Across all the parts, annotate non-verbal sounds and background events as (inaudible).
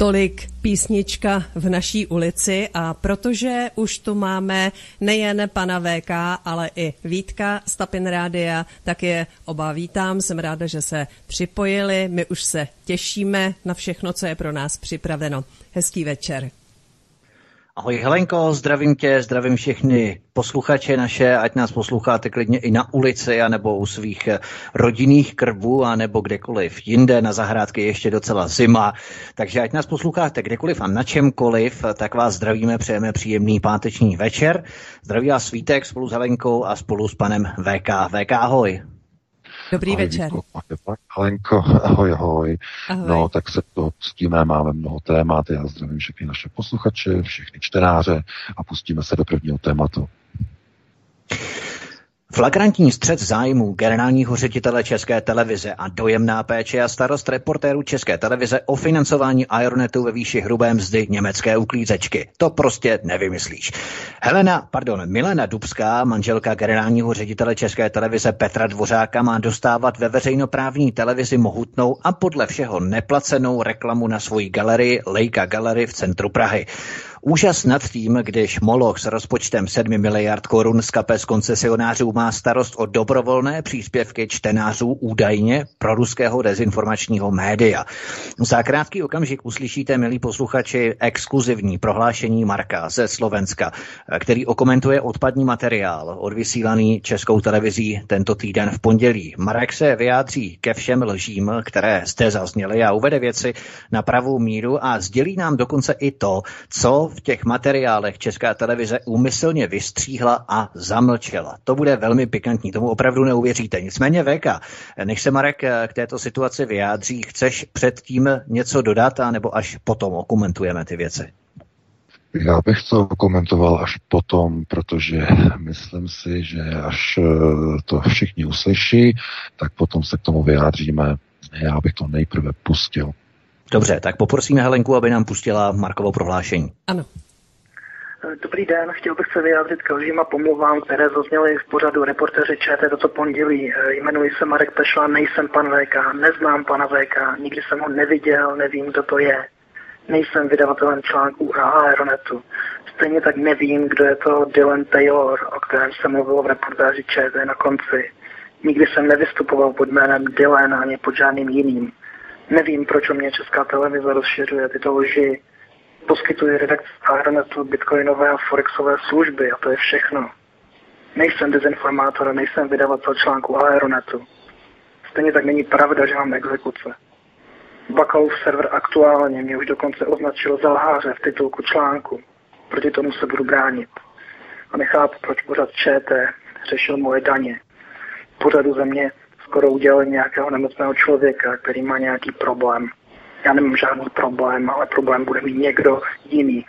Tolik písnička v naší ulici a protože už tu máme nejen pana VK, ale i Vítka z Tapin Rádia, tak je oba vítám. Jsem ráda, že se připojili. My už se těšíme na všechno, co je pro nás připraveno. Hezký večer. Ahoj Helenko, zdravím tě, zdravím všechny posluchače naše, ať nás posloucháte klidně i na ulici, anebo u svých eh, rodinných krbů, anebo kdekoliv jinde, na zahrádky ještě docela zima. Takže ať nás posloucháte kdekoliv a na čemkoliv, tak vás zdravíme, přejeme příjemný páteční večer. Zdraví vás Svítek spolu s Helenkou a spolu s panem VK. VK, ahoj. Dobrý ahoj, večer. Díko, Alenko, ahoj, ahoj. ahoj. No, tak se to pustíme, máme mnoho témat. Já zdravím všechny naše posluchače, všechny čtenáře a pustíme se do prvního tématu. Flagrantní střed zájmů generálního ředitele České televize a dojemná péče a starost reportérů České televize o financování Aeronetu ve výši hrubé mzdy německé uklízečky. To prostě nevymyslíš. Helena, pardon, Milena Dubská, manželka generálního ředitele České televize Petra Dvořáka, má dostávat ve veřejnoprávní televizi mohutnou a podle všeho neplacenou reklamu na svoji galerii Leica Gallery v centru Prahy. Úžas nad tím, když Moloch s rozpočtem 7 miliard korun z kapes koncesionářů má starost o dobrovolné příspěvky čtenářů údajně pro ruského dezinformačního média. Za krátký okamžik uslyšíte, milí posluchači, exkluzivní prohlášení Marka ze Slovenska, který okomentuje odpadní materiál odvysílaný českou televizí tento týden v pondělí. Marek se vyjádří ke všem lžím, které zde zazněly a uvede věci na pravou míru a sdělí nám dokonce i to, co v těch materiálech Česká televize úmyslně vystříhla a zamlčela. To bude velmi pikantní, tomu opravdu neuvěříte. Nicméně VK, než se Marek k této situaci vyjádří, chceš předtím něco dodat, a nebo až potom okomentujeme ty věci? Já bych to komentoval až potom, protože myslím si, že až eh, to všichni uslyší, tak potom se k tomu vyjádříme. Já bych to nejprve pustil. Dobře, tak poprosíme Helenku, aby nám pustila Markovo prohlášení. Ano. Dobrý den, chtěl bych se vyjádřit k lžím a pomluvám, které zazněly v pořadu reportéři ČT toto pondělí. Jmenuji se Marek Pešla, nejsem pan VK, neznám pana VK, nikdy jsem ho neviděl, nevím, kdo to je. Nejsem vydavatelem článků a Aeronetu. Stejně tak nevím, kdo je to Dylan Taylor, o kterém se mluvilo v reportáži ČT na konci. Nikdy jsem nevystupoval pod jménem Dylan ani pod žádným jiným. Nevím, proč o mě Česká televize rozšiřuje tyto lži. Poskytuje redakce Aeronetu bitcoinové a forexové služby a to je všechno. Nejsem dezinformátor, nejsem vydavatel článku Aeronetu. Stejně tak není pravda, že mám exekuce. Bakalův server aktuálně mě už dokonce označil za lháře v titulku článku. Proti tomu se budu bránit. A nechápu, proč pořád ČT řešil moje daně. Pořadu země skoro udělali nějakého nemocného člověka, který má nějaký problém. Já nemám žádný problém, ale problém bude mít někdo jiný.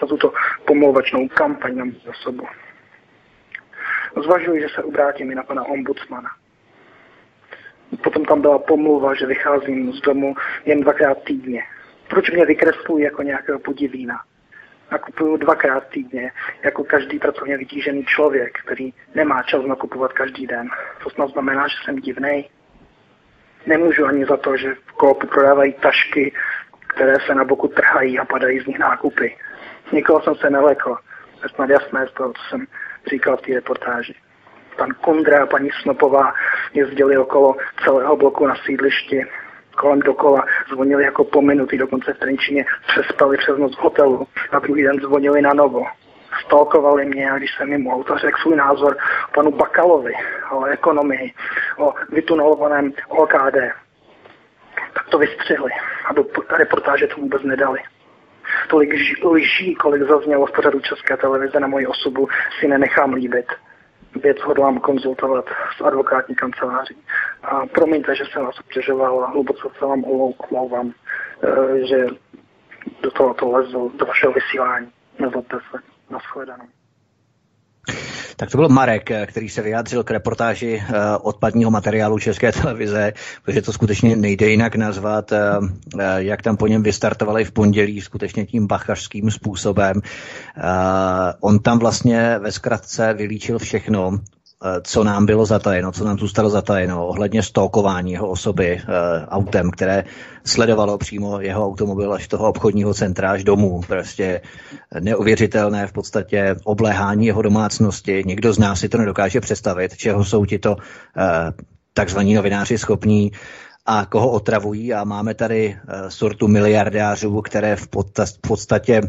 Za tuto pomlouvačnou kampaň na osobu. Zvažuji, že se obrátím i na pana ombudsmana. Potom tam byla pomluva, že vycházím z domu jen dvakrát týdně. Proč mě vykreslují jako nějakého podivína? Nakupuju dvakrát týdně, jako každý pracovně vytížený člověk, který nemá čas nakupovat každý den. To snad znamená, že jsem divnej. Nemůžu ani za to, že v koopu prodávají tašky, které se na boku trhají a padají z nich nákupy. Nikoho jsem se nelekl. Je snad jasné z toho, co jsem říkal v té reportáži. Pan Kundra a paní Snopová jezdili okolo celého bloku na sídlišti kolem dokola, zvonili jako po minuty, dokonce v Trenčině přespali přes noc v hotelu, na druhý den zvonili na novo. Stalkovali mě a když jsem jim auto řekl svůj názor panu Bakalovi, o ekonomii, o vytunelovaném OKD, tak to vystřihli a do reportáže to vůbec nedali. Tolik lží, kolik zaznělo v pořadu České televize na moji osobu, si nenechám líbit věc hodlám konzultovat s advokátní kanceláří. A promiňte, že jsem vás obtěžoval a hluboce se vám omlouvám. že do toho to lezu, do vašeho vysílání. Nezlobte se. Naschledanou. Tak to byl Marek, který se vyjádřil k reportáži uh, odpadního materiálu České televize, protože to skutečně nejde jinak nazvat, jak tam po něm vystartovali v pondělí skutečně tím bachařským způsobem. On tam vlastně ve zkratce vylíčil všechno, Eh, co nám bylo zatajeno, co nám zůstalo zatajeno ohledně stalkování jeho osoby e, autem, které sledovalo přímo jeho automobil až toho obchodního centra až domů. Prostě neuvěřitelné v podstatě obléhání jeho domácnosti. Nikdo z nás si to nedokáže představit, čeho jsou tito e, takzvaní novináři schopní a koho otravují. A máme tady sortu miliardářů, které v podstatě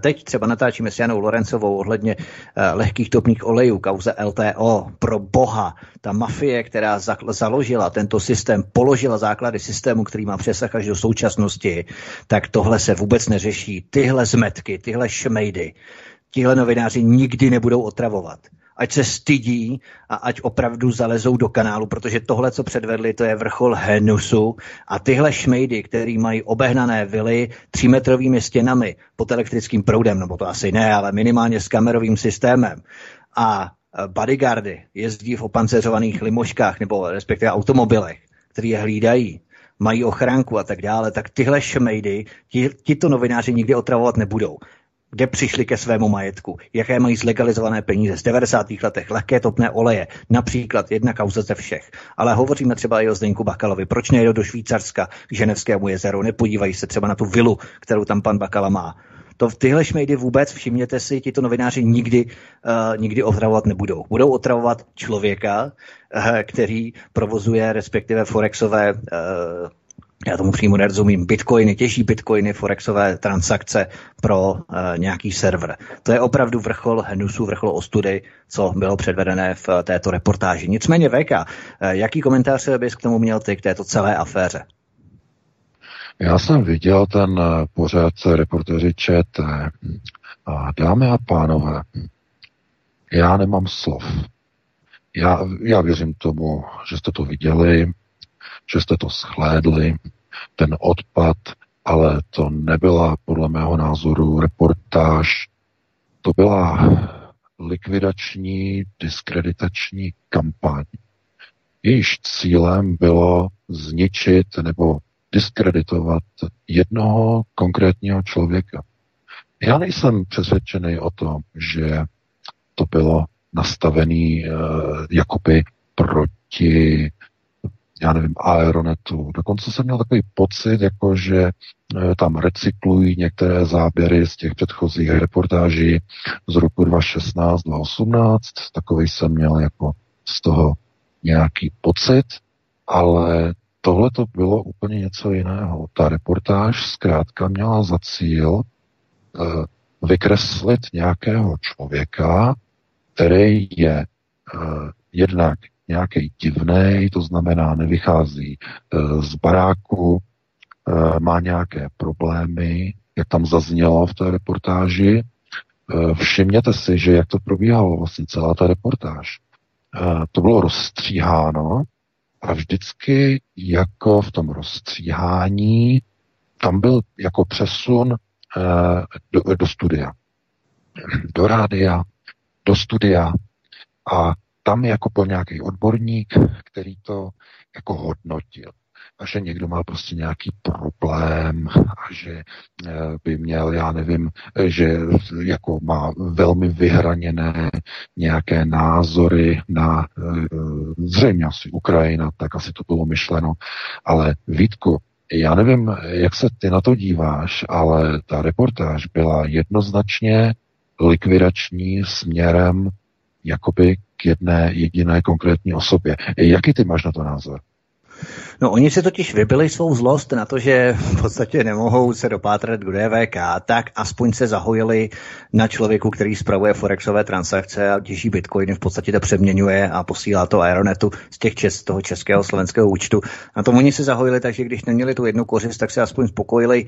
Teď třeba natáčíme s Janou Lorencovou ohledně eh, lehkých topných olejů, kauze LTO. Pro boha, ta mafie, která založila tento systém, položila základy systému, který má přesah až do současnosti, tak tohle se vůbec neřeší. Tyhle zmetky, tyhle šmejdy, tihle novináři nikdy nebudou otravovat ať se stydí a ať opravdu zalezou do kanálu, protože tohle, co předvedli, to je vrchol Henusu a tyhle šmejdy, který mají obehnané vily třímetrovými stěnami pod elektrickým proudem, nebo to asi ne, ale minimálně s kamerovým systémem. A e, bodyguardy jezdí v opanceřovaných limoškách nebo respektive automobilech, který je hlídají, mají ochránku a tak dále, tak tyhle šmejdy, ti, tito novináři nikdy otravovat nebudou kde přišli ke svému majetku, jaké mají zlegalizované peníze z 90. letech, lehké topné oleje, například jedna kauza ze všech. Ale hovoříme třeba i o Zdeňku Bakalovi. Proč nejdou do Švýcarska k Ženevskému jezeru? Nepodívají se třeba na tu vilu, kterou tam pan Bakala má. To v tyhle šmejdy vůbec, všimněte si, tito novináři nikdy, uh, nikdy otravovat nebudou. Budou otravovat člověka, uh, který provozuje respektive forexové uh, já tomu přímo nerozumím, bitcoiny, těží bitcoiny, forexové transakce pro uh, nějaký server. To je opravdu vrchol hnusu, vrchol ostudy, co bylo předvedené v uh, této reportáži. Nicméně VK, uh, jaký komentář bys k tomu měl ty, k této celé aféře? Já jsem viděl ten pořád reportéři ČT a dámy a pánové, já nemám slov. Já, já věřím tomu, že jste to viděli, že jste to schlédli, ten odpad, ale to nebyla podle mého názoru reportáž, to byla likvidační, diskreditační kampaň. Jejíž cílem bylo zničit nebo diskreditovat jednoho konkrétního člověka. Já nejsem přesvědčený o tom, že to bylo nastavený uh, jakoby proti já nevím, Aeronetu. Dokonce jsem měl takový pocit, jako že e, tam recyklují některé záběry z těch předchozích reportáží z roku 2016, 2018. Takový jsem měl jako z toho nějaký pocit, ale tohle to bylo úplně něco jiného. Ta reportáž zkrátka měla za cíl uh, vykreslit nějakého člověka, který je uh, jednak nějaký divný, to znamená nevychází eh, z baráku, eh, má nějaké problémy, jak tam zaznělo v té reportáži. Eh, všimněte si, že jak to probíhalo vlastně celá ta reportáž. To bylo rozstříháno a vždycky jako v tom rozstříhání tam byl jako přesun do, do studia. Do rádia, do studia a tam jako byl nějaký odborník, který to jako hodnotil. A že někdo má prostě nějaký problém a že eh, by měl, já nevím, že jako má velmi vyhraněné nějaké názory na eh, zřejmě asi Ukrajina, tak asi to bylo myšleno. Ale Vítku, já nevím, jak se ty na to díváš, ale ta reportáž byla jednoznačně likvidační směrem jakoby k jedné jediné konkrétní osobě. Jaký ty máš na to názor? No oni si totiž vybili svou zlost na to, že v podstatě nemohou se dopátrat k DVK, tak aspoň se zahojili na člověku, který spravuje forexové transakce a těží bitcoiny, v podstatě to přeměňuje a posílá to Aeronetu z těch čes, toho českého slovenského účtu. Na tom oni se zahojili, takže když neměli tu jednu kořist, tak se aspoň spokojili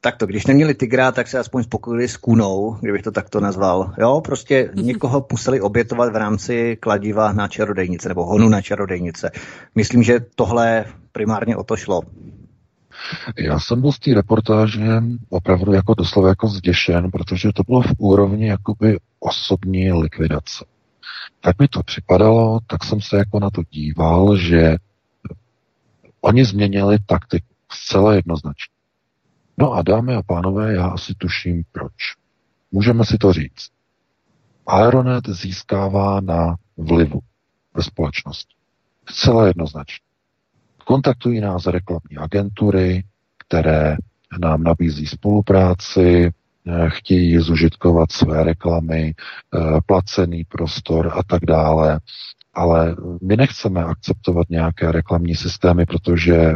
takto, když neměli tygra, tak se aspoň spokojili s kunou, kdybych to takto nazval. Jo, prostě mhm. někoho museli obětovat v rámci kladiva na čarodejnice nebo honu na čarodejnice. Myslím, že tohle primárně o to šlo. Já jsem byl z té reportáže opravdu jako doslova jako zděšen, protože to bylo v úrovni jakoby osobní likvidace. Tak mi to připadalo, tak jsem se jako na to díval, že oni změnili taktiku zcela jednoznačně. No a dámy a pánové, já asi tuším proč. Můžeme si to říct. Aeronet získává na vlivu ve společnosti. Zcela jednoznačně. Kontaktují nás reklamní agentury, které nám nabízí spolupráci, eh, chtějí zužitkovat své reklamy, eh, placený prostor a tak dále. Ale my nechceme akceptovat nějaké reklamní systémy, protože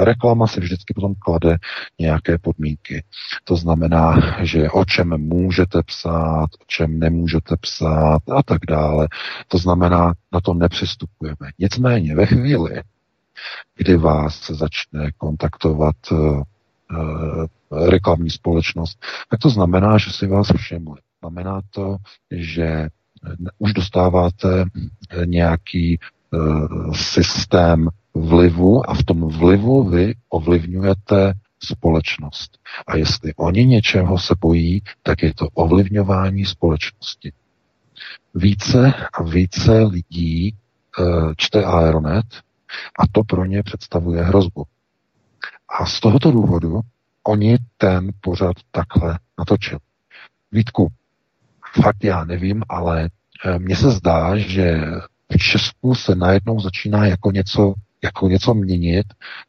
reklama si vždycky potom klade nějaké podmínky. To znamená, že o čem můžete psát, o čem nemůžete psát a tak dále. To znamená, na to nepřistupujeme. Nicméně ve chvíli, kdy vás začne kontaktovat uh, reklamní společnost, tak to znamená, že si vás všimli. Znamená to, že už dostáváte nějaký uh, systém vlivu a v tom vlivu vy ovlivňujete společnost. A jestli oni něčeho se bojí, tak je to ovlivňování společnosti. Více a více lidí e, čte Aeronet a to pro ně představuje hrozbu. A z tohoto důvodu oni ten pořad takhle natočili. Vítku, fakt já nevím, ale e, mně se zdá, že v Česku se najednou začíná jako něco jako něco měnit,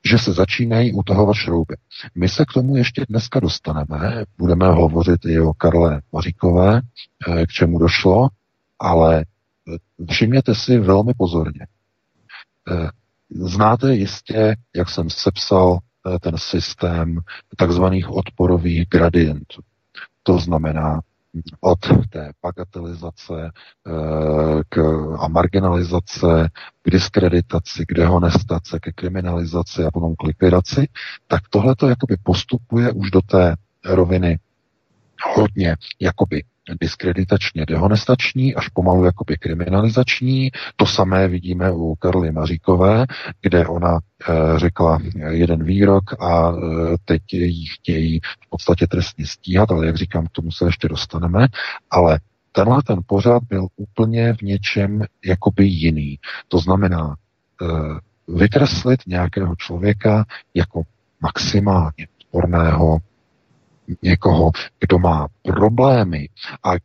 že se začínají utahovat šrouby. My se k tomu ještě dneska dostaneme, budeme hovořit i o Karle Maříkové, eh, k čemu došlo, ale eh, všimněte si velmi pozorně. Eh, znáte jistě, jak jsem sepsal ten systém takzvaných odporových gradientů. To znamená, od té bagatelizace eh, k, a marginalizace k diskreditaci, k dehonestace, ke kriminalizaci a potom k likvidaci, tak tohle to jakoby postupuje už do té roviny hodně jakoby diskreditačně dehonestační, až pomalu jakoby kriminalizační. To samé vidíme u Karly Maříkové, kde ona e, řekla jeden výrok a e, teď jí chtějí v podstatě trestně stíhat, ale jak říkám, k tomu se ještě dostaneme. Ale tenhle ten pořád byl úplně v něčem jakoby jiný. To znamená e, vykreslit nějakého člověka jako maximálně sporného, někoho, kdo má problémy. A e,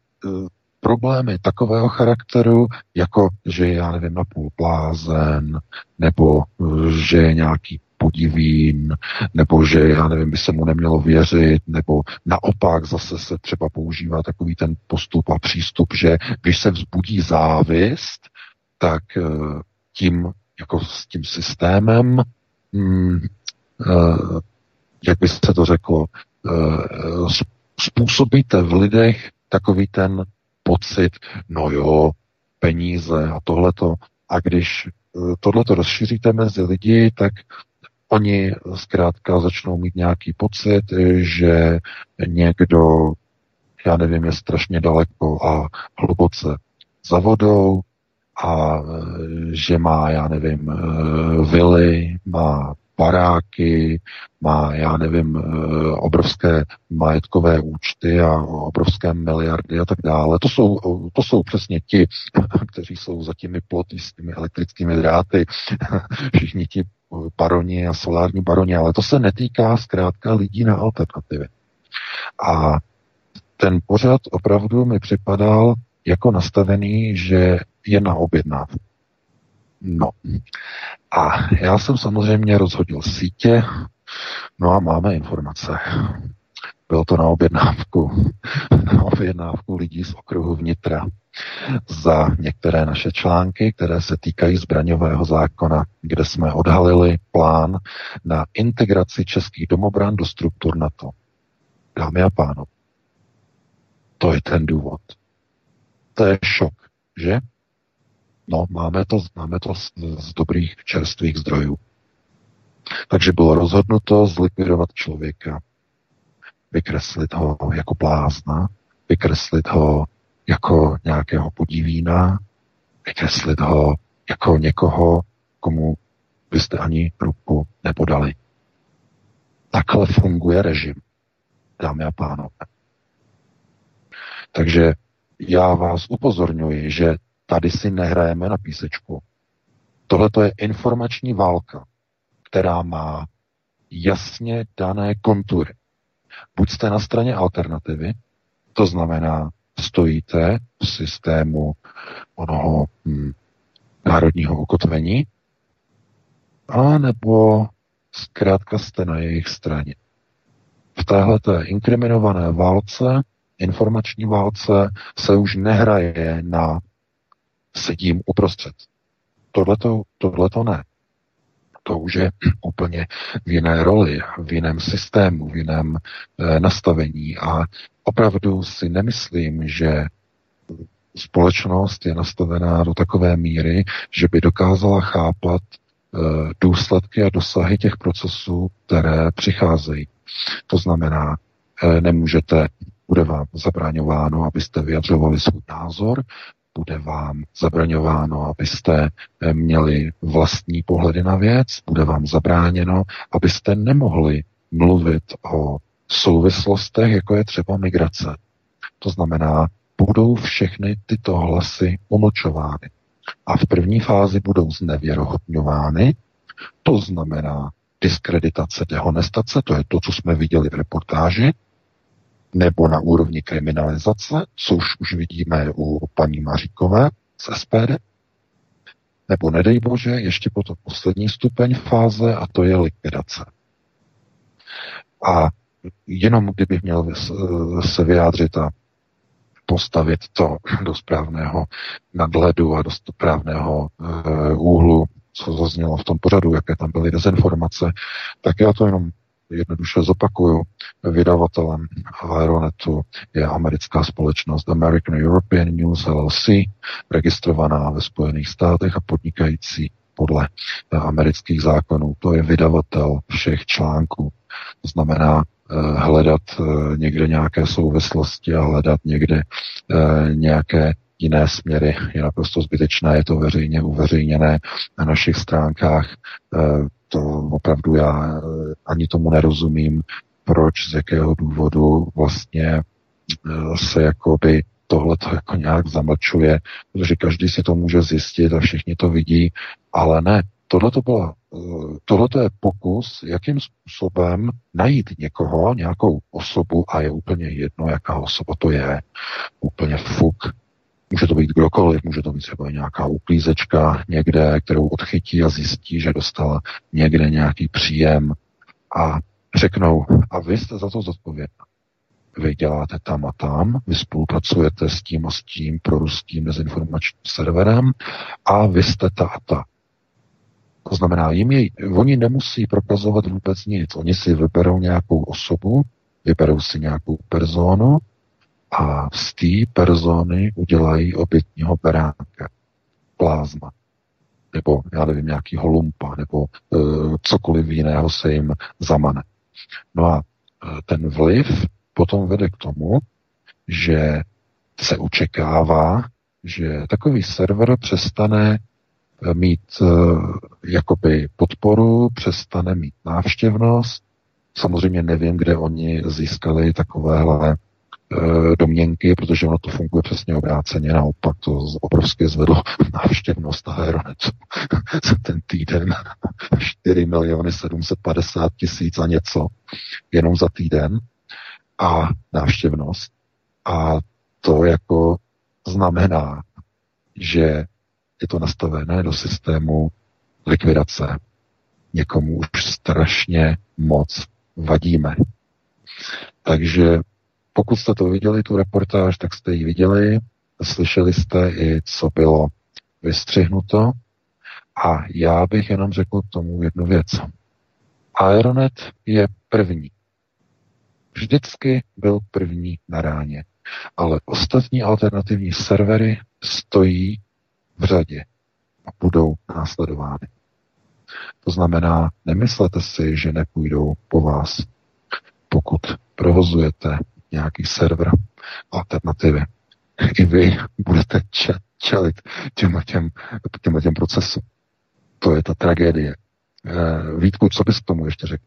problémy takového charakteru, jako že já nevím, napůl blázen, nebo e, že je nějaký podivín, nebo že, já nevím, by se mu nemělo věřit, nebo naopak zase se třeba používá takový ten postup a přístup, že když se vzbudí závist, tak e, tím, jako s tím systémem, mm, jak by se to řeklo, Eh, způsobíte v lidech takový ten pocit, no jo, peníze a tohleto. A když eh, tohleto rozšíříte mezi lidi, tak oni zkrátka začnou mít nějaký pocit, že někdo, já nevím, je strašně daleko a hluboce za vodou a eh, že má, já nevím, vily, má baráky, má, já nevím, eh, obrovské majetkové účty a obrovské miliardy a tak dále. To jsou, to jsou přesně ti, (laughs) kteří jsou za těmi ploty s těmi elektrickými dráty, (laughs) všichni ti baroni a solární baroni, ale to se netýká zkrátka lidí na alternativy. A ten pořad opravdu mi připadal jako nastavený, že je na objednávku. No. A já jsem samozřejmě rozhodil sítě, no a máme informace. Bylo to na objednávku, na objednávku lidí z okruhu vnitra za některé naše články, které se týkají zbraňového zákona, kde jsme odhalili plán na integraci českých domobran do struktur NATO. Dámy a pánové, to je ten důvod. To je šok, že? No, máme to, máme to z, z dobrých čerstvých zdrojů. Takže bylo rozhodnuto zlikvidovat člověka, vykreslit ho jako blázna, vykreslit ho jako nějakého podivína, vykreslit ho jako někoho, komu byste ani ruku nepodali. Takhle funguje režim, dámy a pánové. Takže já vás upozorňuji, že tady si nehrajeme na písečku. Tohle je informační válka, která má jasně dané kontury. Buď jste na straně alternativy, to znamená, stojíte v systému onoho hm, národního ukotvení, a nebo zkrátka jste na jejich straně. V téhle inkriminované válce, informační válce, se už nehraje na sedím uprostřed. Tohleto, tohleto ne. To už je (clears throat) úplně v jiné roli, v jiném systému, v jiném e, nastavení. A opravdu si nemyslím, že společnost je nastavená do takové míry, že by dokázala chápat e, důsledky a dosahy těch procesů, které přicházejí. To znamená, e, nemůžete, bude vám zabráňováno, abyste vyjadřovali svůj názor, bude vám zabraňováno, abyste eh, měli vlastní pohledy na věc, bude vám zabráněno, abyste nemohli mluvit o souvislostech, jako je třeba migrace. To znamená, budou všechny tyto hlasy umlčovány. A v první fázi budou znevěrohodňovány, to znamená diskreditace, dehonestace, to je to, co jsme viděli v reportáži, nebo na úrovni kriminalizace, což už vidíme u paní Maříkové z SPD, nebo nedej bože, ještě potom poslední stupeň fáze a to je likvidace. A jenom kdybych měl se vyjádřit a postavit to do správného nadhledu a do správného uh, úhlu, co zaznělo v tom pořadu, jaké tam byly dezinformace, tak já to jenom jednoduše zopakuju, vydavatelem Aeronetu je americká společnost American European News LLC, registrovaná ve Spojených státech a podnikající podle amerických zákonů. To je vydavatel všech článků. To znamená eh, hledat eh, někde nějaké souvislosti a hledat někde eh, nějaké jiné směry je naprosto zbytečné, je to veřejně uveřejněné na našich stránkách to opravdu já eh, ani tomu nerozumím, proč, z jakého důvodu vlastně eh, se jakoby tohle to jako nějak zamlčuje, protože každý si to může zjistit a všichni to vidí, ale ne, tohle to byla eh, tohle je pokus, jakým způsobem najít někoho, nějakou osobu a je úplně jedno, jaká osoba to je. Úplně fuk, Může to být kdokoliv, může to být třeba nějaká uklízečka někde, kterou odchytí a zjistí, že dostala někde nějaký příjem a řeknou, a vy jste za to zodpovědná. Vy děláte tam a tam, vy spolupracujete s tím a s tím proruským dezinformačním serverem a vy jste ta a ta. To znamená, jim je, oni nemusí prokazovat vůbec nic. Oni si vyberou nějakou osobu, vyberou si nějakou personu a z té persony udělají obětního beránka, plázma, nebo já nevím, nějaký holumpa, nebo uh, cokoliv jiného se jim zamane. No a uh, ten vliv potom vede k tomu, že se očekává, že takový server přestane e, mít uh, jakoby podporu, přestane mít návštěvnost. Samozřejmě nevím, kde oni získali takovéhle domněnky, protože ono to funguje přesně obráceně, naopak to obrovské zvedlo (laughs) návštěvnost Aeronetu (laughs) za ten týden (laughs) 4 miliony 750 tisíc a něco jenom za týden a návštěvnost. A to jako znamená, že je to nastavené do systému likvidace. Někomu už strašně moc vadíme. Takže pokud jste to viděli, tu reportáž, tak jste ji viděli, slyšeli jste i, co bylo vystřihnuto. A já bych jenom řekl k tomu jednu věc. Aeronet je první. Vždycky byl první na ráně. Ale ostatní alternativní servery stojí v řadě a budou následovány. To znamená, nemyslete si, že nepůjdou po vás. Pokud provozujete nějaký server alternativy. I vy budete čelit těm těm, těm, těm procesům. To je ta tragédie. Eh, Vítku, co bys k tomu ještě řekl?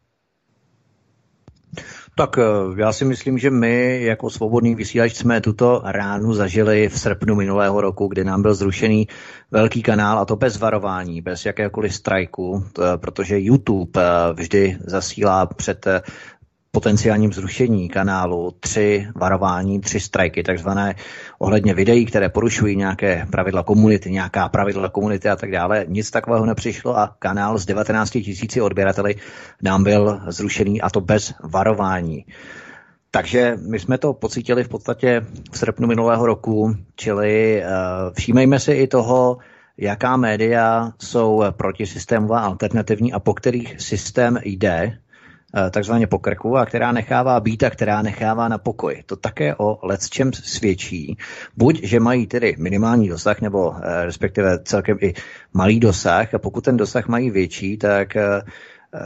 Tak eh, já si myslím, že my jako svobodný vysílač jsme tuto ránu zažili v srpnu minulého roku, kdy nám byl zrušený velký kanál a to bez varování, bez jakéhokoliv strajku, protože YouTube eh, vždy zasílá před potenciálním zrušení kanálu tři varování, tři strajky, takzvané ohledně videí, které porušují nějaké pravidla komunity, nějaká pravidla komunity a tak dále. Nic takového nepřišlo a kanál s 19 tisíci odběrateli nám byl zrušený a to bez varování. Takže my jsme to pocítili v podstatě v srpnu minulého roku, čili uh, všímejme si i toho, jaká média jsou protisystémová, alternativní a po kterých systém jde, Eh, takzvaně po krku a která nechává být a která nechává na pokoj. To také o lecčem svědčí. Buď, že mají tedy minimální dosah, nebo eh, respektive celkem i malý dosah a pokud ten dosah mají větší, tak eh,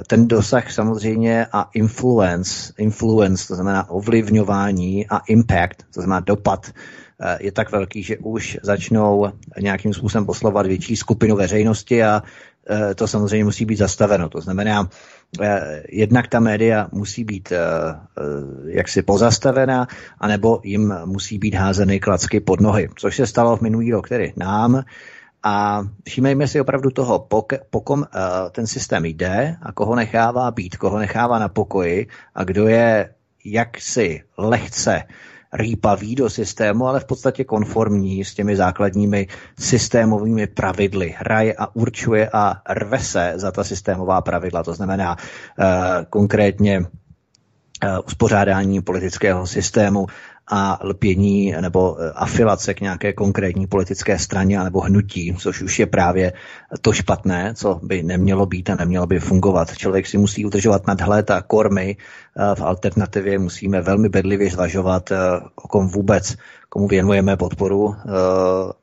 ten dosah samozřejmě a influence, influence, to znamená ovlivňování a impact, to znamená dopad, je tak velký, že už začnou nějakým způsobem poslovat větší skupinu veřejnosti a to samozřejmě musí být zastaveno. To znamená, Eh, jednak ta média musí být eh, jaksi pozastavená, anebo jim musí být házeny klacky pod nohy, což se stalo v minulý rok tedy nám. A všímejme si opravdu toho, pok, pokom ten systém jde a koho nechává být, koho nechává na pokoji a kdo je jaksi lehce rýpavý do systému, ale v podstatě konformní s těmi základními systémovými pravidly. Hraje a určuje a rve se za ta systémová pravidla, to znamená uh, konkrétně uh, uspořádání politického systému, a lpění nebo e, afilace k nějaké konkrétní politické straně nebo hnutí, což už je právě to špatné, co by nemělo být a nemělo by fungovat. Člověk si musí udržovat nadhled a kormy. E, v alternativě musíme velmi bedlivě zvažovat, e, o kom vůbec, komu věnujeme podporu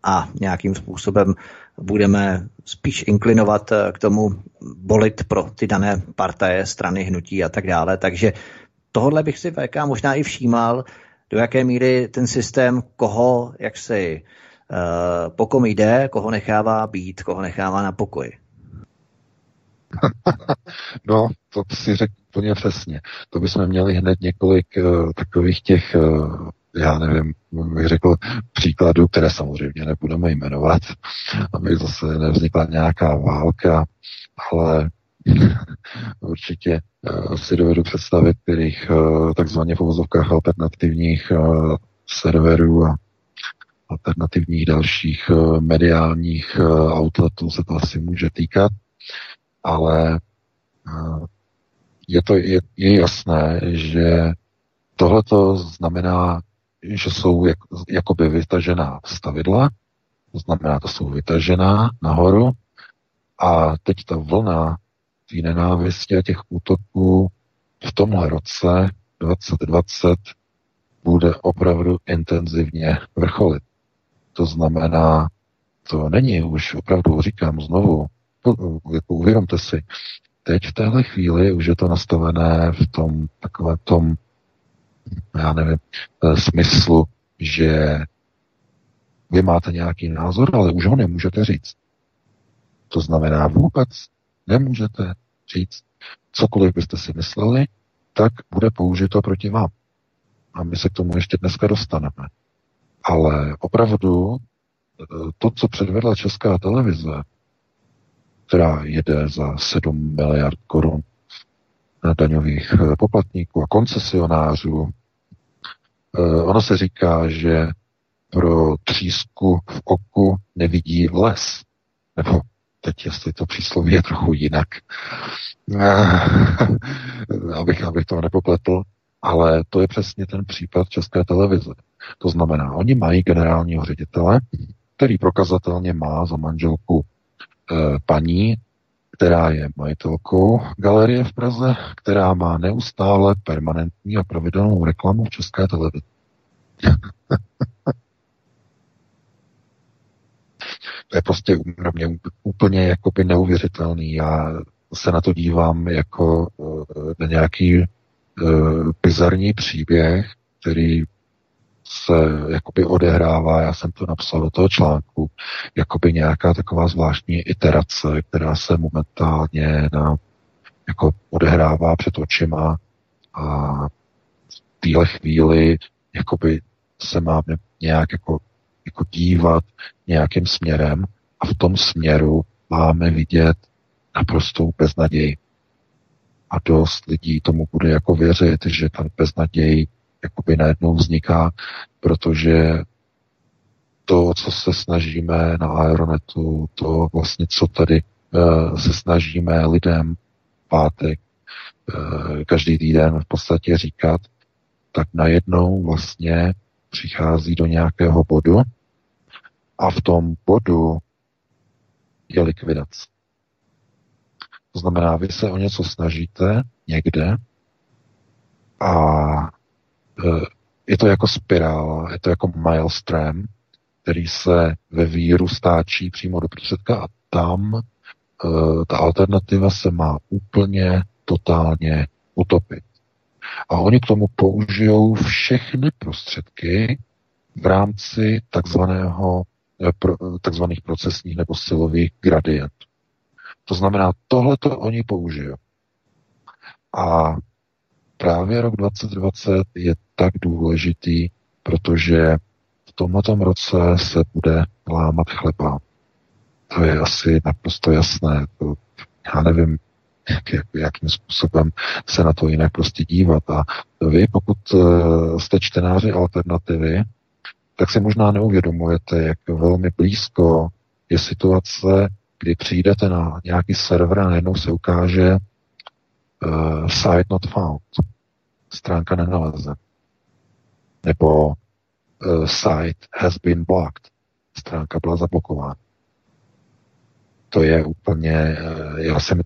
a nějakým způsobem budeme spíš inklinovat k tomu bolit pro ty dané partaje, strany, hnutí a tak dále. Takže tohle bych si VK možná i všímal, do jaké míry ten systém, koho, jak si, uh, po kom jde, koho nechává být, koho nechává na pokoji. (laughs) no, to si řekl úplně přesně. To bychom měli hned několik uh, takových těch, uh, já nevím, bych řekl příkladů, které samozřejmě nebudeme jmenovat, aby zase nevznikla nějaká válka, ale (laughs) určitě uh, si dovedu představit, kterých uh, takzvaně v uvozovkách alternativních uh, serverů a alternativních dalších mediálních outletů se to asi může týkat, ale je to je, je jasné, že tohleto znamená, že jsou jak, jakoby vytažená stavidla, to znamená, to jsou vytažená nahoru a teď ta vlna té nenávisti a těch útoků v tomhle roce 2020 bude opravdu intenzivně vrcholit. To znamená, to není už opravdu, říkám znovu, jako uvědomte si, teď v téhle chvíli už je to nastavené v tom takové tom, já nevím, eh, smyslu, že vy máte nějaký názor, ale už ho nemůžete říct. To znamená vůbec Nemůžete říct, cokoliv byste si mysleli, tak bude použito proti vám. A my se k tomu ještě dneska dostaneme. Ale opravdu eh, to, co předvedla Česká televize, která jede za 7 miliard korun na daňových eh, poplatníků a koncesionářů, eh, ono se říká, že pro třísku v oku nevidí les. Nebo teď jestli to přísloví je trochu jinak, (laughs) abych, abych to nepopletl, ale to je přesně ten případ České televize. To znamená, oni mají generálního ředitele, který prokazatelně má za manželku e, paní, která je majitelkou galerie v Praze, která má neustále permanentní a pravidelnou reklamu v České televizi. (laughs) To je prostě pro mě úplně jakoby neuvěřitelný. Já se na to dívám jako eh, na nějaký uh, bizarní příběh, který se jakoby odehrává, já jsem to napsal do toho článku, jakoby nějaká taková zvláštní iterace, která se momentálně na, jako odehrává před očima. A téhle chvíli jakoby se máme nějak jako, jako dívat nějakým směrem a v tom směru máme vidět naprostou beznaděj. A dost lidí tomu bude jako věřit, že ta beznaděj jakoby najednou vzniká, protože to, co se snažíme na Aeronetu, to vlastně, co tady uh, se snažíme lidem pátek, uh, každý týden v podstatě říkat, tak najednou vlastně přichází do nějakého bodu a v tom bodu je likvidace. To znamená, vy se o něco snažíte někde a e, je to jako spirála, je to jako maelstrom, který se ve víru stáčí přímo do prostředka a tam e, ta alternativa se má úplně totálně utopit. A oni k tomu použijou všechny prostředky v rámci takzvaného, e, takzvaných procesních nebo silových gradientů. To znamená, tohle to oni použijou. A právě rok 2020 je tak důležitý, protože v tomto roce se bude lámat chleba. To je asi naprosto jasné. To, já nevím, jak, jak, jakým způsobem se na to jinak prostě dívat. A vy, pokud uh, jste čtenáři alternativy, tak si možná neuvědomujete, jak velmi blízko je situace kdy přijdete na nějaký server a najednou se ukáže uh, site not found. Stránka nenaleze. Nebo uh, site has been blocked. Stránka byla zablokována. To je úplně, uh, já jsem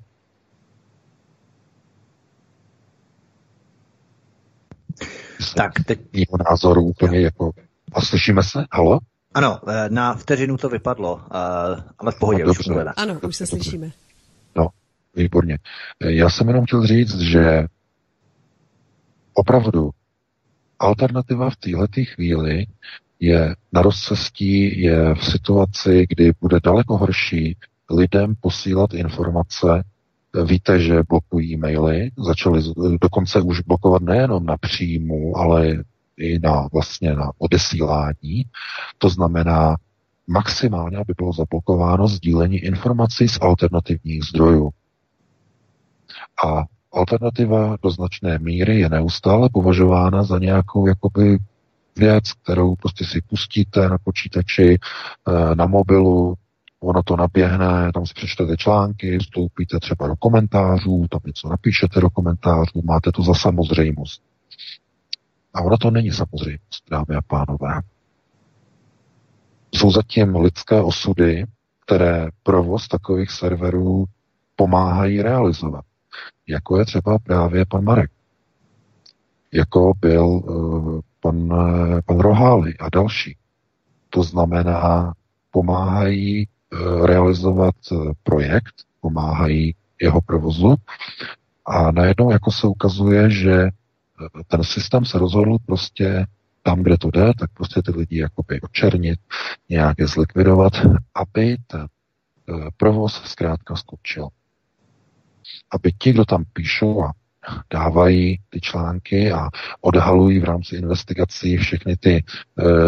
tak teď... Jeho názoru úplně jako... A slyšíme se? Halo? Ano, eh, na vteřinu to vypadlo, eh, ale v pohodě, no, už. Ano, už se slyšíme. No, výborně. Eh, já jsem jenom chtěl říct, že opravdu alternativa v této chvíli je na rozcestí, je v situaci, kdy bude daleko horší lidem posílat informace. Víte, že blokují maily, začali dokonce už blokovat nejenom na příjmu, ale i na vlastně na odesílání. To znamená maximálně, aby bylo zablokováno sdílení informací z alternativních zdrojů. A alternativa do značné míry je neustále považována za nějakou jakoby věc, kterou prostě si pustíte na počítači, eh, na mobilu, ono to naběhne, tam si přečtete články, vstoupíte třeba do komentářů, tam něco napíšete do komentářů, máte to za samozřejmost. A ono to není samozřejmost, dámy a pánové. Jsou zatím lidské osudy, které provoz takových serverů pomáhají realizovat. Jako je třeba právě pan Marek. Jako byl uh, pan, uh, pan Rohály a další. To znamená, pomáhají uh, realizovat projekt, pomáhají jeho provozu a najednou jako se ukazuje, že ten systém se rozhodl prostě tam, kde to jde, tak prostě ty lidi jakoby očernit, nějak je zlikvidovat, aby ten eh, provoz zkrátka skočil. Aby ti, kdo tam píšou a dávají ty články a odhalují v rámci investigací všechny ty e,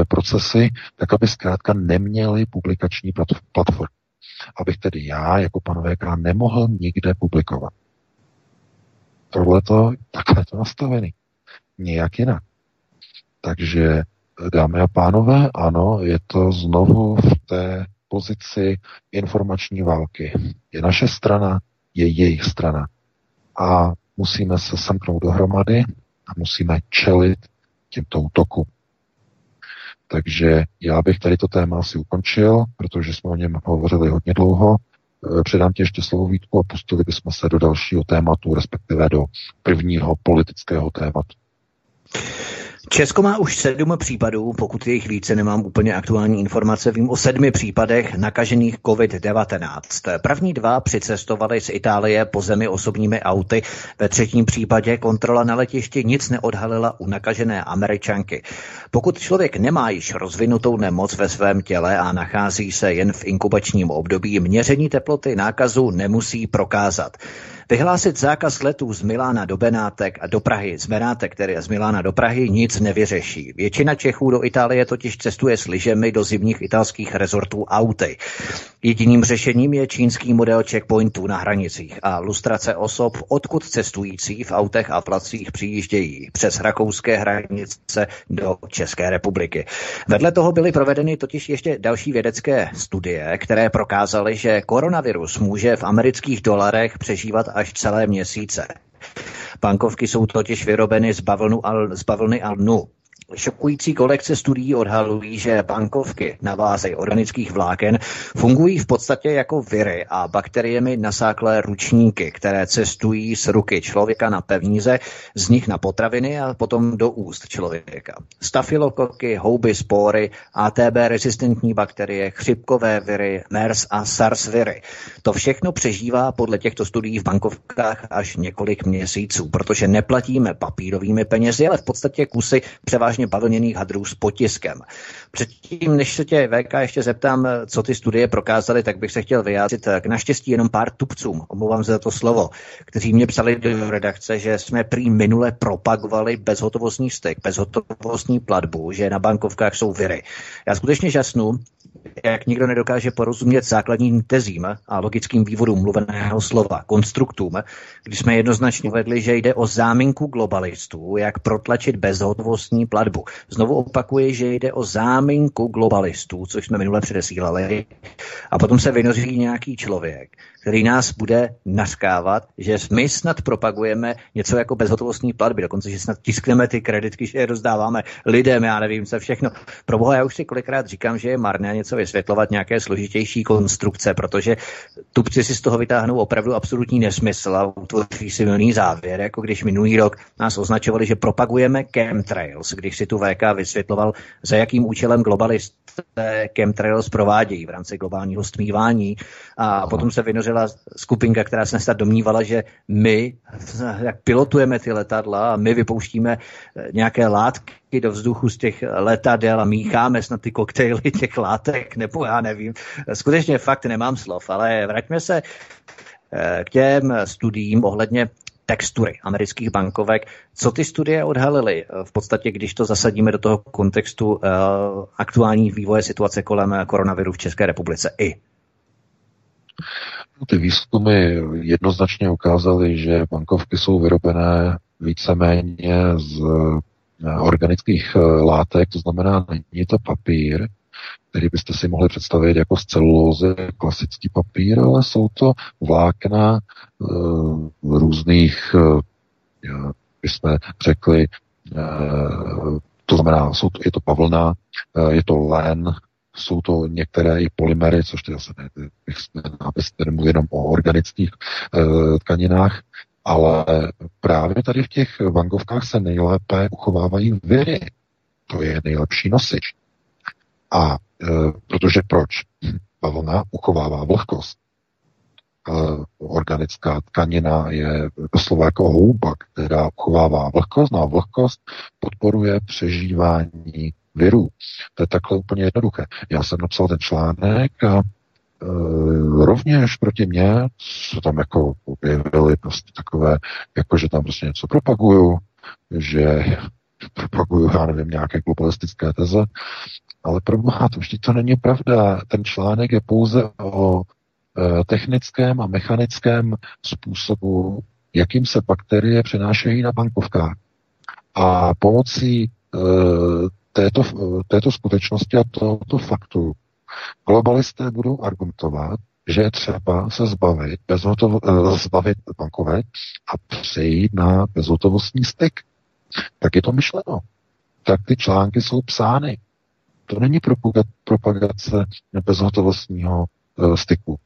procesy, tak aby zkrátka neměli publikační platformu. Abych tedy já, jako pan VK, nemohl nikde publikovat. Tohle to, takhle to nastavený. Nějak jinak. Takže, dámy a pánové, ano, je to znovu v té pozici informační války. Je naše strana, je jejich strana. A musíme se semknout dohromady a musíme čelit těmto útokům. Takže já bych tady to téma asi ukončil, protože jsme o něm hovořili hodně dlouho. Eh, předám ti ještě slovo Vítku a pustili bychom se do dalšího tématu, respektive do prvního politického tématu. Česko má už sedm případů, pokud je jich více, nemám úplně aktuální informace, vím o sedmi případech nakažených COVID-19. První dva přicestovali z Itálie po zemi osobními auty. Ve třetím případě kontrola na letišti nic neodhalila u nakažené američanky. Pokud člověk nemá již rozvinutou nemoc ve svém těle a nachází se jen v inkubačním období, měření teploty nákazu nemusí prokázat. Vyhlásit zákaz letů z Milána do Benátek a do Prahy, z Benátek, tedy z Milána do Prahy, nic nevyřeší. Většina Čechů do Itálie totiž cestuje s lyžemi do zimních italských rezortů auty. Jediným řešením je čínský model checkpointů na hranicích a lustrace osob, odkud cestující v autech a placích přijíždějí přes rakouské hranice do České republiky. Vedle toho byly provedeny totiž ještě další vědecké studie, které prokázaly, že koronavirus může v amerických dolarech přežívat až celé měsíce. Bankovky jsou totiž vyrobeny z, z bavlny alnu. Šokující kolekce studií odhalují, že bankovky na bázi organických vláken fungují v podstatě jako viry a bakteriemi nasáklé ručníky, které cestují z ruky člověka na pevníze, z nich na potraviny a potom do úst člověka. Stafilokoky, houby, spory, ATB rezistentní bakterie, chřipkové viry, MERS a SARS viry. To všechno přežívá podle těchto studií v bankovkách až několik měsíců, protože neplatíme papírovými penězi, ale v podstatě kusy převážně převážně bavlněných hadrů s potiskem. Předtím, než se tě VK ještě zeptám, co ty studie prokázaly, tak bych se chtěl vyjádřit k naštěstí jenom pár tupcům, omlouvám se za to slovo, kteří mě psali do redakce, že jsme prý minule propagovali bezhotovostní styk, bezhotovostní platbu, že na bankovkách jsou viry. Já skutečně žasnu, jak nikdo nedokáže porozumět základním tezím a logickým vývodům mluveného slova, konstruktům, když jsme jednoznačně vedli, že jde o záminku globalistů, jak protlačit bezhotovostní platbu. Znovu opakuji, že jde o záminku globalistů, což jsme minule předesílali, a potom se vynoří nějaký člověk, který nás bude naskávat, že my snad propagujeme něco jako bezhotovostní platby, dokonce, že snad tiskneme ty kreditky, že je rozdáváme lidem, já nevím, co všechno. Pro boha, já už si kolikrát říkám, že je marné něco vysvětlovat, nějaké složitější konstrukce, protože tupci si z toho vytáhnou opravdu absolutní nesmysl a utvoří si milný závěr, jako když minulý rok nás označovali, že propagujeme chemtrails, když si tu VK vysvětloval, za jakým účelem globalisté chemtrails provádějí v rámci globálního stmívání a potom se vynořil byla skupinka, která se snad domnívala, že my, jak pilotujeme ty letadla a my vypouštíme eh, nějaké látky do vzduchu z těch letadel a mícháme snad ty koktejly těch látek, nebo já nevím. Skutečně fakt nemám slov, ale vraťme se eh, k těm studiím ohledně textury amerických bankovek. Co ty studie odhalily? V podstatě, když to zasadíme do toho kontextu uh, aktuální vývoje situace kolem koronaviru v České republice i ty výzkumy jednoznačně ukázaly, že bankovky jsou vyrobené víceméně z eh, organických eh, látek, to znamená, není to papír, který byste si mohli představit jako z celulózy, klasický papír, ale jsou to vlákna uh, různých, uh, bychom řekli, uh, to znamená, jsou to, je to pavlna, uh, je to len, jsou to některé i polymery, což ty zase ne, abyste nemluvili jenom o organických e, tkaninách, ale právě tady v těch vangovkách se nejlépe uchovávají viry. To je nejlepší nosič. A e, protože proč? Bavlna uchovává vlhkost. E, organická tkanina je doslova jako houba, která uchovává vlhkost, no a vlhkost podporuje přežívání virů. To je takhle úplně jednoduché. Já jsem napsal ten článek a e, rovněž proti mně se tam jako objevily prostě takové, jako že tam prostě něco propaguju, že propaguju, já nevím, nějaké globalistické teze, ale pro boha, to vždyť to není pravda. Ten článek je pouze o e, technickém a mechanickém způsobu, jakým se bakterie přenášejí na bankovkách. A pomocí e, této, této skutečnosti a tohoto faktu globalisté budou argumentovat, že je třeba se zbavit, bezhotovo, eh, zbavit bankovek a přejít na bezhotovostní styk. Tak je to myšleno. Tak ty články jsou psány. To není propagace bezhotovostního uh, styku.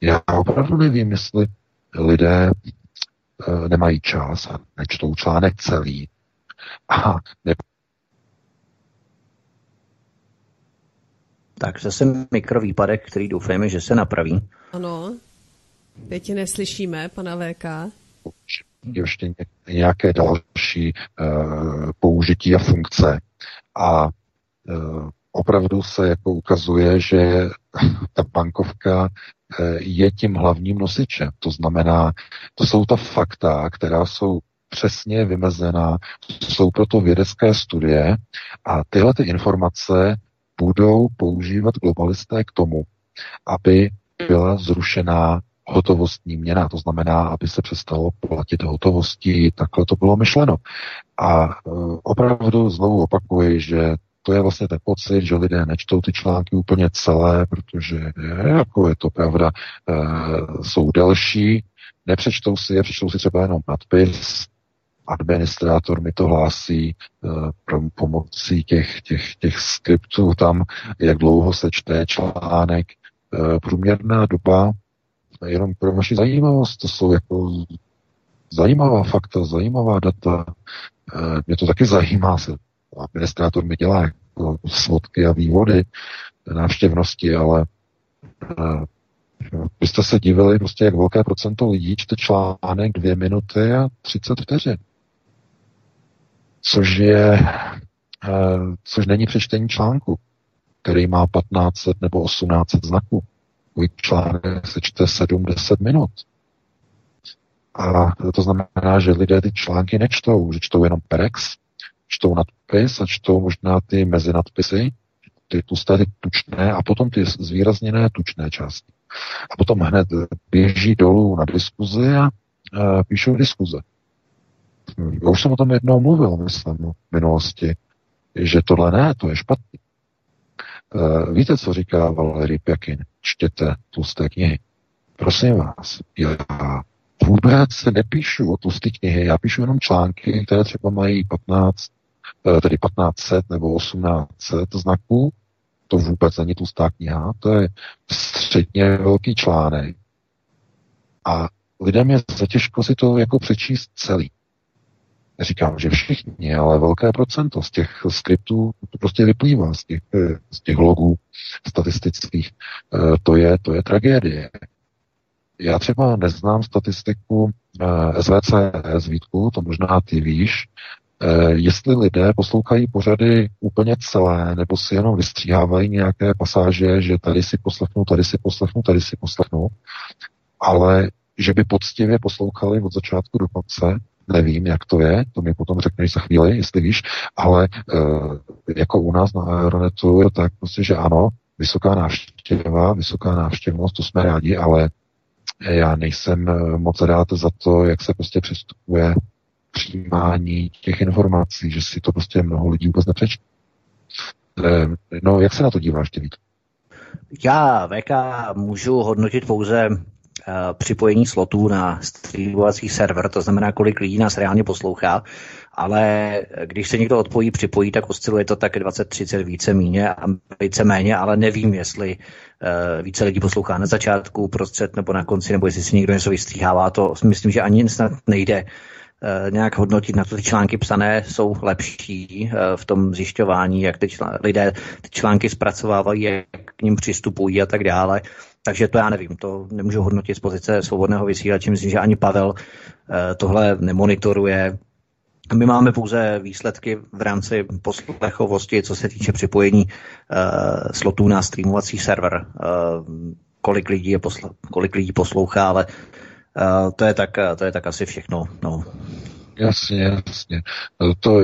Já opravdu nevím, jestli lidé uh, nemají čas a nečtou článek celý a Tak zase mikrovýpadek, který doufejme, že se napraví. Ano, teď neslyšíme, pana VK. Ještě nějaké další uh, použití a funkce. A uh, opravdu se jako ukazuje, že (laughs) ta bankovka eh, je tím hlavním nosičem. To znamená, to jsou ta fakta, která jsou přesně vymezená, jsou proto vědecké studie a tyhle ty informace budou používat globalisté k tomu, aby byla zrušená hotovostní měna, to znamená, aby se přestalo platit hotovosti, takhle to bylo myšleno. A e, opravdu znovu opakuji, že to je vlastně ten pocit, že lidé nečtou ty články úplně celé, protože je, jako je to pravda, e, jsou delší, nepřečtou si je, přečtou si třeba jenom nadpis, administrátor mi to hlásí e, pomocí těch, těch, těch skriptů tam, jak dlouho se čte článek, e, průměrná doba jenom pro vaši zajímavost, to jsou jako zajímavá fakta, zajímavá data. Eh, mě to taky zajímá, se administrátor mi dělá jako svodky a vývody návštěvnosti, ale eh, vy jste se divili, prostě jak velké procento lidí čte článek dvě minuty a 30 vteřin. Což je, eh, což není přečtení článku, který má 1500 nebo 1800 znaků. Můj článek se čte 7-10 minut. A to znamená, že lidé ty články nečtou, že čtou jenom perex, čtou nadpis a čtou možná ty mezinadpisy, ty tlusté, ty tučné a potom ty zvýrazněné tučné části. A potom hned běží dolů na diskuzi a, a píšou diskuze. Já už jsem o tom jednou mluvil, myslím, v minulosti, že tohle ne, to je špatný. Uh, víte, co říká Valery Pjakin? Čtěte tlusté knihy. Prosím vás, já vůbec se nepíšu o tlusté knihy, já píšu jenom články, které třeba mají 15, uh, tedy 1500 nebo 1800 znaků. To vůbec není tlustá kniha, to je středně velký článek. A lidem je zatěžko si to jako přečíst celý. Neříkám, že všichni, ale velké procento z těch skriptů to prostě vyplývá z těch, eh, z těch logů statistických. Eh, to je, to je tragédie. Já třeba neznám statistiku eh, SVCS, Vítku, to možná ty víš, jestli lidé poslouchají pořady úplně celé, nebo si jenom vystříhávají nějaké pasáže, že tady si poslechnu, tady si poslechnu, tady si poslechnu, ale že by poctivě poslouchali od začátku do konce, Nevím, jak to je, to mi potom řekneš za chvíli, jestli víš, ale e, jako u nás na Aeronetu, tak prostě, že ano, vysoká návštěva, vysoká návštěvnost, to jsme rádi, ale já nejsem eh, moc rád za to, jak se prostě přistupuje přijímání těch informací, že si to prostě mnoho lidí vůbec nepřečte. E, no, jak se na to díváš, ty Já VK můžu hodnotit pouze Eh, připojení slotů na streamovací server, to znamená, kolik lidí nás reálně poslouchá, ale když se někdo odpojí, připojí, tak osciluje to tak 20-30 více méně a více méně, ale nevím, jestli uh, více lidí poslouchá na začátku, prostřed nebo na konci, nebo jestli si někdo něco vystříhává, to myslím, že ani snad nejde uh, nějak hodnotit na to, ty články psané jsou lepší v tom zjišťování, jak ty čl- lidé ty články zpracovávají, jak k ním přistupují a tak dále. Takže to já nevím, to nemůžu hodnotit z pozice svobodného vysílače. Myslím, že ani Pavel eh, tohle nemonitoruje. My máme pouze výsledky v rámci poslechovosti, co se týče připojení uh, slotů na streamovací server. Uh, kolik lidí, je posl- kolik lidí poslouchá, ale to, je tak, to je tak asi všechno. No. Jasně, jasně. To,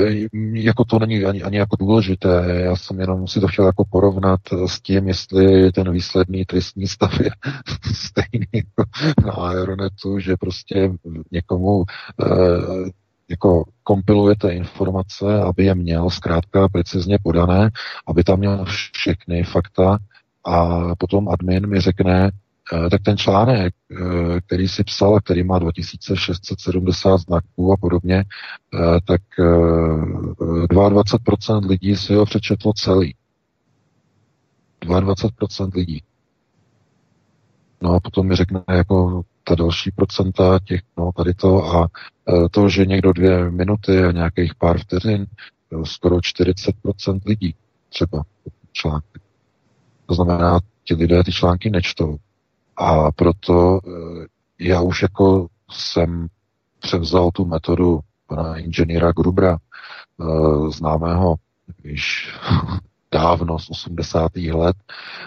jako to není ani, ani jako důležité. Já jsem jenom si to chtěl jako porovnat s tím, jestli ten výsledný tristní stav je (laughs) stejný jako na Aeronetu, že prostě někomu eh, jako kompilujete informace, aby je měl zkrátka precizně podané, aby tam měl všechny fakta a potom admin mi řekne, tak ten článek, eh, který si psal, který má 2670 znaků a podobně, eh, tak 22% lidí si ho přečetlo celý. 22% lidí. No a potom mi řekne jako ta další procenta těch, no tady to a to, že někdo dvě minuty a nějakých pár vteřin, skoro 40% lidí třeba články. To znamená, ti lidé ty články nečtou. A proto eh, já už jako jsem převzal tu metodu pana inženýra Grubra, eh, známého již (laughs) dávno z 80. let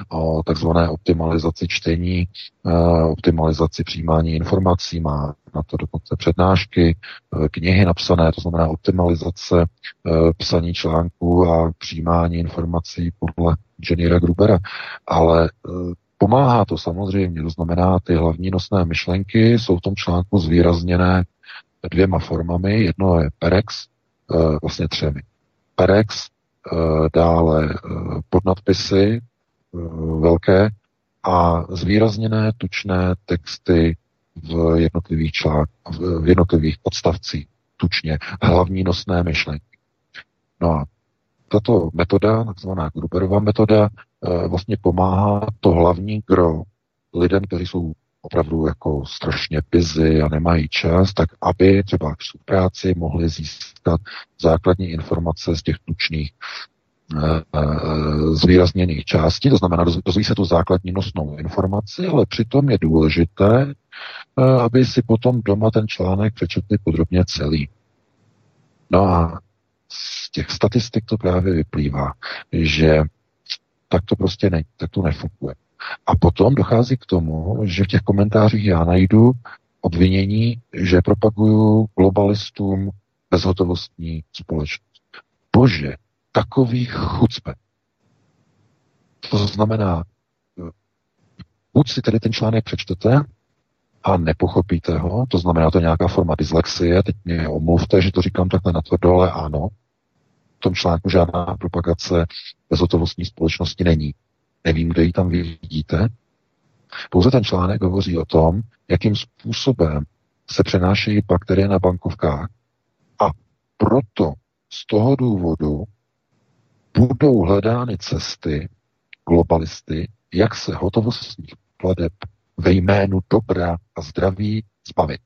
o takzvané optimalizaci čtení, eh, optimalizaci přijímání informací, má na to dokonce přednášky, knihy napsané, to znamená optimalizace psaní článků a přijímání informací podle Jennera Grubera. Ale pomáhá to samozřejmě, to znamená, ty hlavní nosné myšlenky jsou v tom článku zvýrazněné dvěma formami. Jedno je Perex, vlastně třemi. Perex, Eh, dále eh, podnadpisy eh, velké a zvýrazněné tučné texty v jednotlivých článk, v jednotlivých odstavcích, tučně, hlavní nosné myšlenky. No a tato metoda, takzvaná Gruberova metoda, vlastně pomáhá to hlavní gro lidem, kteří jsou opravdu jako strašně busy a nemají čas, tak aby třeba v práci mohli získat základní informace z těch tučných eh, eh, zvýrazněných částí, to znamená, dozví se tu základní nosnou informaci, ale přitom je důležité, eh, aby si potom doma ten článek přečetli podrobně celý. No a z těch statistik to právě vyplývá, že tak to prostě ne, tak to nefunguje. A potom dochází k tomu, že v těch komentářích já najdu obvinění, že propaguju globalistům bezhotovostní společnost. Bože, takový chucpe. To znamená, buď si tedy ten článek přečtete a nepochopíte ho, to znamená, to je nějaká forma dyslexie, teď mě omluvte, že to říkám takhle na to dole, ano, tom článku žádná propagace bezhotovostní společnosti není. Nevím, kde ji tam vidíte. Pouze ten článek hovoří o tom, jakým způsobem se přenášejí bakterie na bankovkách a proto z toho důvodu budou hledány cesty globalisty, jak se hotovostních pladeb ve jménu dobra a zdraví zbavit.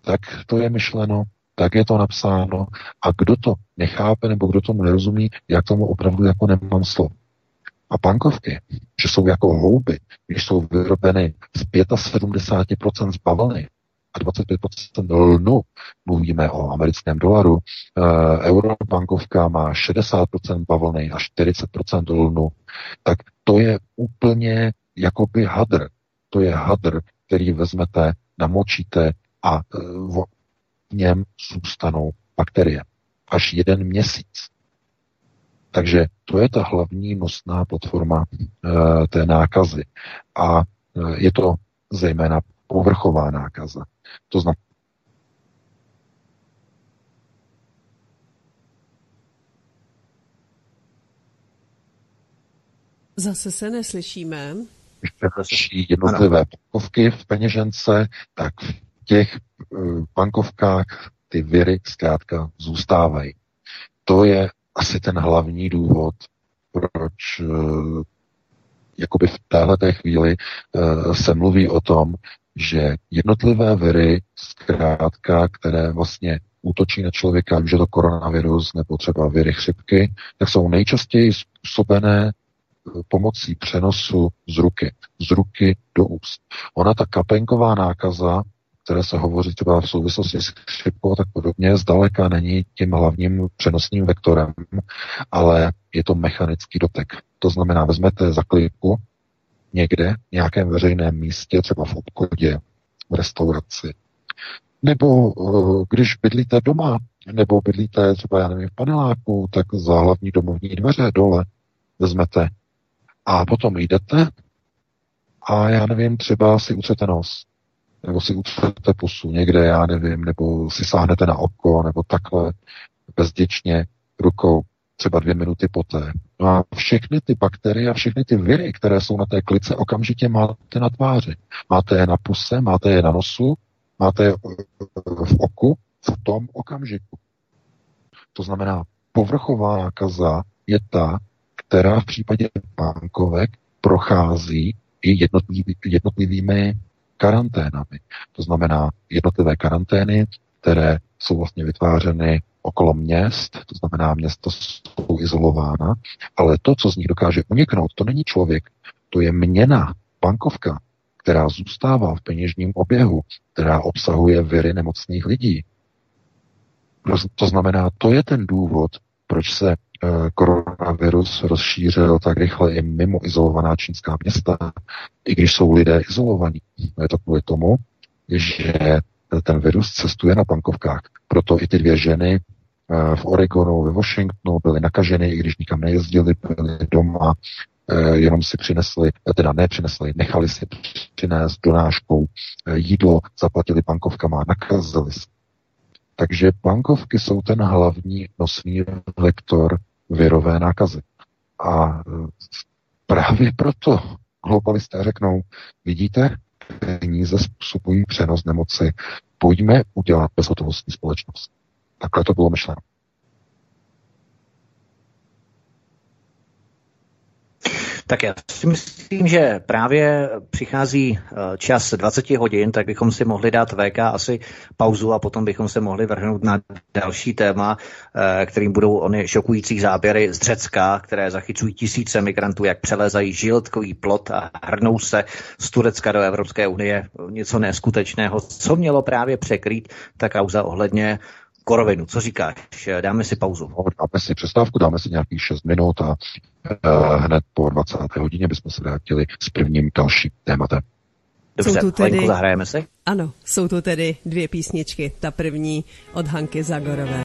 Tak to je myšleno, tak je to napsáno a kdo to nechápe nebo kdo tomu nerozumí, jak tomu opravdu jako nemám slovo. A bankovky, že jsou jako houby, když jsou vyrobeny z 75% z bavlny a 25% lnu, mluvíme o americkém dolaru, e, eurobankovka má 60% bavlny a 40% lnu, tak to je úplně jakoby hadr. To je hadr, který vezmete, namočíte a e, v něm zůstanou bakterie. Až jeden měsíc. Takže to je ta hlavní nosná platforma e, té nákazy. A e, je to zejména povrchová nákaza. To znamená, Zase se neslyšíme. Když jednotlivé bankovky v peněžence, tak v těch uh, bankovkách ty viry zkrátka zůstávají. To je asi ten hlavní důvod, proč uh, jakoby v téhle chvíli uh, se mluví o tom, že jednotlivé viry, zkrátka, které vlastně útočí na člověka, že to koronavirus nebo třeba viry chřipky, tak jsou nejčastěji způsobené pomocí přenosu z ruky, z ruky do úst. Ona ta kapenková nákaza které se hovoří třeba v souvislosti s chřipkou a tak podobně, zdaleka není tím hlavním přenosným vektorem, ale je to mechanický dotek. To znamená, vezmete zaklípku někde, v nějakém veřejném místě, třeba v obchodě, v restauraci, nebo eh, když bydlíte doma, nebo bydlíte třeba, já nevím, v paneláku, tak za hlavní domovní dveře dole vezmete a potom jdete a já nevím, třeba si utřete nos nebo si utřete pusu někde, já nevím, nebo si sáhnete na oko, nebo takhle bezděčně rukou třeba dvě minuty poté. No a všechny ty bakterie a všechny ty viry, které jsou na té klice, okamžitě máte na tváři. Máte je na puse, máte je na nosu, máte je v oku v tom okamžiku. To znamená, povrchová nákaza je ta, která v případě bankovek prochází i jednotlivý, jednotlivými karanténami. To znamená jednotlivé karantény, které jsou vlastně vytvářeny okolo měst, to znamená města jsou izolována, ale to, co z nich dokáže uniknout, to není člověk, to je měna, bankovka, která zůstává v peněžním oběhu, která obsahuje viry nemocných lidí. To znamená, to je ten důvod, proč se koronavirus rozšířil tak rychle i mimo izolovaná čínská města, i když jsou lidé izolovaní. Je to kvůli tomu, že ten virus cestuje na bankovkách. Proto i ty dvě ženy v Oregonu, ve Washingtonu byly nakaženy, i když nikam nejezdili, byly doma, jenom si přinesli, teda ne přinesli, nechali si přinést donáškou jídlo, zaplatili bankovkama, nakazili se. Takže bankovky jsou ten hlavní nosný vektor virové nákazy. A e, právě proto globalisté řeknou, vidíte, peníze způsobují přenos nemoci, pojďme udělat bezhotovostní společnost. Takhle to bylo myšleno. Tak já si myslím, že právě přichází eh, čas 20 hodin, tak bychom si mohli dát VK asi pauzu a potom bychom se mohli vrhnout na další téma, eh, kterým budou ony šokující záběry z Řecka, které zachycují tisíce migrantů, jak přelezají žiltkový plot a hrnou se z Turecka do Evropské unie. Něco neskutečného, co mělo právě překrýt ta kauza ohledně Korovinu. Co říkáš? Dáme si pauzu. No, dáme si přestávku, dáme si nějakých 6 minut a uh, hned po 20. hodině bychom se vrátili s prvním dalším tématem. Dobře, jsou tu tedy... zahrajeme si? Ano, jsou tu tedy dvě písničky. Ta první od Hanky Zagorové.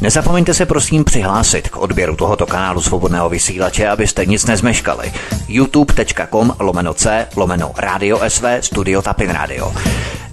Nezapomeňte se prosím přihlásit k odběru tohoto kanálu svobodného vysílače, abyste nic nezmeškali. youtube.com lomeno c lomeno radio sv studio tapin radio.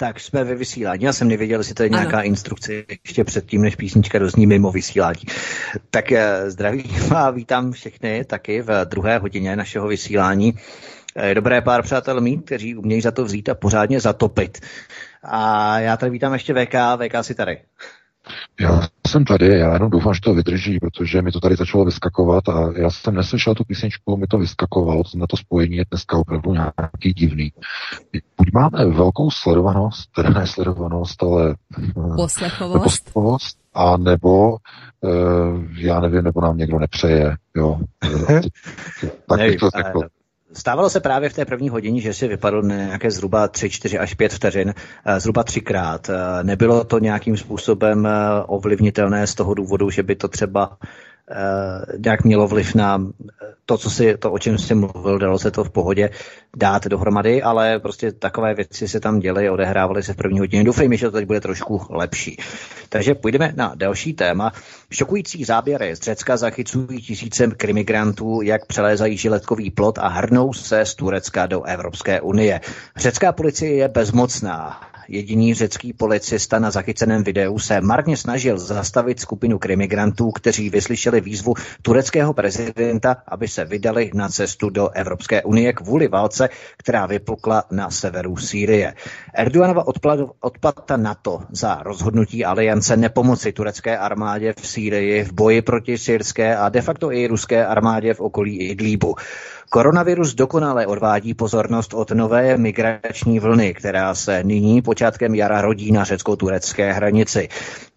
tak jsme ve vysílání. Já jsem nevěděl, jestli to je nějaká ano. instrukce ještě předtím, než písnička dozní mimo vysílání. Tak eh, zdravím (laughs) a vítám všechny taky v druhé hodině našeho vysílání. Je dobré pár přátel mít, kteří umějí za to vzít a pořádně zatopit. A já tady vítám ještě VK, VK si tady. Já jsem tady, já jenom doufám, že to vydrží, protože mi to tady začalo vyskakovat a já jsem neslyšel tu písničku, mi to vyskakovalo, to na to spojení je dneska opravdu nějaký divný. Buď máme velkou sledovanost, teda ne sledovanost, ale eh, poslechovost, poslechovost a nebo uh, já nevím, nebo nám někdo nepřeje, jo. (laughs) tak bych to řekl. Stávalo se právě v té první hodině, že si vypadl nějaké zhruba 3, 4 až 5 vteřin, eh, zhruba třikrát. Eh, nebylo to nějakým způsobem eh, ovlivnitelné z toho důvodu, že by to třeba nějak mělo vliv na to, co si, to, o čem jsi mluvil, dalo se to v pohodě dát dohromady, ale prostě takové věci se tam děly, odehrávaly se v první hodině. Doufejme, že to teď bude trošku lepší. Takže půjdeme na další téma. Šokující záběry z Řecka zachycují tisíce krimigrantů, jak přelézají žiletkový plot a hrnou se z Turecka do Evropské unie. Řecká policie je bezmocná. Jediný řecký policista na zachyceném videu se marně snažil zastavit skupinu krimigrantů, kteří vyslyšeli výzvu tureckého prezidenta, aby se vydali na cestu do Evropské unie kvůli válce, která vypukla na severu Sýrie. Erdoganova odplata NATO za rozhodnutí aliance nepomoci turecké armádě v Sýrii v boji proti syrské a de facto i ruské armádě v okolí Idlíbu. Koronavirus dokonale odvádí pozornost od nové migrační vlny, která se nyní počátkem jara rodí na řecko-turecké hranici.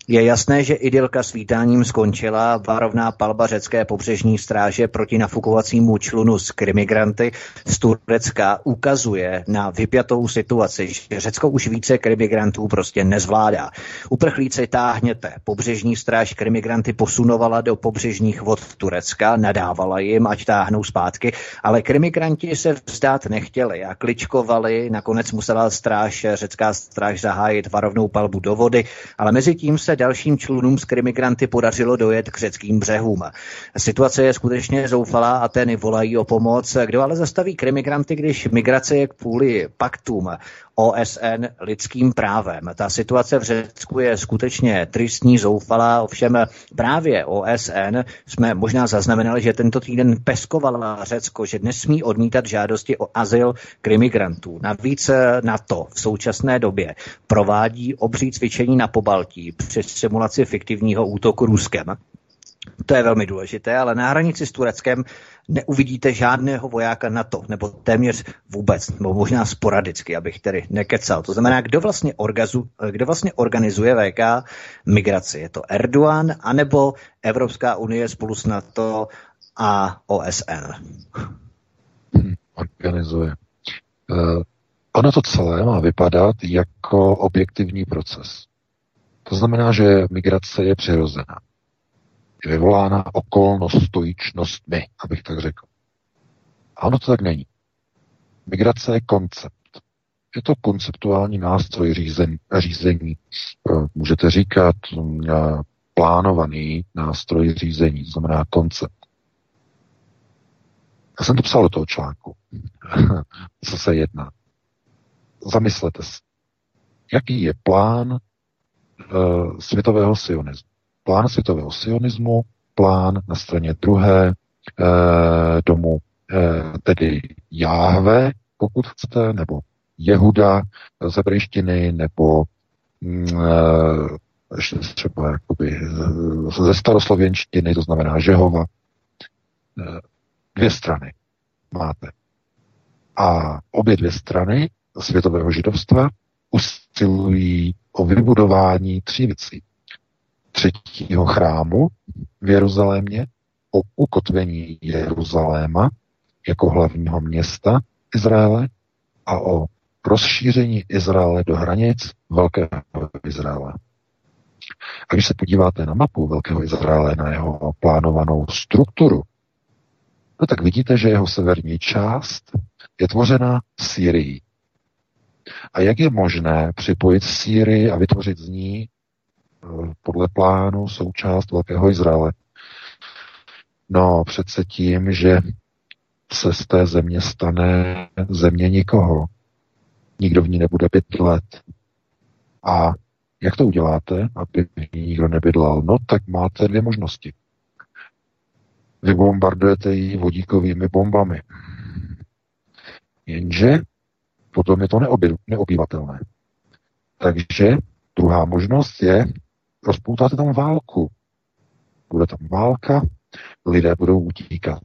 Je jasné, že idylka s vítáním skončila. Varovná palba řecké pobřežní stráže proti nafukovacímu člunu s krimigranty z Turecka ukazuje na vypjatou situaci, že Řecko už více krimigrantů prostě nezvládá. Uprchlíci táhněte. Pobřežní stráž krimigranty posunovala do pobřežních vod Turecka, nadávala jim, ať táhnou zpátky, ale krimigranti se vzdát nechtěli a kličkovali. Nakonec musela stráž, řecká stráž zahájit varovnou palbu do vody, ale mezi tím se dalším člunům z krimigranty podařilo dojet k řeckým břehům. Situace je skutečně zoufalá a ten volají o pomoc. Kdo ale zastaví krimigranty, když migrace je kvůli paktům OSN lidským právem. Ta situace v Řecku je skutečně tristní, zoufalá, ovšem právě OSN jsme možná zaznamenali, že tento týden peskovala Řecko, že nesmí odmítat žádosti o azyl krimigrantů. Navíc na to v současné době provádí obří cvičení na Pobaltí při simulaci fiktivního útoku Ruskem To je velmi důležité, ale na hranici s Tureckem neuvidíte žádného vojáka NATO, nebo téměř vůbec, nebo možná sporadicky, abych tedy nekecal. To znamená, kdo vlastně, orgazu, kdo vlastně organizuje VK migraci? Je to Erdogan, anebo Evropská unie spolu s NATO a OSN? Hmm, organizuje. Uh, ono to celé má vypadat jako objektivní proces. To znamená, že migrace je přirozená je vyvolána okolnostojičnostmi, abych tak řekl. A ono to tak není. Migrace je koncept. Je to konceptuální nástroj řízení. řízení. Eh, můžete říkat eh, plánovaný nástroj řízení, to znamená koncept. Já jsem to psal do toho článku. (laughs) Co se jedná? Zamyslete se. Jaký je plán světového sionismu? plán světového sionismu, plán na straně druhé e, domu, e, tedy Jáhve, pokud chcete, nebo Jehuda z hebrejštiny, nebo mm, ještě třeba jakoby ze staroslověnštiny, to znamená Žehova. Dvě strany máte. A obě dvě strany světového židovstva usilují o vybudování tří věcí třetího chrámu v Jeruzalémě, o ukotvení Jeruzaléma jako hlavního města Izraele a o rozšíření Izraele do hranic Velkého Izraele. A když se podíváte na mapu Velkého Izraele, na jeho plánovanou strukturu, no tak vidíte, že jeho severní část je tvořena Syrií. A jak je možné připojit Sýrii a vytvořit z ní podle plánu součást Velkého Izraele. No, přece tím, že se z té země stane země nikoho. Nikdo v ní nebude let. A jak to uděláte, aby v ní nikdo nebydlel? No, tak máte dvě možnosti. Vybombardujete ji vodíkovými bombami. Jenže potom je to neoby, neobyvatelné. Takže druhá možnost je rozpoutáte tam válku. Bude tam válka, lidé budou utíkat.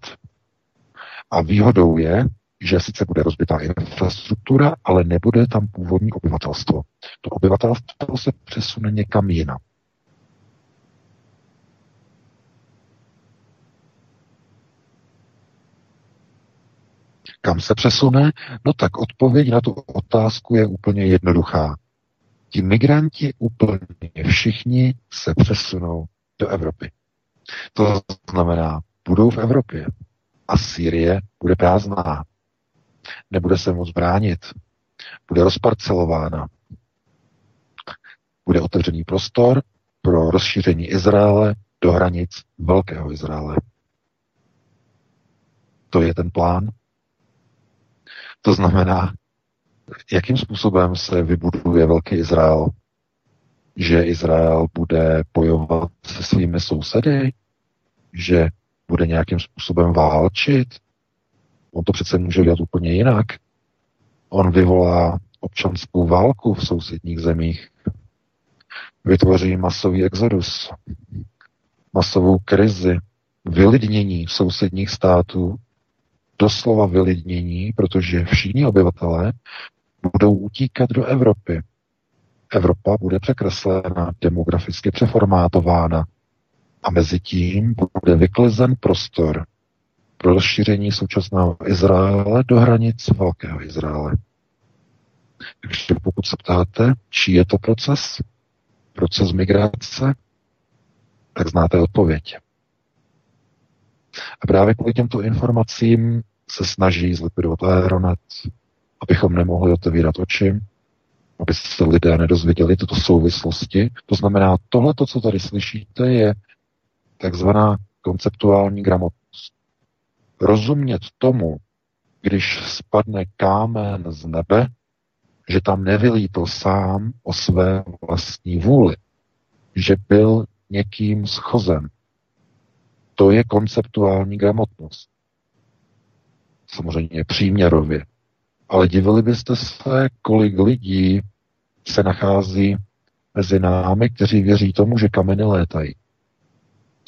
A výhodou je, že sice bude rozbitá infrastruktura, ale nebude tam původní obyvatelstvo. To obyvatelstvo se přesune někam jinam. Kam se přesune? No tak odpověď na tu otázku je úplně jednoduchá. Ti migranti úplně všichni se přesunou do Evropy. To znamená, budou v Evropě a Sýrie bude prázdná. Nebude se moc bránit. Bude rozparcelována. Bude otevřený prostor pro rozšíření Izraele do hranic Velkého Izraele. To je ten plán. To znamená, jakým způsobem se vybuduje Velký Izrael? Že Izrael bude bojovat se svými sousedy? Že bude nějakým způsobem válčit? On to přece může dělat úplně jinak. On vyvolá občanskou válku v sousedních zemích. Vytvoří masový exodus, masovou krizi, vylidnění sousedních států, doslova vylidnění, protože všichni obyvatelé budou utíkat do Evropy. Evropa bude překreslena, demograficky přeformátována a mezi tím bude vyklizen prostor pro rozšíření současného Izraele do hranic Velkého Izraele. Takže pokud se ptáte, čí je to proces, proces migrace, tak znáte odpověď. A právě kvůli těmto informacím se snaží zlikvidovat Aeronet, abychom nemohli otevírat oči, aby se lidé nedozvěděli tyto souvislosti. To znamená, tohle, co tady slyšíte, je takzvaná konceptuální gramotnost. Rozumět tomu, když spadne kámen z nebe, že tam nevylítl sám o své vlastní vůli, že byl někým schozen. To je konceptuální gramotnost. Samozřejmě příměrově, ale divili byste se, kolik lidí se nachází mezi námi, kteří věří tomu, že kameny létají.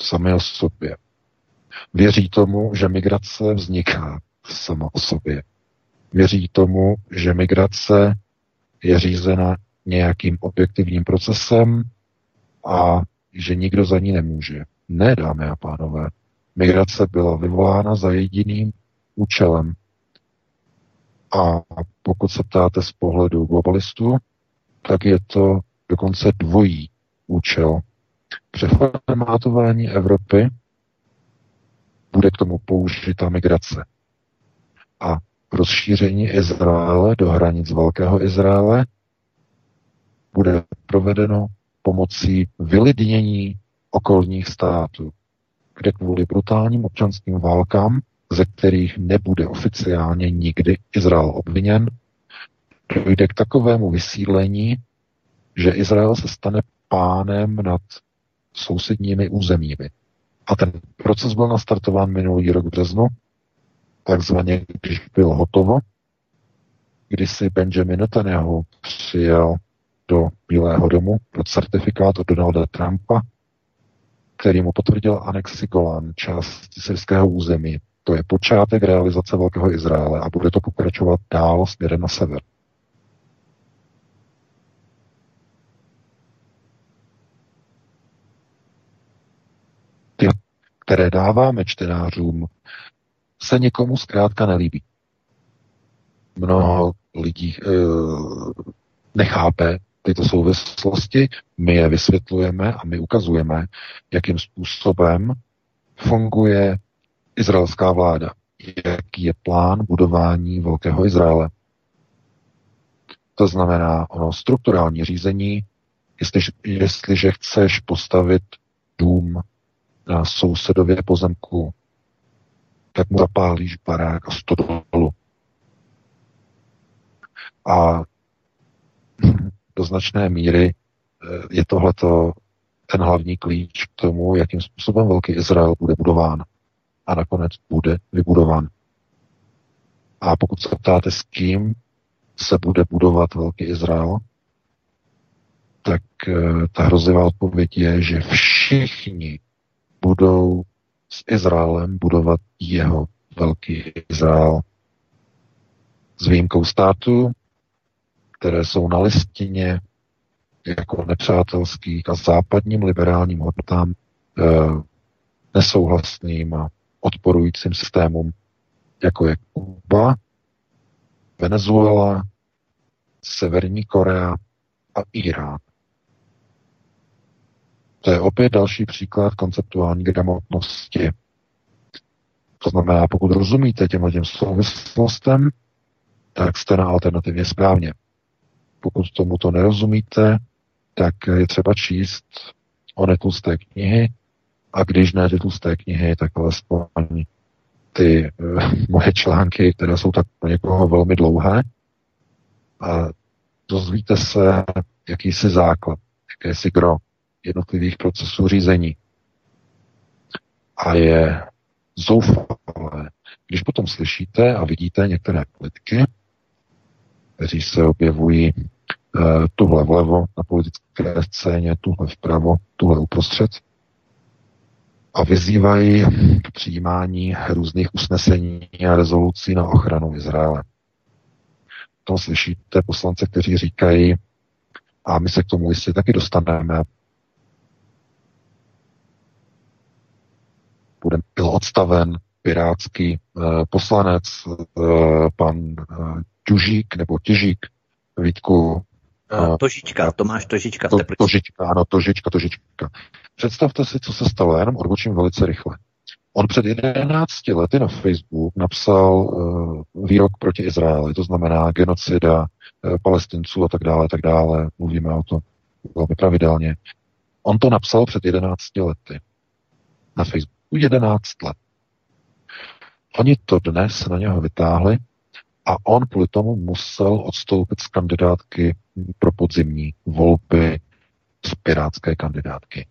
sami o sobě. Věří tomu, že migrace vzniká sama o sobě. Věří tomu, že migrace je řízena nějakým objektivním procesem a že nikdo za ní nemůže. Ne, dámy a pánové. Migrace byla vyvolána za jediným účelem. A pokud se ptáte z pohledu globalistů, tak je to dokonce dvojí účel. Přeformátování Evropy bude k tomu použita migrace. A rozšíření Izraele do hranic Velkého Izraele bude provedeno pomocí vylidnění okolních států, kde kvůli brutálním občanským válkám, ze kterých nebude oficiálně nikdy Izrael obviněn, dojde k takovému vysídlení, že Izrael se stane pánem nad sousedními územími. A ten proces byl nastartován minulý rok v březnu, takzvaně, když byl hotovo, kdy si Benjamin Netanyahu přijel do Bílého domu pro certifikát od Donalda Trumpa, který mu potvrdil anexi Golan, část syrského území. To je počátek realizace Velkého Izraele a bude to pokračovat dál směrem na sever. Ty, které dáváme čtenářům, se někomu zkrátka nelíbí. Mnoho lidí e, nechápe tyto souvislosti, my je vysvětlujeme a my ukazujeme, jakým způsobem funguje izraelská vláda, jaký je plán budování Velkého Izraele. To znamená ono strukturální řízení, jestliže, jestliže chceš postavit dům na sousedově pozemku, tak mu zapálíš barák a stodolu. A do značné míry eh, je tohleto ten hlavní klíč k tomu, jakým způsobem Velký Izrael bude budován. A nakonec bude vybudován. A pokud se ptáte, s kým se bude budovat Velký Izrael, tak eh, ta hrozivá odpověď je, že všichni budou s Izraelem budovat jeho Velký Izrael. S výjimkou států, které jsou na listině jako nepřátelských a západním liberálním hodnotám e, nesouhlasným a odporujícím systémům, jako je Kuba, Venezuela, Severní Korea a Irán. To je opět další příklad konceptuální gramotnosti. To znamená, pokud rozumíte těm těm souvislostem, tak jste na alternativě správně. Pokud tomu to nerozumíte, tak je třeba číst ony tlusté knihy a když ne tlusté knihy, tak alespoň ty uh, (laughs) moje články, které jsou tak pro někoho velmi dlouhé a dozvíte se jakýsi základ, jakési gro jednotlivých procesů řízení. A je zoufalé, když potom slyšíte a vidíte některé politiky, kteří se objevují uh, tuhle vlevo na politické scéně, tuhle vpravo, tuhle uprostřed a vyzývají k přijímání různých usnesení a rezolucí na ochranu Izraele. To slyšíte poslance, kteří říkají, a my se k tomu jistě taky dostaneme, bude, byl odstaven pirátský uh, poslanec, uh, pan Tužík nebo Těžík, Vítku. Tožička, Tomáš Tožička. To, tožička, ano, Tožička, Tožička. Představte si, co se stalo, jenom odbočím velice rychle. On před 11 lety na Facebook napsal uh, výrok proti Izraeli, to znamená genocida uh, palestinců a tak dále, tak dále. Mluvíme o tom velmi pravidelně. On to napsal před 11 lety na Facebooku. 11 let. Oni to dnes na něho vytáhli a on kvůli tomu musel odstoupit z kandidátky pro podzimní volby z pirátské kandidátky.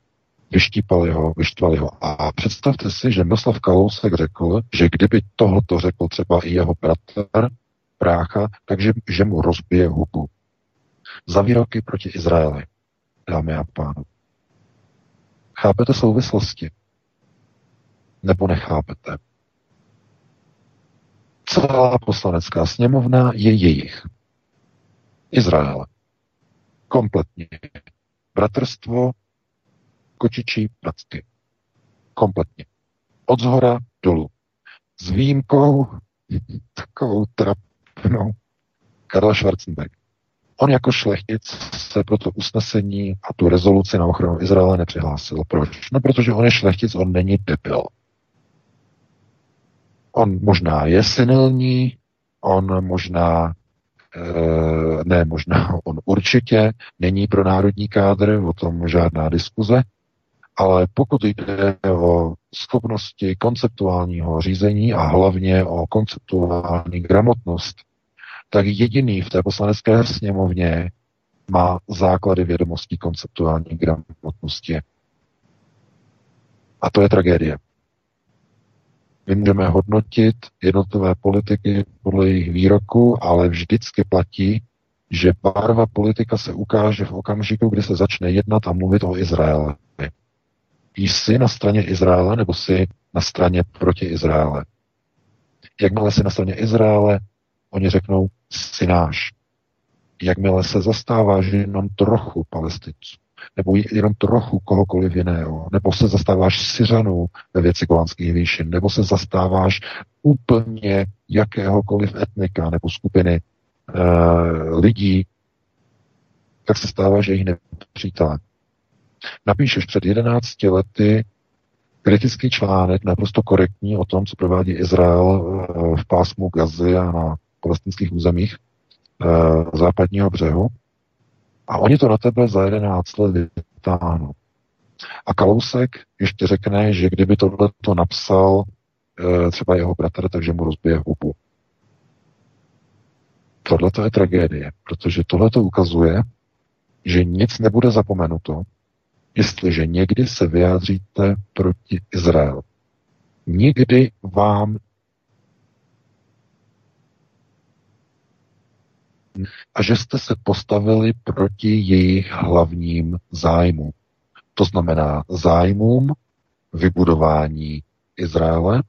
Vyštípali ho, vyštvali ho. A představte si, že Miroslav Kalousek řekl, že kdyby tohoto řekl třeba i jeho bratr, prácha, takže že mu rozbije hubu. Za výroky proti Izraeli, dámy a pánové. Chápete souvislosti? Nebo nechápete? Celá poslanecká sněmovna je jejich. Izrael. Kompletně. Bratrstvo, kočičí pracky. Kompletně. Od zhora dolů. S výjimkou takovou trapnou Karla Schwarzenberg. On jako šlechtic se pro to usnesení a tu rezoluci na ochranu Izraele nepřihlásil. Proč? No, protože on je šlechtic, on není debil. On možná je senilní, on možná, e, ne možná, (laughs) on určitě není pro národní kádr, o tom žádná diskuze, ale pokud jde o schopnosti konceptuálního řízení a hlavně o konceptuální gramotnost, tak jediný v té poslanecké sněmovně má základy vědomostí konceptuální gramotnosti. A to je tragédie. My můžeme hodnotit jednotlivé politiky podle jejich výroku, ale vždycky platí, že barva politika se ukáže v okamžiku, kdy se začne jednat a mluvit o Izraeli. Jsi na straně Izraele nebo jsi na straně proti Izraele? Jakmile jsi na straně Izraele, oni řeknou, jsi náš. Jakmile se zastáváš jenom trochu palestinců, nebo jenom trochu kohokoliv jiného, nebo se zastáváš Syřanů ve věci Golanských výšin, nebo se zastáváš úplně jakéhokoliv etnika nebo skupiny e, lidí, tak se stáváš jejich nepřítelem. Napíšeš před 11 lety kritický článek, naprosto korektní o tom, co provádí Izrael eh, v pásmu Gazy a na palestinských územích e, západního břehu. A oni to na tebe za 11 let vytáhnou. A Kalousek ještě řekne, že kdyby tohle to napsal e, třeba jeho bratr, takže mu rozbije hubu. Tohle to je tragédie, protože tohle to ukazuje, že nic nebude zapomenuto, jestliže někdy se vyjádříte proti Izraelu. Nikdy vám a že jste se postavili proti jejich hlavním zájmu. To znamená zájmům vybudování Izraele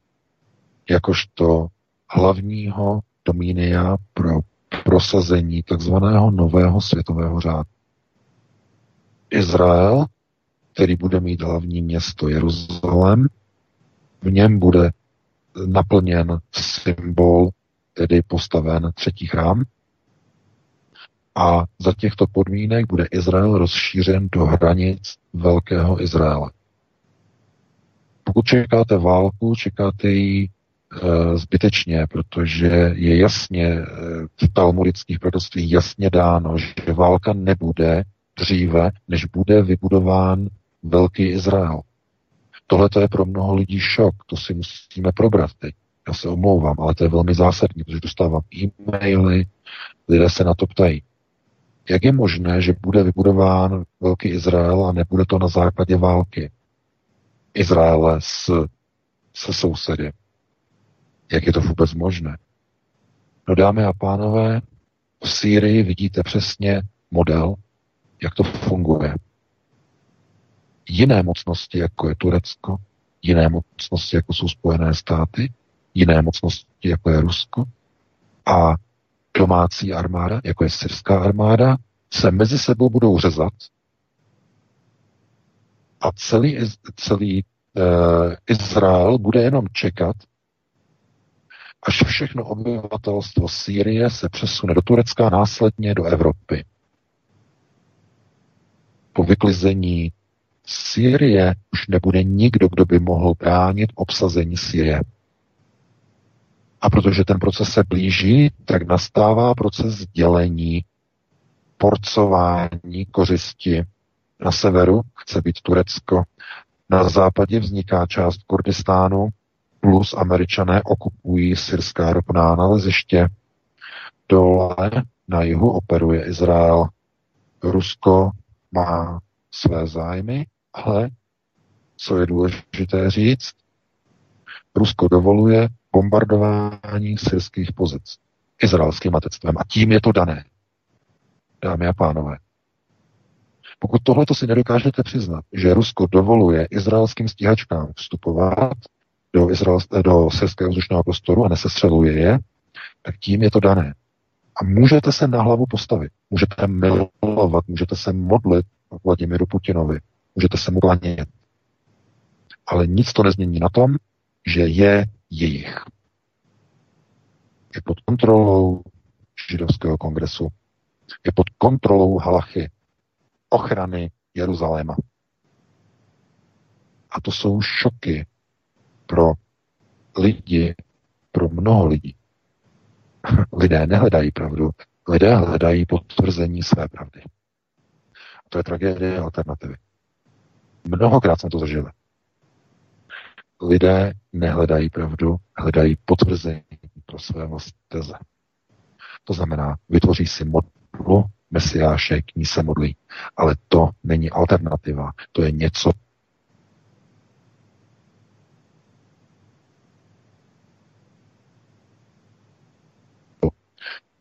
jakožto hlavního domínia pro prosazení takzvaného nového světového řádu. Izrael, který bude mít hlavní město Jeruzalém, v něm bude naplněn symbol, tedy postaven třetí chrám, a za těchto podmínek bude Izrael rozšířen do hranic Velkého Izraele. Pokud čekáte válku, čekáte ji e, zbytečně, protože je jasně e, v talmudických proroctvích jasně dáno, že válka nebude dříve, než bude vybudován Velký Izrael. Tohle je pro mnoho lidí šok, to si musíme probrat teď. Já se omlouvám, ale to je velmi zásadní, protože dostávám e-maily, lidé se na to ptají. Jak je možné, že bude vybudován velký Izrael a nebude to na základě války Izraele s, se sousedy? Jak je to vůbec možné? No dámy a pánové, v Sýrii vidíte přesně model, jak to funguje. Jiné mocnosti, jako je Turecko, jiné mocnosti, jako jsou Spojené státy, jiné mocnosti, jako je Rusko a domácí armáda, jako je syrská armáda, se mezi sebou budou řezat a celý, celý uh, Izrael bude jenom čekat, až všechno obyvatelstvo Sýrie se přesune do Turecka a následně do Evropy. Po vyklizení Sýrie už nebude nikdo, kdo by mohl bránit obsazení Sýrie. A protože ten proces se blíží, tak nastává proces dělení, porcování kořisti. Na severu chce být Turecko, na západě vzniká část Kurdistánu, plus američané okupují syrská ropná naleziště. Dole na jihu operuje Izrael. Rusko má své zájmy, ale co je důležité říct, Rusko dovoluje bombardování syrských pozic izraelským letectvem. A tím je to dané. Dámy a pánové. Pokud tohle si nedokážete přiznat, že Rusko dovoluje izraelským stíhačkám vstupovat, do, Izrael, do syrského vzdušného prostoru a nesestřeluje je, tak tím je to dané. A můžete se na hlavu postavit, můžete milovat, můžete se modlit Vladimíru Putinovi, můžete se mu klanět. Ale nic to nezmění na tom, že je jejich. Je pod kontrolou židovského kongresu, je pod kontrolou halachy, ochrany Jeruzaléma. A to jsou šoky pro lidi, pro mnoho lidí. (laughs) Lidé nehledají pravdu, lidé hledají potvrzení své pravdy. A to je tragédie alternativy. Mnohokrát jsme to zažili. Lidé nehledají pravdu, hledají potvrzení pro své vlastní teze. To znamená, vytvoří si modlu mesiáše, k ní se modlí. Ale to není alternativa. To je něco,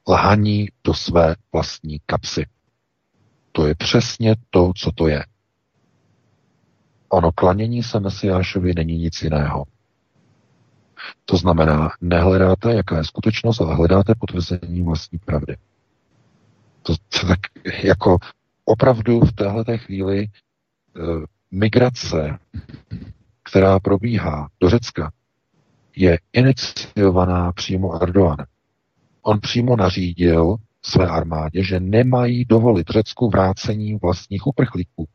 lhaní do své vlastní kapsy. To je přesně to, co to je. Ono klanění se Mesiášovi není nic jiného. To znamená, nehledáte, jaká je skutečnost, ale hledáte potvrzení vlastní pravdy. To, to tak jako opravdu v téhle chvíli e, migrace, která probíhá do Řecka, je iniciovaná přímo Erdoganem. On přímo nařídil své armádě, že nemají dovolit Řecku vrácení vlastních uprchlíků.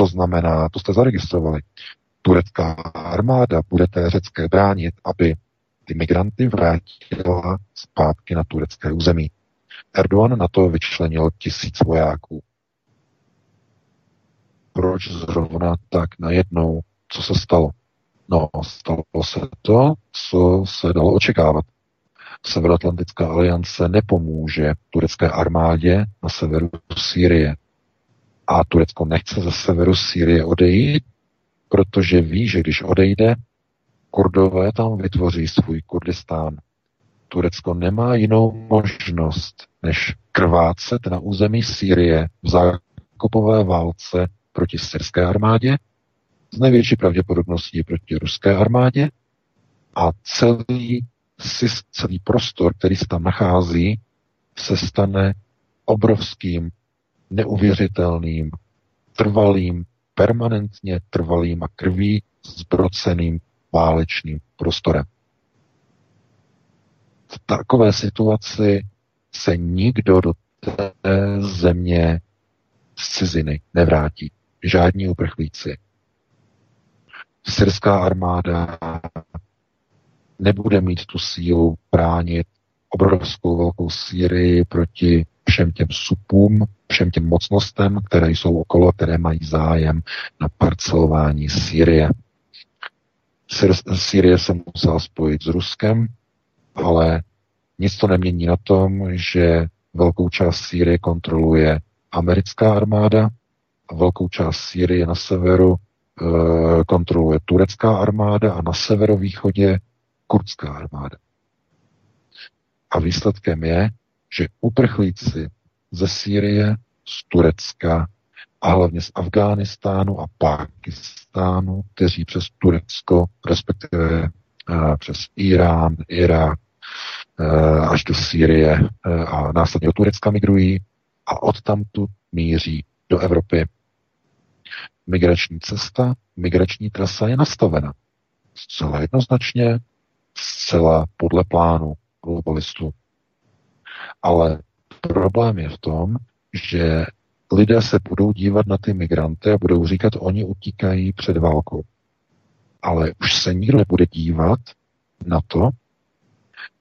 To znamená, to jste zaregistrovali, turecká armáda bude té řecké bránit, aby ty migranty vrátila zpátky na turecké území. Erdogan na to vyčlenil tisíc vojáků. Proč zrovna tak najednou? Co se stalo? No, stalo se to, co se dalo očekávat. Severoatlantická aliance nepomůže turecké armádě na severu Sýrie. A Turecko nechce ze severu Sýrie odejít, protože ví, že když odejde, Kurdové tam vytvoří svůj Kurdistán. Turecko nemá jinou možnost, než krvácet na území Sýrie v zákopové válce proti syrské armádě, z největší pravděpodobností proti ruské armádě a celý celý prostor, který se tam nachází, se stane obrovským, neuvěřitelným, trvalým, permanentně trvalým a krví zbroceným válečným prostorem. V takové situaci se nikdo do té země z ciziny nevrátí. Žádní uprchlíci. Syrská armáda nebude mít tu sílu bránit obrovskou velkou Sýrii proti všem těm supům, všem těm mocnostem, které jsou okolo, které mají zájem na parcelování Sýrie. Sýrie se musela spojit s Ruskem, ale nic to nemění na tom, že velkou část Sýrie kontroluje americká armáda a velkou část Sýrie na severu e, kontroluje turecká armáda a na severovýchodě kurdská armáda. A výsledkem je, že uprchlíci ze Sýrie, z Turecka a hlavně z Afghánistánu a Pákistánu, kteří přes Turecko, respektive uh, přes Irán, Irák, uh, až do Sýrie uh, a následně do Turecka migrují a odtamtu míří do Evropy. Migrační cesta, migrační trasa je nastavena zcela jednoznačně zcela podle plánu globalistů. Ale problém je v tom, že lidé se budou dívat na ty migranty a budou říkat, oni utíkají před válkou. Ale už se nikdo nebude dívat na to,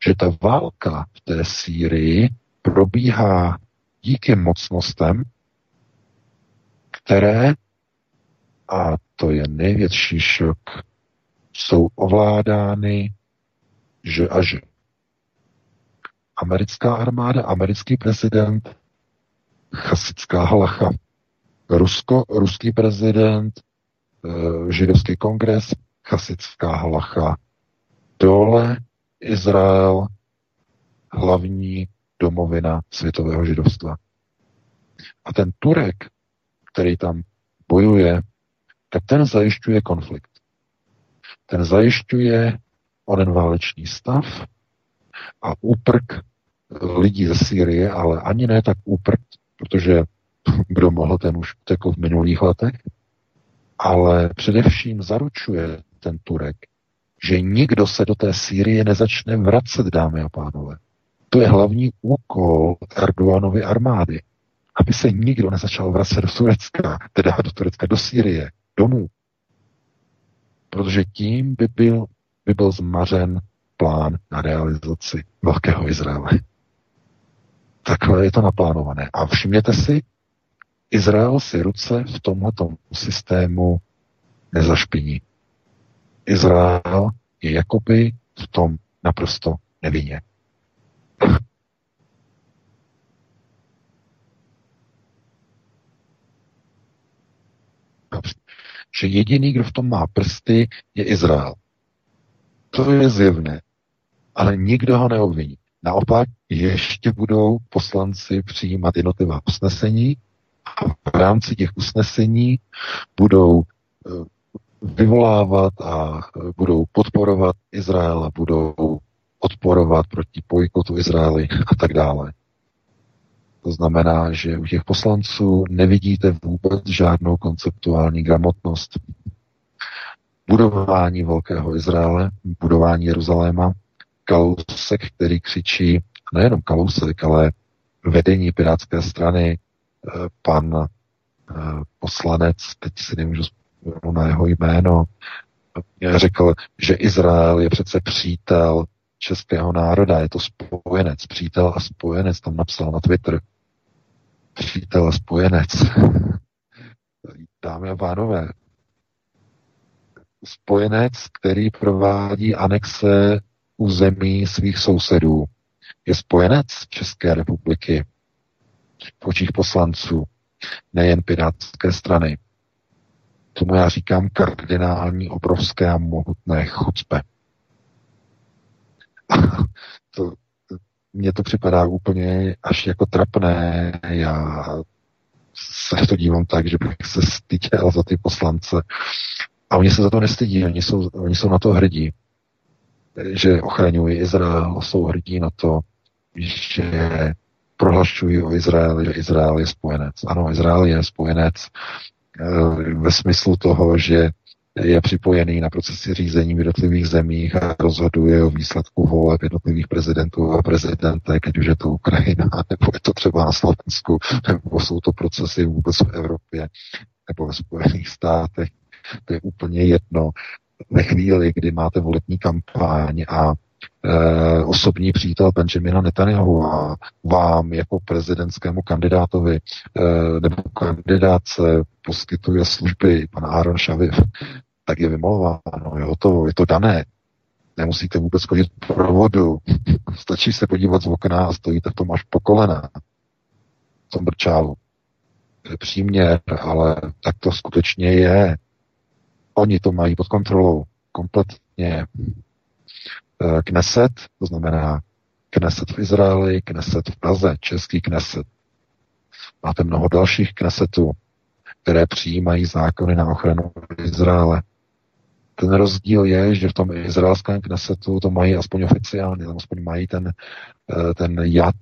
že ta válka v té Sýrii probíhá díky mocnostem, které, a to je největší šok, jsou ovládány že a že. Americká armáda, americký prezident, chasická halacha, Rusko, ruský prezident, e, židovský kongres, chasická halacha, dole Izrael, hlavní domovina světového židovstva. A ten Turek, který tam bojuje, tak ten zajišťuje konflikt. ten zajišťuje onen válečný stav a úprk lidí ze Sýrie, ale ani ne tak úprk, protože (laughs) kdo mohl, ten už utekl v minulých letech, ale především zaručuje ten Turek, že nikdo se do té Sýrie nezačne vracet, dámy a pánové. To je hlavní úkol Erdoganovy armády. Aby se nikdo nezačal vracet do Turecka, teda do Turecka, do Sýrie, domů. Protože tím by byl, by byl zmařen plán na realizaci Velkého Izraele. Takhle je to naplánované. A všimněte si, Izrael si ruce v tomto systému nezašpiní. Izrael je jakoby v tom naprosto nevinně. Že jediný, kdo v tom má prsty, je Izrael. To je zjevné. Ale nikdo ho neobviní. Naopak ještě budou poslanci přijímat jednotlivá usnesení a v rámci těch usnesení budou eh, vyvolávat a eh, budou podporovat Izrael a budou odporovat proti bojkotu Izraeli a tak dále. To znamená, že u těch poslanců nevidíte vůbec žádnou konceptuální gramotnost. Budování Velkého Izraele, budování Jeruzaléma, Kalousek, který křičí, nejenom Kalousek, ale vedení Pirátské strany, eh, pan eh, poslanec, teď si nemůžu vzpomenout na jeho jméno, řekl, že Izrael je přece přítel českého národa, je to spojenec, přítel a spojenec, tam napsal na Twitter. Přítel a spojenec. (laughs) Dámy a pánové, spojenec, který provádí anexe území svých sousedů, je spojenec České republiky v očích poslanců, nejen pirátské strany. Tomu já říkám kardinální, obrovské a mohutné chucpe. to, mně to připadá úplně až jako trapné. Já se to dívám tak, že bych se styděl za ty poslance. A oni se za to nestydí, oni jsou, oni jsou na to hrdí, že ochraňují Izrael, jsou hrdí na to, že prohlašují o Izraeli, že Izrael je spojenec. Ano, Izrael je spojenec eh, ve smyslu toho, že je připojený na procesy řízení v jednotlivých zemích a rozhoduje o výsledku voleb jednotlivých prezidentů a prezidentek, ať už je to Ukrajina, (laughs) nebo je to třeba na Slovensku, nebo jsou to procesy vůbec v Evropě, nebo ve Spojených státech. To je úplně jedno. Ve chvíli, kdy máte volební kampaň a e, osobní přítel Benjamina Netanyahu a vám jako prezidentskému kandidátovi e, nebo kandidátce poskytuje služby pan Aaron Šaviv, tak je vymalováno, je hotovo, je to dané. Nemusíte vůbec chodit pro vodu. (laughs) Stačí se podívat z okna a stojíte v tom až po kolena. V tom brčálu. To je příměr, ale tak to skutečně je. Oni to mají pod kontrolou kompletně. Eh, Kneset, to znamená Kneset v Izraeli, Kneset v Praze, český Kneset. Máte mnoho dalších Knesetů, které přijímají zákony na ochranu Izraele. Ten rozdíl je, že v tom izraelském knesetu to mají aspoň oficiálně, tam aspoň mají ten, eh, ten jad,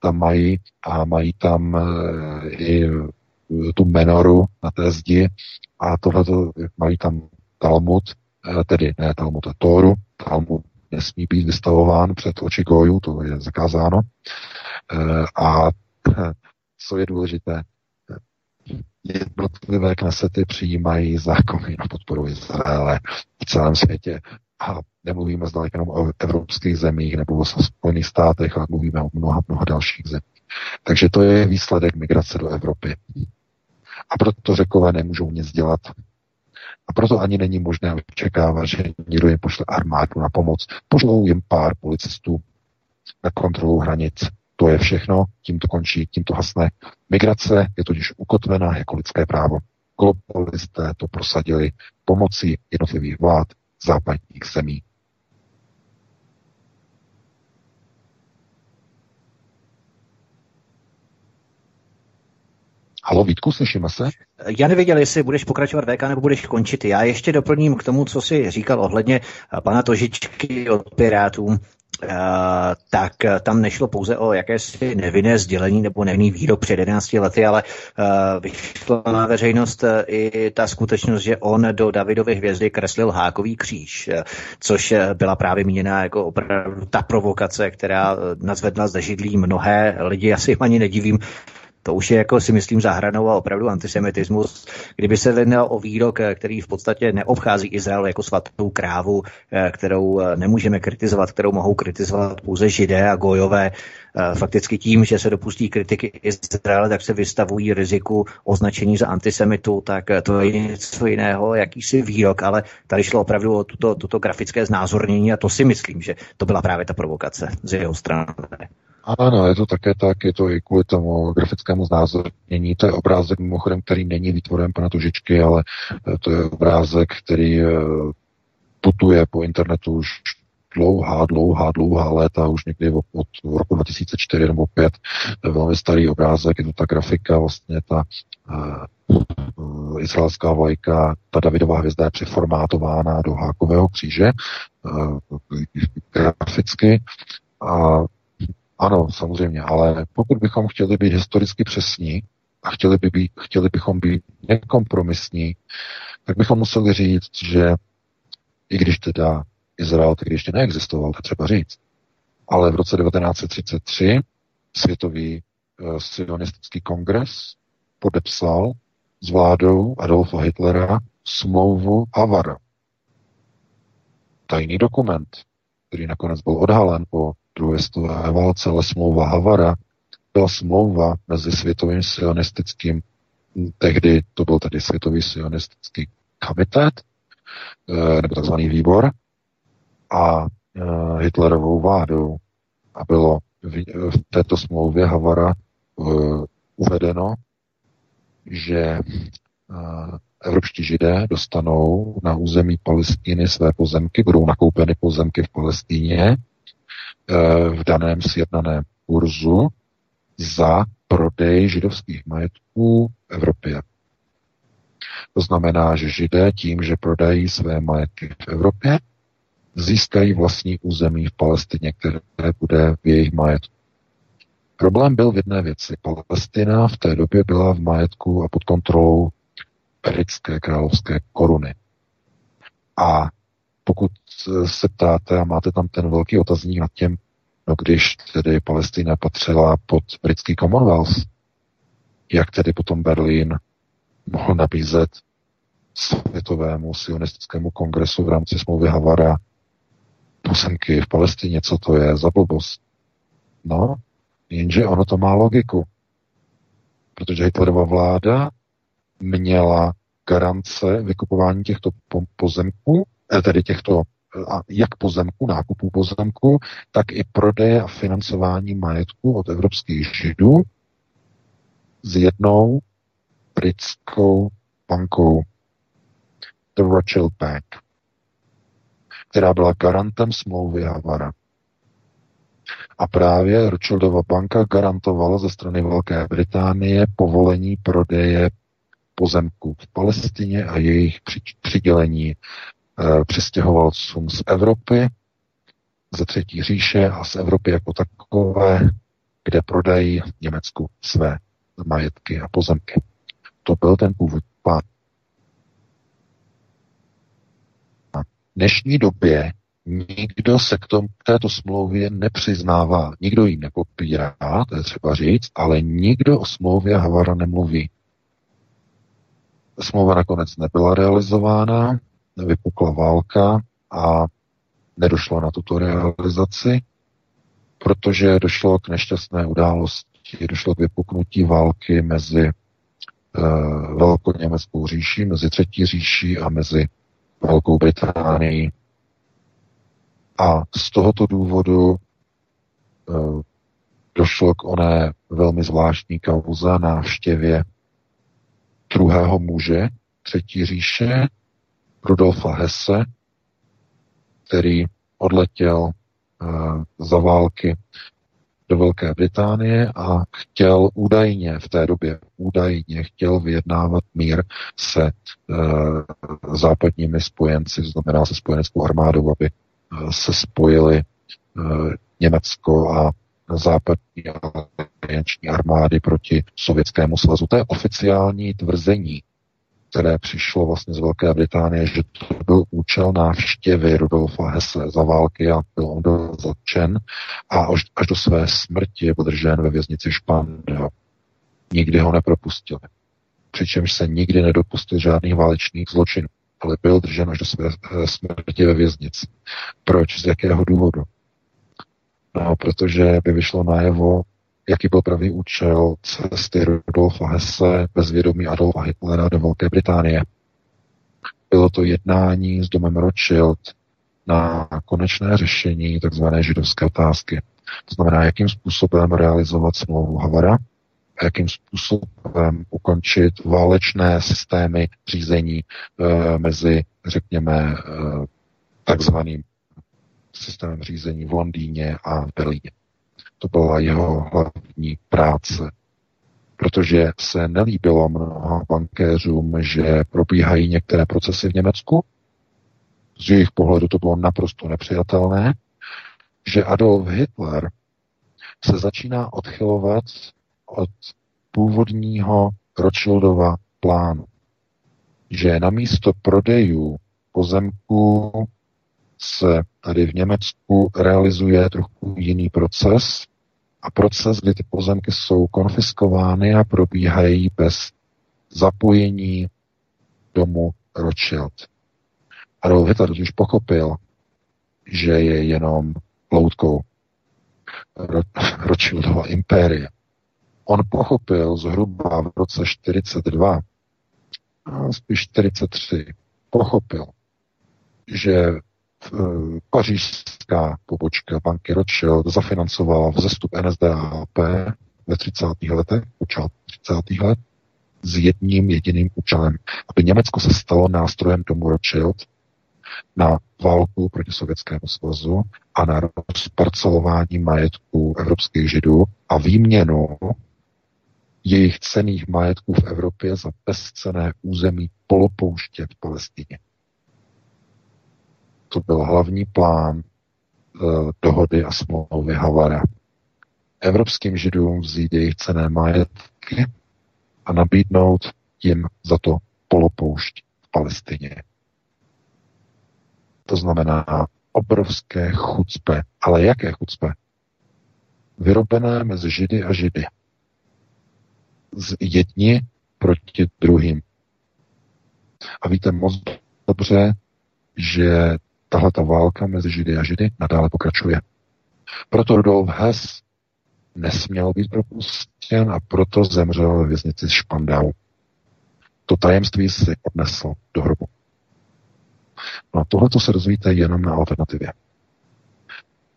tam mají a mají tam eh, i tu menoru na té zdi a tohle mají tam Talmud, eh, tedy ne Talmud, a Tóru, Talmud nesmí být vystavován před oči gojů, to je zakázáno. A (clears throat) co je důležité, jednotlivé knesety přijímají zákony na podporu Izraele v celém světě. A nemluvíme zdaleka jenom o evropských zemích nebo o Spojených státech, ale mluvíme o mnoha, mnoha dalších zemích. Takže to je výsledek migrace do Evropy. A proto řekové nemůžou nic dělat. A proto ani není možné očekávat, že někdo jim pošle armádu na pomoc. Pošlou jim pár policistů na kontrolu hranic to je všechno, tím to končí, tím to hasne. Migrace je totiž ukotvená jako lidské právo. Globalisté to prosadili pomocí jednotlivých vlád západních zemí. Halo Vítku, slyšíme se? Já nevěděl, jestli budeš pokračovat VK nebo budeš končit. Já ještě doplním k tomu, co jsi říkal ohledně pana Tožičky od Pirátů. Eh, tak eh, tam nešlo pouze o jakési nevinné sdělení nebo nevinný výrok před 11 lety, ale uh, vyšla na veřejnost i ta skutečnost, že on do Davidovy hvězdy kreslil hákový kříž, což byla právě míněna jako opravdu ta provokace, která nazvedla zde židlí mnohé lidi. Já si ani nedivím, to už je jako si myslím zahranou a opravdu antisemitismus. Kdyby se jednalo o výrok, eh, který v podstatě neobchází Izrael jako svatou krávu, eh, kterou eh, nemůžeme kritizovat, kterou mohou kritizovat pouze židé a gojové, fakticky tím, že se dopustí kritiky Izraele, tak se vystavují riziku označení za antisemitu, tak to je něco jiného, jakýsi výrok, ale tady šlo opravdu o tuto, tuto grafické znázornění a to si myslím, že to byla právě ta provokace z jeho strany. Ano, je to také tak, je to i kvůli tomu grafickému znázornění. To je obrázek mimochodem, který není výtvorem pana Tužičky, ale eh, to je obrázek, který eh, putuje po internetu už dlouhá, dlouhá, dlouhá léta, už někdy od, roku 2004 nebo 5. To je velmi starý obrázek, je to ta grafika, vlastně ta uh, izraelská vlajka, ta Davidová hvězda je přeformátována do hákového kříže uh, graficky a ano, samozřejmě, ale pokud bychom chtěli být historicky přesní a chtěli, by být, chtěli bychom být nekompromisní, tak bychom museli říct, že i když teda Izrael tehdy ještě neexistoval, to třeba říct, ale v roce 1933 Světový uh, sionistický kongres podepsal s vládou Adolfa Hitlera smlouvu Havara. Tajný dokument, který nakonec byl odhalen po druhé světové válce, ale smlouva Havara byla smlouva mezi světovým sionistickým, tehdy to byl tedy světový sionistický komitet, eh, nebo takzvaný výbor, a eh, Hitlerovou vládou. A bylo v této smlouvě Havara eh, uvedeno, že evropští židé dostanou na území Palestiny své pozemky, budou nakoupeny pozemky v Palestíně v daném sjednaném kurzu za prodej židovských majetků v Evropě. To znamená, že židé tím, že prodají své majetky v Evropě, získají vlastní území v Palestině, které bude v jejich majetku. Problém byl v jedné věci. Palestina v té době byla v majetku a pod kontrolou britské královské koruny. A pokud se ptáte a máte tam ten velký otazník nad tím, no když tedy Palestina patřila pod britský Commonwealth, jak tedy potom Berlín mohl nabízet světovému sionistickému kongresu v rámci smlouvy Havara pozemky v Palestině, co to je za blbost. No, jenže ono to má logiku. Protože Hitlerova vláda měla garance vykupování těchto pozemků Eh, tedy těchto eh, jak pozemku, nákupu pozemku, tak i prodeje a financování majetku od evropských židů s jednou britskou bankou, The Rothschild Bank, která byla garantem smlouvy Havara. A právě Rothschildova banka garantovala ze strany Velké Británie povolení prodeje pozemků v Palestině a jejich přidělení Eh, přistěhovalcům z Evropy, ze třetí říše a z Evropy jako takové, kde prodají Německu své majetky a pozemky. To byl ten původ plán. A v dnešní době nikdo se k, tom, k této smlouvě nepřiznává. Nikdo ji nepopírá, to je třeba říct, ale nikdo o smlouvě Havara nemluví. Smlouva nakonec nebyla realizována, vypukla válka a nedošlo na tuto realizaci, protože došlo k nešťastné události, došlo k vypuknutí války mezi uh, Velkou německou říší, mezi Třetí říší a mezi Velkou Británií. A z tohoto důvodu uh, došlo k oné velmi zvláštní kauze návštěvě druhého muže Třetí říše, Rudolfa Hesse, který odletěl uh, za války do Velké Británie a chtěl údajně v té době, údajně chtěl vyjednávat mír se e, západními spojenci, znamená se spojeneckou armádou, aby e, se spojili Německo a západní alianční armády proti Sovětskému svazu. To je oficiální tvrzení které přišlo vlastně z Velké Británie, že to byl účel návštěvy Rudolfa Hesse za války a byl on byl zatčen a až, až do své smrti byl držen ve věznici Špandau. Nikdy ho nepropustili. Přičemž se nikdy nedopustil žádných válečných zločinů, ale byl držen až do své eh, smrti ve věznici. Proč? Z jakého důvodu? No, protože by vyšlo najevo, jaký byl pravý účel cesty Rudolfa Hesse bez vědomí Adolfa Hitlera do Velké Británie. Bylo to jednání s domem Rothschild na konečné řešení tzv. židovské otázky. To znamená, jakým způsobem realizovat smlouvu Havara a jakým způsobem ukončit válečné systémy řízení e, mezi, řekněme, e, takzvaným systémem řízení v Londýně a v Berlíně. To byla jeho hlavní práce. Protože se nelíbilo mnoha bankéřům, že probíhají některé procesy v Německu. Z jejich pohledu to bylo naprosto nepřijatelné, že Adolf Hitler se začíná odchylovat od původního Rothschildova plánu. Že na místo prodejů pozemků se tady v Německu realizuje trochu jiný proces, a proces, kdy ty pozemky jsou konfiskovány a probíhají bez zapojení domu Rothschild. Adolf Hitler už pochopil, že je jenom loutkou Rothschildova impérie. On pochopil zhruba v roce 42, a spíš 43, pochopil, že pařížská pobočka banky Rothschild zafinancovala vzestup NSDAP ve 30. letech, počátku 30. let, s jedním jediným účelem, aby Německo se stalo nástrojem domu Rothschild na válku proti Sovětskému svazu a na rozparcelování majetků evropských židů a výměnu jejich cených majetků v Evropě za bezcené území polopouště v Palestině to byl hlavní plán uh, dohody a smlouvy Havara. Evropským židům vzít jejich cené majetky a nabídnout jim za to polopoušť v Palestině. To znamená obrovské chucpe. Ale jaké chucpe? Vyrobené mezi židy a židy. Z jedni proti druhým. A víte moc dobře, že tahle ta válka mezi Židy a Židy nadále pokračuje. Proto Rudolf Hess nesměl být propustěn a proto zemřel ve věznici Špandau. To tajemství si odnesl do hrobu. No a tohle se dozvíte jenom na alternativě.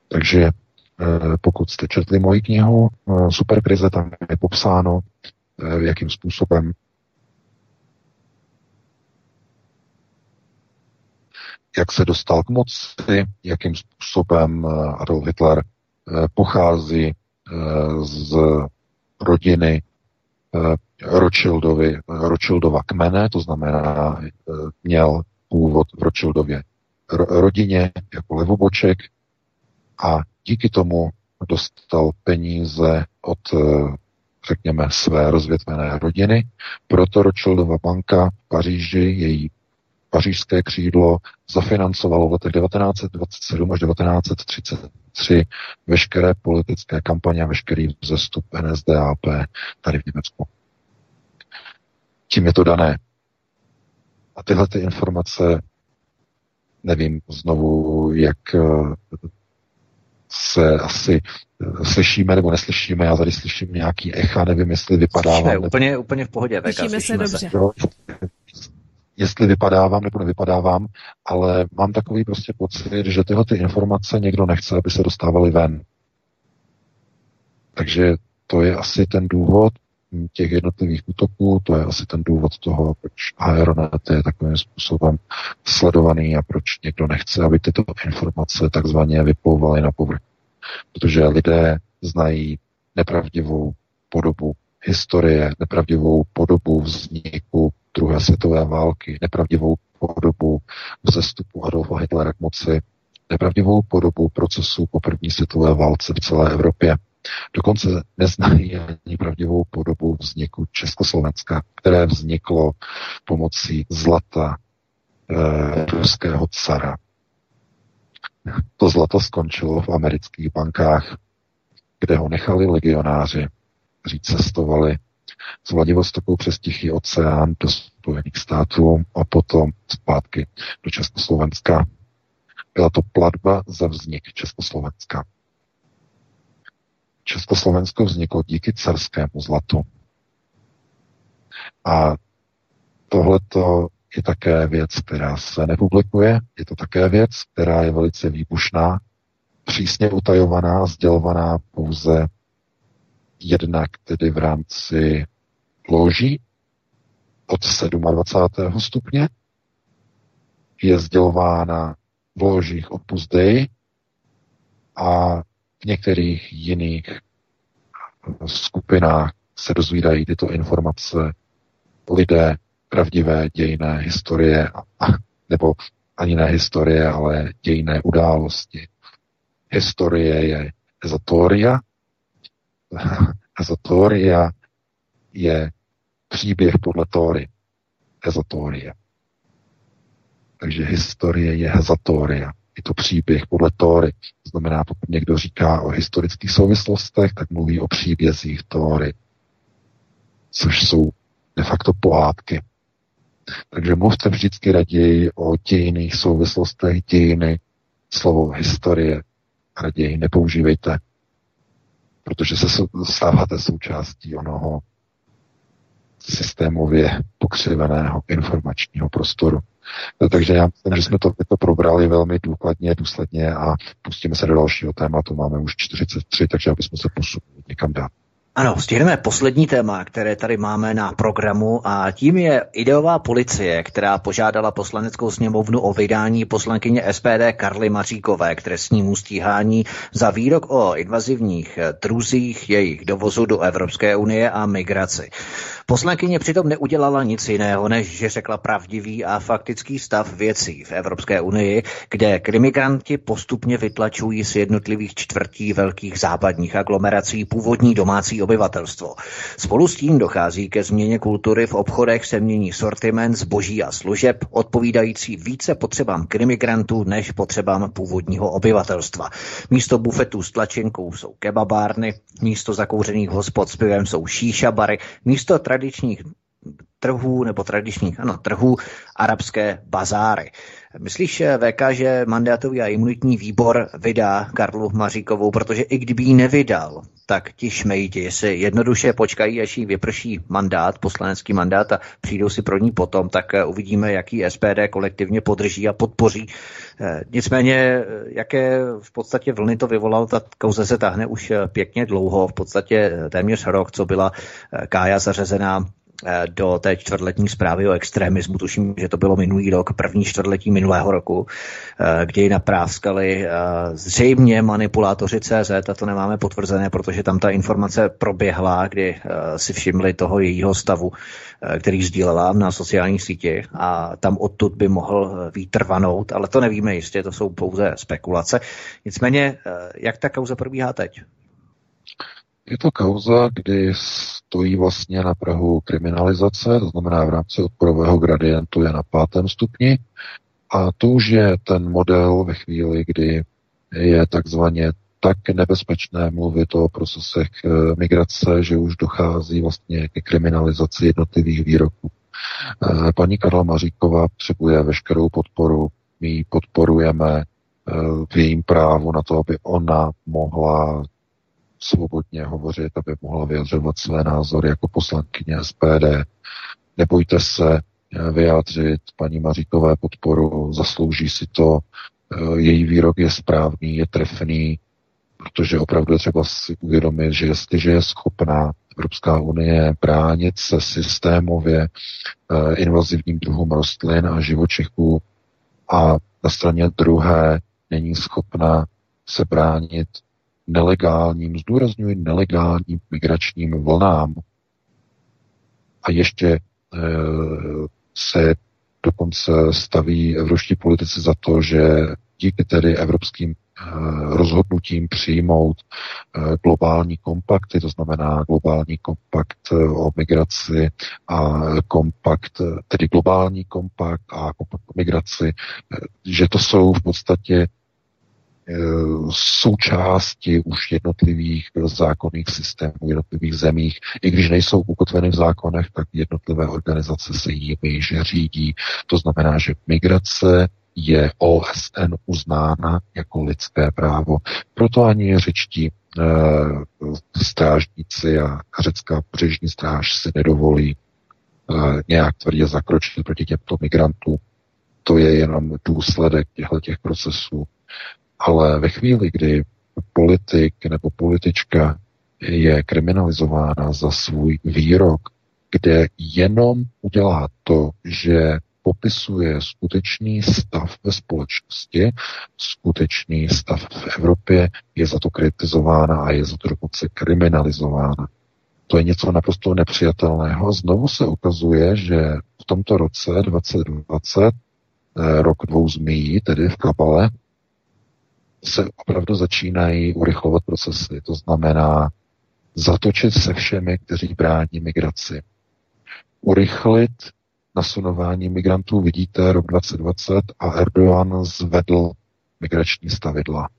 Takže eh, pokud jste četli moji knihu eh, Superkrize, tam je popsáno, eh, jakým způsobem jak se dostal k moci, jakým způsobem eh, Adolf Hitler eh, pochází eh, z rodiny Rothschildovi, Rothschildova kmene, to znamená, měl původ v Rothschildově rodině jako levoboček a díky tomu dostal peníze od, řekněme, své rozvětvené rodiny. Proto Rothschildova banka v Paříži, její pařížské křídlo zafinancovalo v letech 1927 až 1933 veškeré politické kampaně a veškerý vzestup NSDAP tady v Německu. Tím je to dané. A tyhle ty informace, nevím znovu, jak eh, se asi eh, slyšíme nebo neslyšíme, já tady slyším nějaký echa, nevím, jestli vypadá. Slyšíme, úplně, úplně v pohodě. Slyšíme se dobře. Se jestli vypadávám nebo nevypadávám, ale mám takový prostě pocit, že tyhle ty informace někdo nechce, aby se dostávaly ven. Takže to je asi ten důvod těch jednotlivých útoků, to je asi ten důvod toho, proč Aeronet je takovým způsobem sledovaný a proč někdo nechce, aby tyto informace takzvaně vyplouvaly na povrch. Protože lidé znají nepravdivou podobu historie, nepravdivou podobu vzniku druhé světové války, nepravdivou podobu vzestupu Adolfa Hitlera k moci, nepravdivou podobu procesu po první světové válce v celé Evropě. Dokonce neznají ani pravdivou podobu vzniku Československa, které vzniklo pomocí zlata e, ruského cara. To zlato skončilo v amerických bankách, kde ho nechali legionáři, kteří cestovali z Vladivostoku přes Tichý oceán do Spojených států a potom zpátky do Československa. Byla to platba za vznik Československa. Československo vzniklo díky carskému zlatu. A tohleto je také věc, která se nepublikuje, je to také věc, která je velice výbušná, přísně utajovaná, sdělovaná pouze jednak tedy v rámci loží od 27. stupně, je sdělována v ložích Opus Dei a v některých jiných skupinách se dozvídají tyto informace lidé pravdivé dějné historie, nebo ani ne historie, ale dějné události. Historie je ezotoria, (laughs) ezotoria je příběh podle Tóry. Ezotorie. Takže historie je hezatoria. Je to příběh podle Tóry. To znamená, pokud někdo říká o historických souvislostech, tak mluví o příbězích Tóry. Což jsou de facto pohádky. Takže mluvte vždycky raději o dějných souvislostech, dějiny, slovo historie raději nepoužívejte, protože se stáváte součástí onoho systémově pokřiveného informačního prostoru. No, takže já myslím, že jsme to, to probrali velmi důkladně, důsledně a pustíme se do dalšího tématu. Máme už 43, takže abychom se posunuli někam dál. Ano, stihneme poslední téma, které tady máme na programu a tím je ideová policie, která požádala poslaneckou sněmovnu o vydání poslankyně SPD Karly Maříkové k trestnímu stíhání za výrok o invazivních druzích jejich dovozu do Evropské unie a migraci. Poslankyně přitom neudělala nic jiného, než že řekla pravdivý a faktický stav věcí v Evropské unii, kde krimigranti postupně vytlačují z jednotlivých čtvrtí velkých západních aglomerací původní domácí obyvatelstvo. Spolu s tím dochází ke změně kultury v obchodech, se mění sortiment zboží a služeb, odpovídající více potřebám krimigrantů než potřebám původního obyvatelstva. Místo bufetů s tlačenkou jsou kebabárny, místo zakouřených hospod s pivem jsou šíša bary, místo tradičních trhů nebo tradičních ano, trhů arabské bazáry. Myslíš, eh, VK, že mandátový a imunitní výbor vydá Karlu Maříkovou, protože i kdyby ji nevydal, tak ti šmejdi si jednoduše počkají, až jí vyprší mandát, poslanecký mandát a přijdou si pro ní potom, tak eh, uvidíme, jaký SPD kolektivně podrží a podpoří. Eh, nicméně, jaké v podstatě vlny to vyvolalo, ta kauze se tahne už pěkně dlouho, v podstatě téměř rok, co byla Kája zařazená do té čtvrtletní zprávy o extremismu, tuším, že to bylo minulý rok, první čtvrtletí minulého roku, eh, kdy ji napráskali eh, zřejmě manipulátoři CZ, a to nemáme potvrzené, protože tam ta informace proběhla, kdy si všimli toho jejího stavu, který sdílela na sociální síti a tam odtud by mohl výtrvanout, ale to nevíme jistě, to jsou pouze spekulace. Nicméně, jak ta kauza probíhá teď? Je to kauza, kdy stojí vlastně na Prahu kriminalizace, to znamená v rámci odporového gradientu je na pátém stupni. A to už je ten model ve chvíli, kdy je takzvaně tak nebezpečné mluvit o procesech eh, migrace, že už dochází vlastně ke kriminalizaci jednotlivých výroků. Eh, paní Karla Maříková potřebuje veškerou podporu, my ji podporujeme eh, v jejím právu na to, aby ona mohla svobodně hovořit, aby mohla vyjadřovat své názory jako poslankyně SPD. Nebojte se eh, vyjádřit paní Maříkové podporu, zaslouží si to, eh, její výrok je správný, je trefný, protože opravdu je třeba si uvědomit, že jestliže je schopná Evropská unie bránit se systémově eh, invazivním druhům rostlin a živočichů a na straně druhé není schopna se bránit nelegálním, zdůrazňuji nelegálním migračním vlnám. A ještě e, se dokonce staví evropští politici za to, že díky tedy evropským eh, rozhodnutím přijmout eh, globální kompakty, to znamená globální kompakt o migraci a kompakt, tedy globální kompakt a kompakt o migraci, že to jsou v podstatě součásti už jednotlivých zákonných systémů, jednotlivých zemích. I když nejsou ukotveny v zákonech, tak jednotlivé organizace se jimi že řídí. To znamená, že migrace je OSN uznána jako lidské právo. Proto ani řečtí e, strážníci a řecká pobřežní stráž si nedovolí e, nějak tvrdě zakročit proti těmto migrantům. To je jenom důsledek těchto těch procesů. Ale ve chvíli, kdy politik nebo politička je kriminalizována za svůj výrok, kde jenom udělá to, že popisuje skutečný stav ve společnosti, skutečný stav v Evropě, je za to kritizována a je za to dokonce kriminalizována. To je něco naprosto nepřijatelného. Znovu se ukazuje, že v tomto roce 2020, eh, rok dvou zmí, tedy v Kabale, se opravdu začínají urychlovat procesy. To znamená zatočit se všemi, kteří brání migraci. Urychlit nasunování migrantů. Vidíte rok 2020 a Erdogan zvedl migrační stavidla.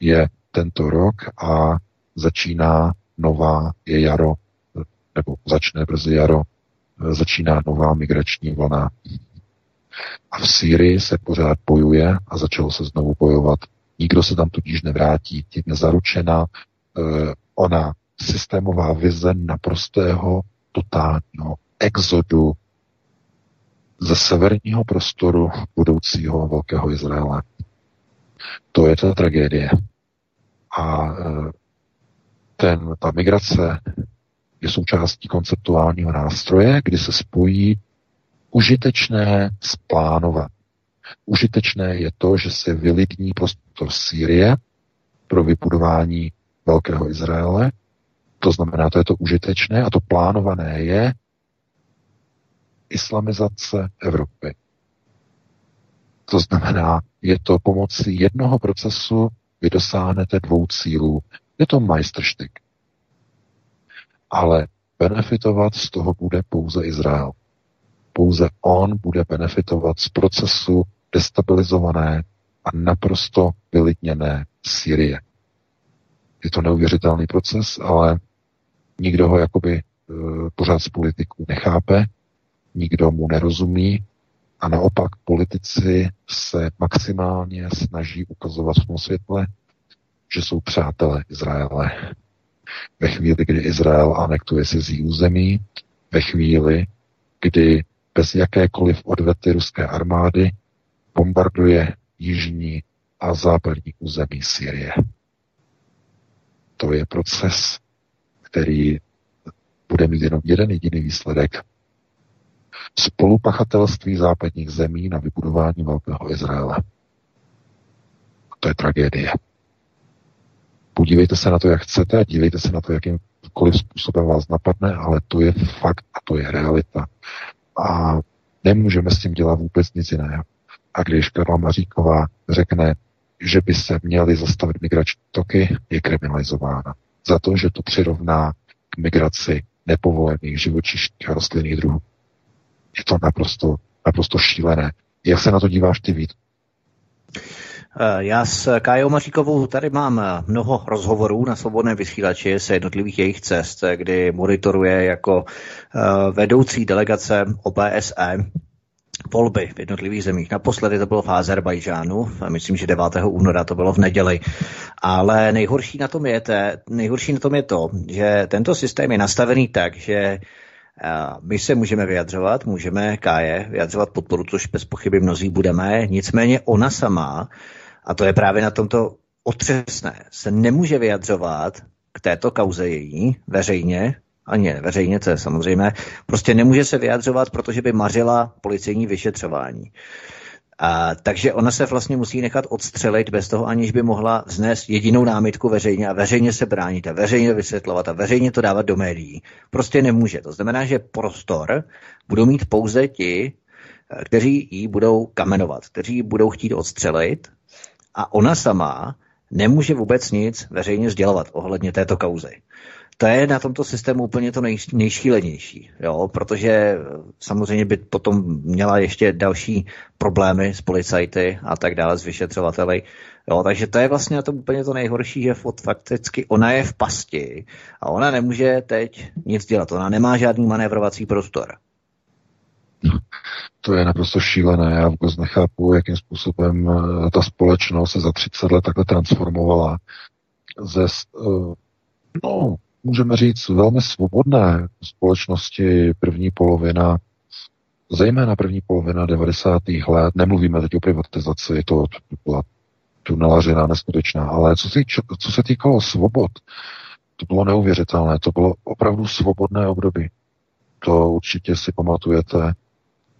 Je tento rok a začíná nová, je jaro, nebo začne brzy jaro, začíná nová migrační vlna. A v Sýrii se pořád bojuje a začalo se znovu bojovat. Nikdo se tam tudíž nevrátí, tím je zaručena eh, ona systémová vize naprostého totálního exodu ze severního prostoru budoucího velkého Izraele. To je ta tragédie. A e, ten, ta migrace je součástí konceptuálního nástroje, kdy se spojí užitečné s plánovat. Užitečné je to, že se vylidní prostor Sýrie pro vybudování Velkého Izraele. To znamená, to je to užitečné a to plánované je, islamizace Evropy. To znamená, je to pomocí jednoho procesu, vy dosáhnete dvou cílů. Je to majstrštyk. Ale benefitovat z toho bude pouze Izrael. Pouze on bude benefitovat z procesu destabilizované a naprosto vylidněné Syrie. Je to neuvěřitelný proces, ale nikdo ho jakoby e, pořád z politiků nechápe, nikdo mu nerozumí a naopak politici se maximálně snaží ukazovat v tom světle, že jsou přátelé Izraele. Ve chvíli, kdy Izrael anektuje z území, ve chvíli, kdy bez jakékoliv odvety ruské armády bombarduje jižní a západní území Syrie. To je proces, který bude mít jenom jeden jediný výsledek spolupachatelství západních zemí na vybudování Velkého Izraele. To je tragédie. Podívejte se na to, jak chcete a dívejte se na to, jakýmkoliv způsobem vás napadne, ale to je fakt a to je realita. A nemůžeme s tím dělat vůbec nic jiného. A když Karla Maříková řekne, že by se měly zastavit migrační toky, je kriminalizována. Za to, že to přirovná k migraci nepovolených živočišných a rostlinných druhů. Je to naprosto, naprosto šílené. Jak se na to díváš ty, Vít? Eh, já s Kájou Maříkovou tady mám eh, mnoho rozhovorů na svobodné vysílači se jednotlivých jejich cest, eh, kdy monitoruje jako vedoucí delegace OBSE volby v jednotlivých zemích. Naposledy to bylo v Azerbajžánu, myslím, že 9. února to bylo v neděli. Ale nejhorší na tom je, te, nejhorší na tom je to, že tento systém je nastavený tak, že my se můžeme vyjadřovat, můžeme Káje vyjadřovat podporu, což bez pochyby mnozí budeme, nicméně ona sama, a to je právě na tomto otřesné, se nemůže vyjadřovat k této kauze její veřejně, ani veřejně, to je samozřejmě, prostě nemůže se vyjadřovat, protože by mařila policejní vyšetřování. A, takže ona se vlastně musí nechat odstřelit bez toho, aniž by mohla vznést jedinou námitku veřejně a veřejně se bránit a veřejně vysvětlovat a veřejně to dávat do médií. Prostě nemůže. To znamená, že prostor budou mít pouze ti, kteří ji budou kamenovat, kteří ji budou chtít odstřelit a ona sama nemůže vůbec nic veřejně sdělovat ohledně této kauzy. To je na tomto systému úplně to nej, nejšílenější, jo? protože samozřejmě by potom měla ještě další problémy s policajty a tak dále, s vyšetřovateli. Jo, takže to je vlastně na tom úplně to nejhorší, že fakticky ona je v pasti a ona nemůže teď nic dělat. Ona nemá žádný manévrovací prostor. To je naprosto šílené. Já vůbec nechápu, jakým způsobem eh, ta společnost se za 30 let takhle transformovala ze, eh, no, můžeme říct, velmi svobodné společnosti první polovina, zejména první polovina 90. let, nemluvíme teď o privatizaci, to byla tunelařina neskutečná, ale co se, co se týkalo svobod, to bylo neuvěřitelné, to bylo opravdu svobodné období. To určitě si pamatujete,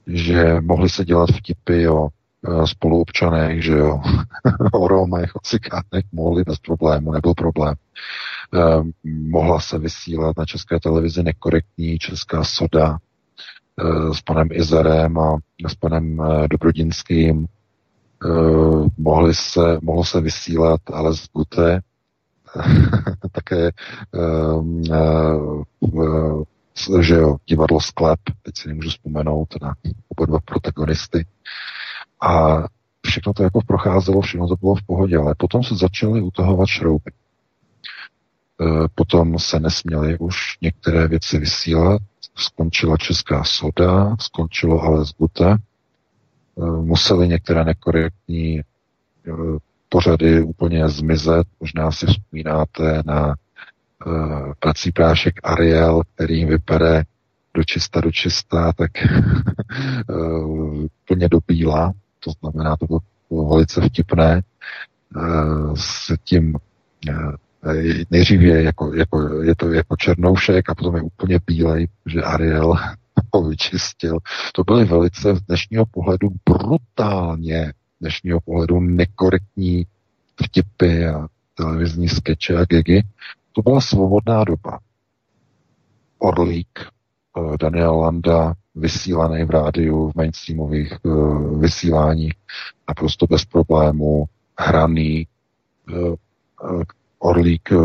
že mohli se dělat vtipy o spoluobčanech, že jo, (laughs) o Romech, o cikánech mohli bez problému, nebyl problém. Eh, mohla se vysílat na české televizi nekorektní česká soda eh, s panem Izerem a s panem Dobrodinským. Mohli se, mohlo se vysílat ale z Gute, (laughs) také že jo, divadlo Sklep, teď si nemůžu vzpomenout na oba dva protagonisty. A všechno to jako procházelo, všechno to bylo v pohodě, ale potom se začaly utahovat šrouby. E, potom se nesměly už některé věci vysílat, skončila Česká soda, skončilo ale z Gute, e, museli některé nekorektní e, pořady úplně zmizet. Možná si vzpomínáte na prací prášek Ariel, který vypere do čista do čista, tak (laughs) plně do bíla, to znamená, to bylo velice vtipné, s tím nejdřív je, jako, jako, je to jako černoušek a potom je úplně bílej, že Ariel (laughs) ho vyčistil. To byly velice z dnešního pohledu brutálně dnešního pohledu nekorektní vtipy a televizní skeče a gegy. To byla svobodná doba. Orlík, eh, Daniel Landa, vysílaný v rádiu, v mainstreamových uh, vysíláních, naprosto bez problému, hraný, uh, Orlík, eh,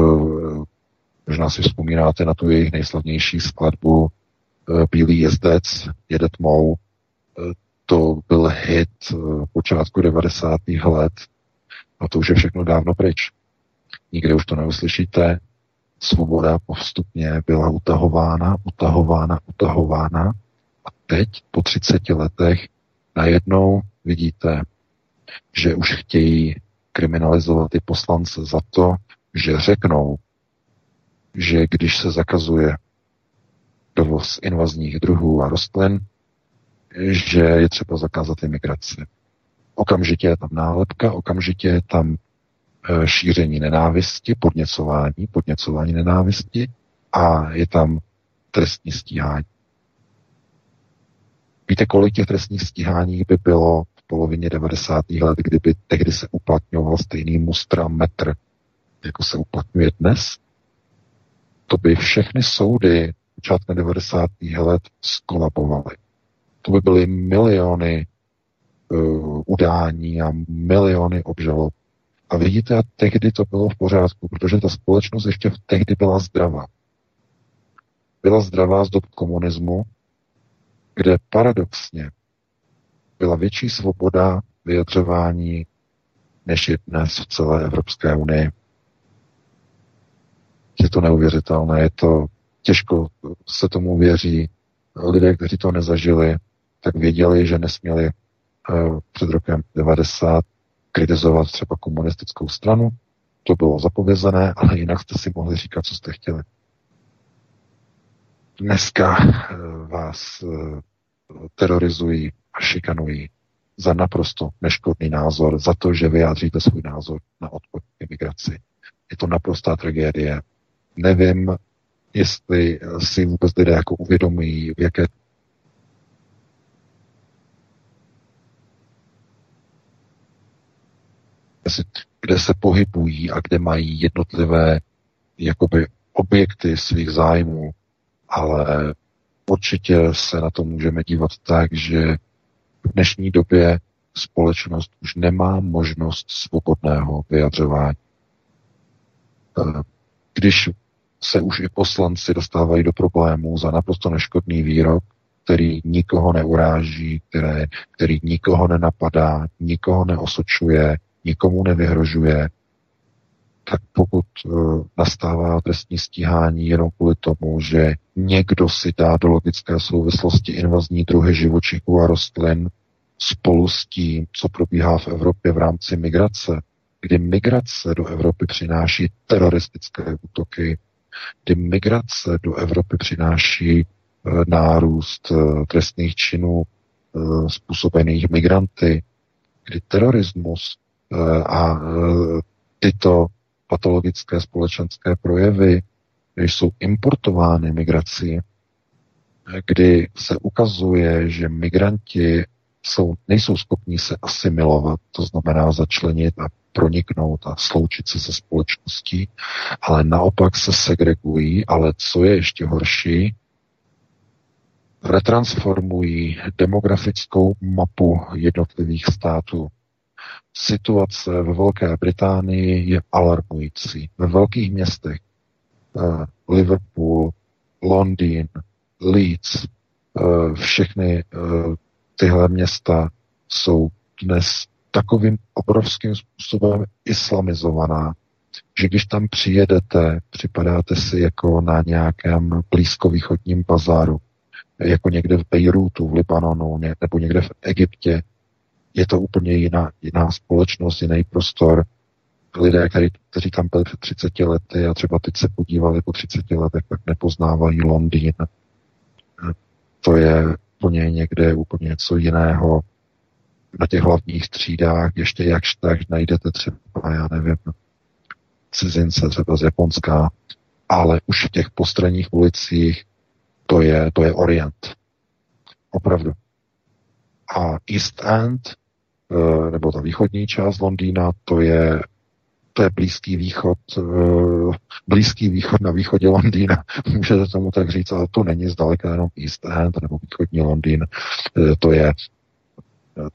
možná si vzpomínáte na tu jejich nejslavnější skladbu eh, Bílý jezdec, jede tmou. Eh, to byl hit počátku 90. let a to už je všechno dávno pryč. Nikde už to neuslyšíte. Svoboda postupně byla utahována, utahována, utahována teď po 30 letech najednou vidíte, že už chtějí kriminalizovat ty poslance za to, že řeknou, že když se zakazuje dovoz invazních druhů a rostlin, že je třeba zakázat imigraci. Okamžitě je tam nálepka, okamžitě je tam e, šíření nenávisti, podněcování, podněcování nenávisti a je tam trestní stíhání. Víte, kolik těch trestních stíhání by bylo v polovině 90. let, kdyby tehdy se uplatňoval stejný mustra metr jako se uplatňuje dnes, to by všechny soudy počátkem 90. let skolabovaly. To by byly miliony uh, udání a miliony obžalob. A vidíte, a tehdy to bylo v pořádku, protože ta společnost ještě v tehdy byla zdravá. Byla zdravá z dob komunismu, kde paradoxně byla větší svoboda vyjadřování, než je dnes v celé Evropské unii je to neuvěřitelné, je to těžko se tomu věří. Lidé, kteří to nezažili, tak věděli, že nesměli uh, před rokem 90 kritizovat třeba komunistickou stranu. To bylo zapovězené, ale jinak jste si mohli říkat, co jste chtěli. Dneska uh, vás uh, terorizují a šikanují za naprosto neškodný názor, za to, že vyjádříte svůj názor na odpor imigraci. Je to naprostá tragédie nevím, jestli si vůbec lidé jako uvědomují, v jaké kde se pohybují a kde mají jednotlivé jakoby objekty svých zájmů, ale určitě se na to můžeme dívat tak, že v dnešní době společnost už nemá možnost svobodného vyjadřování. Eh, když se už i poslanci dostávají do problémů za naprosto neškodný výrok, který nikoho neuráží, které, který nikoho nenapadá, nikoho neosočuje, nikomu nevyhrožuje, tak pokud uh, nastává trestní stíhání jenom kvůli tomu, že někdo si dá do logické souvislosti invazní druhy živočichů a rostlin spolu s tím, co probíhá v Evropě v rámci migrace, kdy migrace do Evropy přináší teroristické útoky, kdy migrace do Evropy přináší uh, nárůst uh, trestných činů způsobených migranty, kdy terorismus a tyto patologické společenské projevy jsou importovány migrací, kdy se ukazuje, že migranti jsou, nejsou schopni se asimilovat, to znamená začlenit a proniknout a sloučit se se společností, ale naopak se segregují, ale co je ještě horší, retransformují demografickou mapu jednotlivých států. Situace ve Velké Británii je alarmující. Ve velkých městech uh, Liverpool, Londýn, Leeds, uh, všechny uh, tyhle města jsou dnes takovým obrovským způsobem islamizovaná, že když tam přijedete, připadáte si jako na nějakém blízkovýchodním bazáru, jako někde v Bejrútu, v Libanonu, nebo někde v Egyptě, je to úplně jiná, jiná společnost, jiný prostor. Lidé, který, kteří tam byli před 30 lety a třeba teď se podívali po 30 letech, tak nepoznávají Londýn. To je úplně někde úplně něco jiného. Na těch hlavních třídách ještě jakž tak najdete třeba, já nevím, cizince třeba z Japonska, ale už v těch postranních ulicích to je, to je Orient. Opravdu. A East End Eh, nebo ta východní část Londýna, to je to je Blízký východ, eh, Blízký východ na východě Londýna, (laughs) můžete tomu tak říct, ale to není zdaleka jenom East End nebo východní Londýn, eh, to je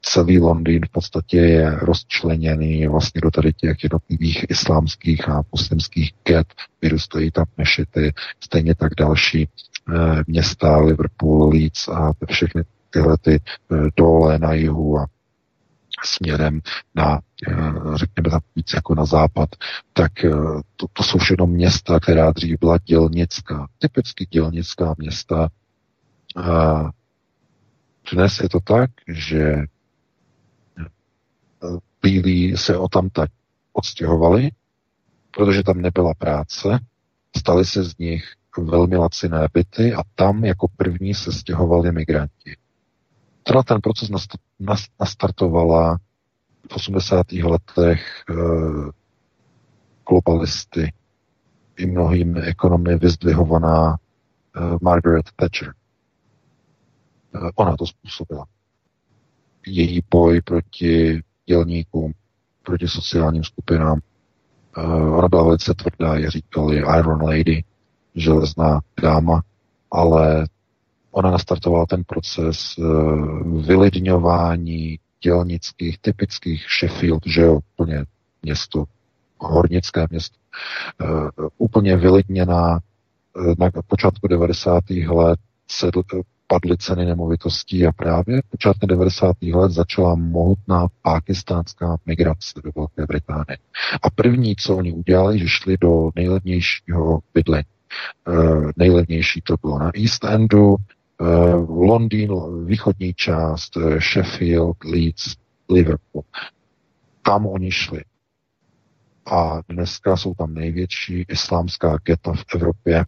celý Londýn v podstatě je rozčleněný vlastně do tady těch jednotlivých islámských a muslimských get, vyrůstají tam mešity, stejně tak další města, Liverpool, Leeds a všechny tyhle ty dole na jihu a směrem na, eh, řekněme tam víc jako na západ, tak eh, to, to jsou všechno města, která dřív byla dělnická, typicky dělnická města. A dnes je to tak, že eh, bílí se o tam tak odstěhovali, protože tam nebyla práce, stali se z nich velmi laciné byty a tam jako první se stěhovali migranti. Teda ten proces nastartovala v 80. letech eh, globalisty i mnohými ekonomy vyzdvihovaná eh, Margaret Thatcher. Eh, ona to způsobila. Její boj proti dělníkům, proti sociálním skupinám. Ona byla velice tvrdá, je říkali Iron Lady, železná dáma, ale ona nastartovala ten proces eh, vylidňování dělnických, typických Sheffield, že jo, úplně město, hornické město, uh, úplně vylidněná. Uh, na počátku 90. let se padly ceny nemovitostí a právě počátkem 90. let začala mohutná pakistánská migrace do Velké Británie. A první, co oni udělali, že šli do nejlevnějšího bydlení. Uh, nejlevnější to bylo na East Endu, Eh, Londýn, východní část, eh, Sheffield, Leeds, Liverpool. Tam oni šli. A dneska jsou tam největší islámská geta v Evropě.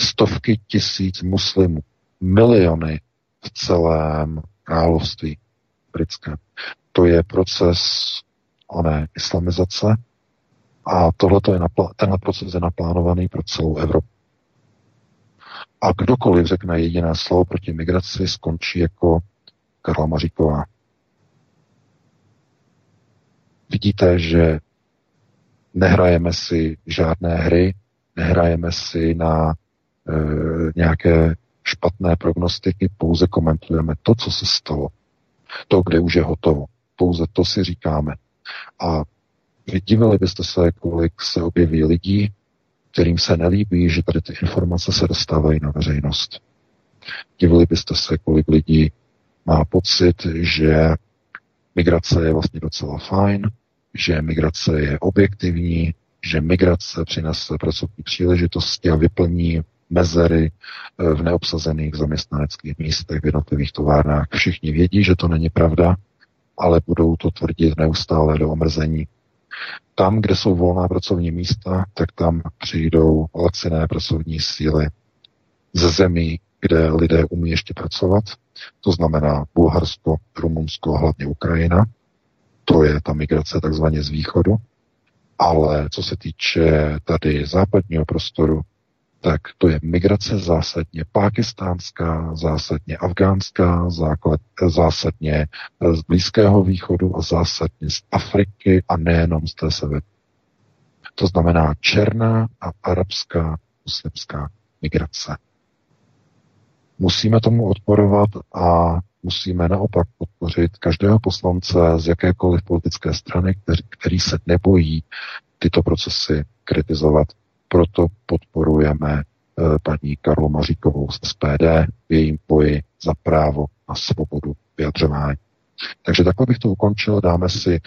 Stovky tisíc muslimů, miliony v celém království britském. To je proces oné islamizace a tohle je napl- tenhle proces je naplánovaný pro celou Evropu. A kdokoliv řekne jediné slovo proti migraci, skončí jako Karla Maříková. vidíte, že nehrajeme si žádné hry, nehrajeme si na e, nějaké špatné prognostiky, pouze komentujeme to, co se stalo. To, kde už je hotovo. Pouze to si říkáme. A divili byste se, kolik se objeví lidí, kterým se nelíbí, že tady ty informace se dostávají na veřejnost. Divili byste se, kolik lidí má pocit, že migrace je vlastně docela fajn, že migrace je objektivní, že migrace přinese pracovní příležitosti a vyplní mezery eh, v neobsazených zaměstnaneckých místech v jednotlivých továrnách. Všichni vědí, že to není pravda, ale budou to tvrdit neustále do omrzení. Tam, kde jsou volná pracovní místa, tak tam přijdou laciné pracovní síly ze zemí, kde lidé umí ještě pracovat, to znamená Bulharsko, Rumunsko hlavně Ukrajina. To je ta migrace takzvaně z východu. Ale co se týče tady západního prostoru, tak to je migrace zásadně pakistánská, zásadně afgánská, základ, zásadně z Blízkého východu a zásadně z Afriky a nejenom z té severu. To znamená černá a arabská muslimská migrace. Musíme tomu odporovat a musíme naopak podpořit každého poslance z jakékoliv politické strany, který, který se nebojí tyto procesy kritizovat. Proto podporujeme e, paní Karlu Maříkovou z SPD v jejím boji za právo a svobodu vyjadřování. Takže takhle bych to ukončil, dáme si, e,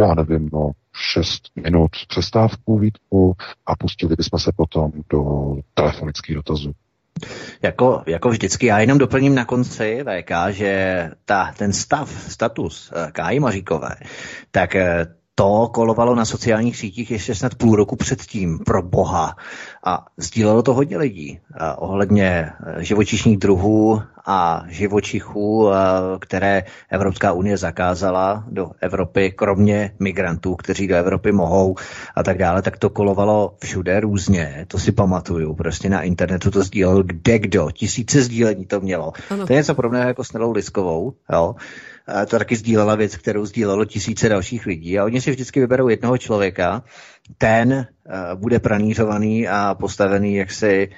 já nevím, no, 6 minut přestávku, výtku a pustili bychom se potom do telefonických dotazů. Jako, jako vždycky, já jenom doplním na konci VK, že ta, ten stav, status eh, Káji Maříkové, tak eh, to kolovalo na sociálních sítích ještě snad půl roku předtím, pro boha. A sdílelo to hodně lidí a ohledně eh, živočišních druhů a živočichů, které Evropská unie zakázala do Evropy, kromě migrantů, kteří do Evropy mohou a tak dále, tak to kolovalo všude různě. To si pamatuju. Prostě na internetu to sdílel kde kdo. Tisíce sdílení to mělo. Ano. To je něco podobného jako s Nelou Liskovou. Jo? To taky sdílela věc, kterou sdílelo tisíce dalších lidí. A oni si vždycky vyberou jednoho člověka, ten uh, bude pranířovaný a postavený jaksi Eh,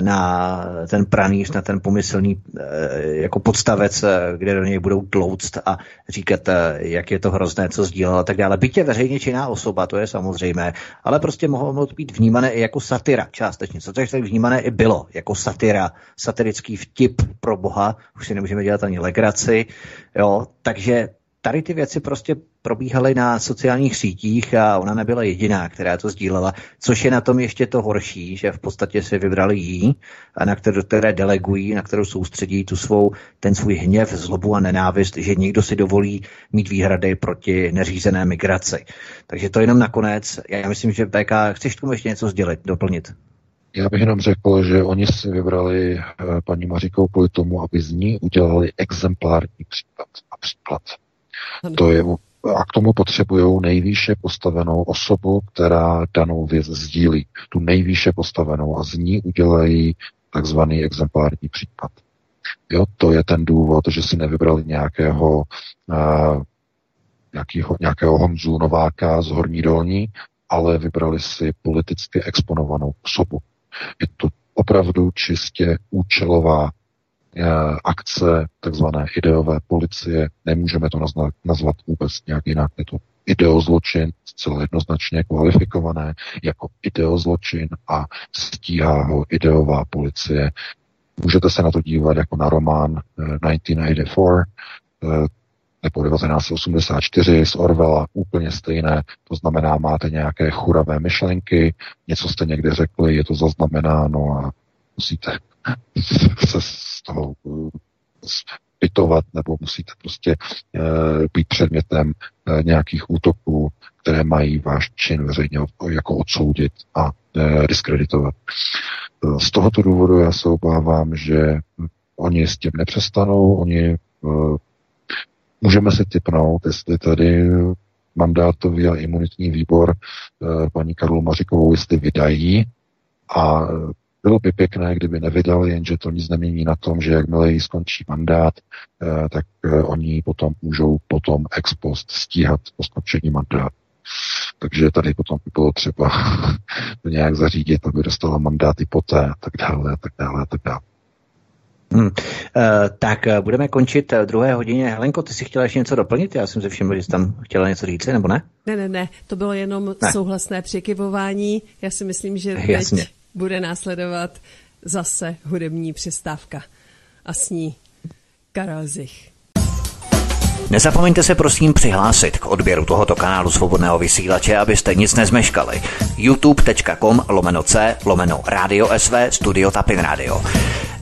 na ten pranýř, na ten pomyslný eh, jako podstavec, eh, kde do něj budou tlouct a říkat, jak je to hrozné, co sdílel a tak dále. Byť je veřejně činná osoba, to je samozřejmé, ale prostě mohlo být vnímané i jako satira částečně. Co tak vnímané i bylo, jako satira, satirický vtip pro boha, už si nemůžeme dělat ani legraci, jo, takže tady ty věci prostě probíhaly na sociálních sítích a ona nebyla jediná, která to sdílela, což je na tom ještě to horší, že v podstatě si vybrali jí, a na kterou, které delegují, na kterou soustředí tu svou, ten svůj hněv, zlobu a nenávist, že někdo si dovolí mít výhrady proti neřízené migraci. Takže to jenom nakonec. Já myslím, že PK, chceš tomu ještě něco sdělit, doplnit? Já bych jenom řekl, že oni si vybrali eh, paní Maříkou kvůli tomu, aby z ní udělali exemplární případ a příklad. To je, a k tomu potřebují nejvýše postavenou osobu, která danou věc sdílí. Tu nejvýše postavenou a z ní udělají takzvaný exemplární případ. Jo, to je ten důvod, že si nevybrali nějakého, uh, nějakého, nějakého Honzu Nováka z Horní Dolní, ale vybrali si politicky exponovanou osobu. Je to opravdu čistě účelová akce takzvané ideové policie, nemůžeme to nazvat, nazvat vůbec nějak jinak, je to ideozločin, zcela jednoznačně kvalifikované jako ideozločin a stíhá ho ideová policie. Můžete se na to dívat jako na román 1984, eh, eh, nebo 1984 z Orwella, úplně stejné, to znamená, máte nějaké churavé myšlenky, něco jste někde řekli, je to zaznamenáno a musíte se z toho zpytovat nebo musíte prostě e, být předmětem e, nějakých útoků, které mají váš čin veřejně jako odsoudit a diskreditovat. Z tohoto důvodu já se obávám, že oni s tím nepřestanou, oni můžeme si typnout, jestli tady mandátový a imunitní výbor paní Karlu Mařikovou, jestli vydají a Bylo by pěkné, kdyby nevydali, jenže to nic nemění na tom, že jakmile jí skončí mandát, eh, tak eh, oni potom můžou potom ex post stíhat po skončení mandátu. Takže tady potom by bylo třeba (laughs) to nějak zařídit, aby dostala mandáty poté a tak dále a tak dále a tak dále. Hmm. Uh, tak uh, budeme končit v druhé hodině. Helenko, ty si chtěla ještě něco doplnit? Já jsem se všiml, že jsi tam chtěla něco říct, nebo ne? Ne, ne, ne, to bylo jenom ne. souhlasné překyvování. Já si myslím, že teď Jasně. Bude následovat zase hudební přestávka a s ní Karel Zich. Nezapomeňte se prosím přihlásit k odběru tohoto kanálu svobodného vysílače, abyste nic nezmeškali. youtube.com lomeno c lomeno radio sv studio tapin radio.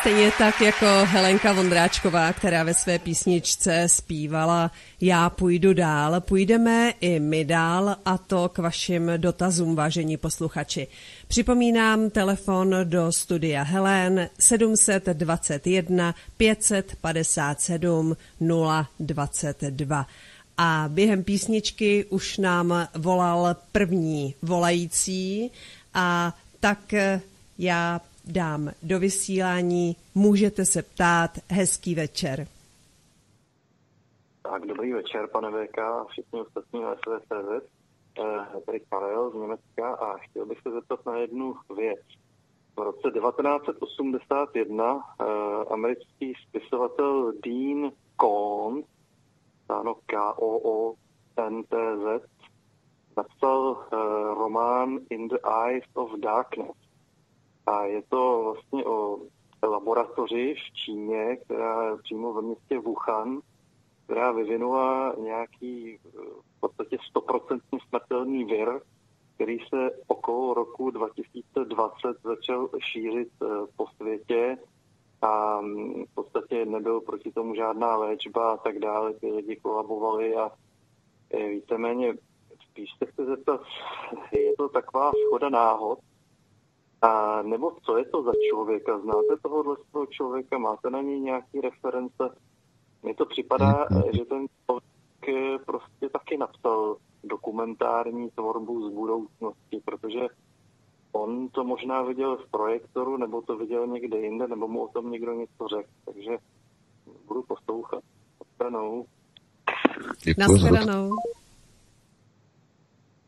Stejně tak jako Helenka Vondráčková, která ve své písničce zpívala Já půjdu dál, půjdeme i my dál a to k vašim dotazům, vážení posluchači. Připomínám telefon do studia Helen 721 557 022. A během písničky už nám volal první volající a tak já dám do vysílání. Můžete se ptát. Hezký večer. Tak, dobrý večer, pane VK všichni ostatní na SVCZ. Eh, tady Karel z Německa a chtěl bych se zeptat na jednu věc. V roce 1981 eh, americký spisovatel Dean Cohn, stáno K-O-O-N-T-Z, napsal eh, román In the Eyes of Darkness. A je to vlastně o laboratoři v Číně, která je přímo ve městě Wuhan, která vyvinula nějaký v podstatě stoprocentně smrtelný vir, který se okolo roku 2020 začal šířit eh, po světě a mm, v podstatě nebyl proti tomu žádná léčba a tak dále. Ty lidi kolabovali a eh, víceméně spíš se chci zeptat, (laughs) je to taková schoda náhod, a nebo co je to za člověka? Znáte tohohle toho člověka? Máte na něj nějaký reference? Mně to připadá, mm-hmm. že ten člověk prostě taky napsal dokumentární tvorbu z budoucnosti, protože on to možná viděl v projektoru, nebo to viděl někde jinde, nebo mu o tom někdo něco řekl. Takže budu poslouchat. Naschledanou. Naschledanou.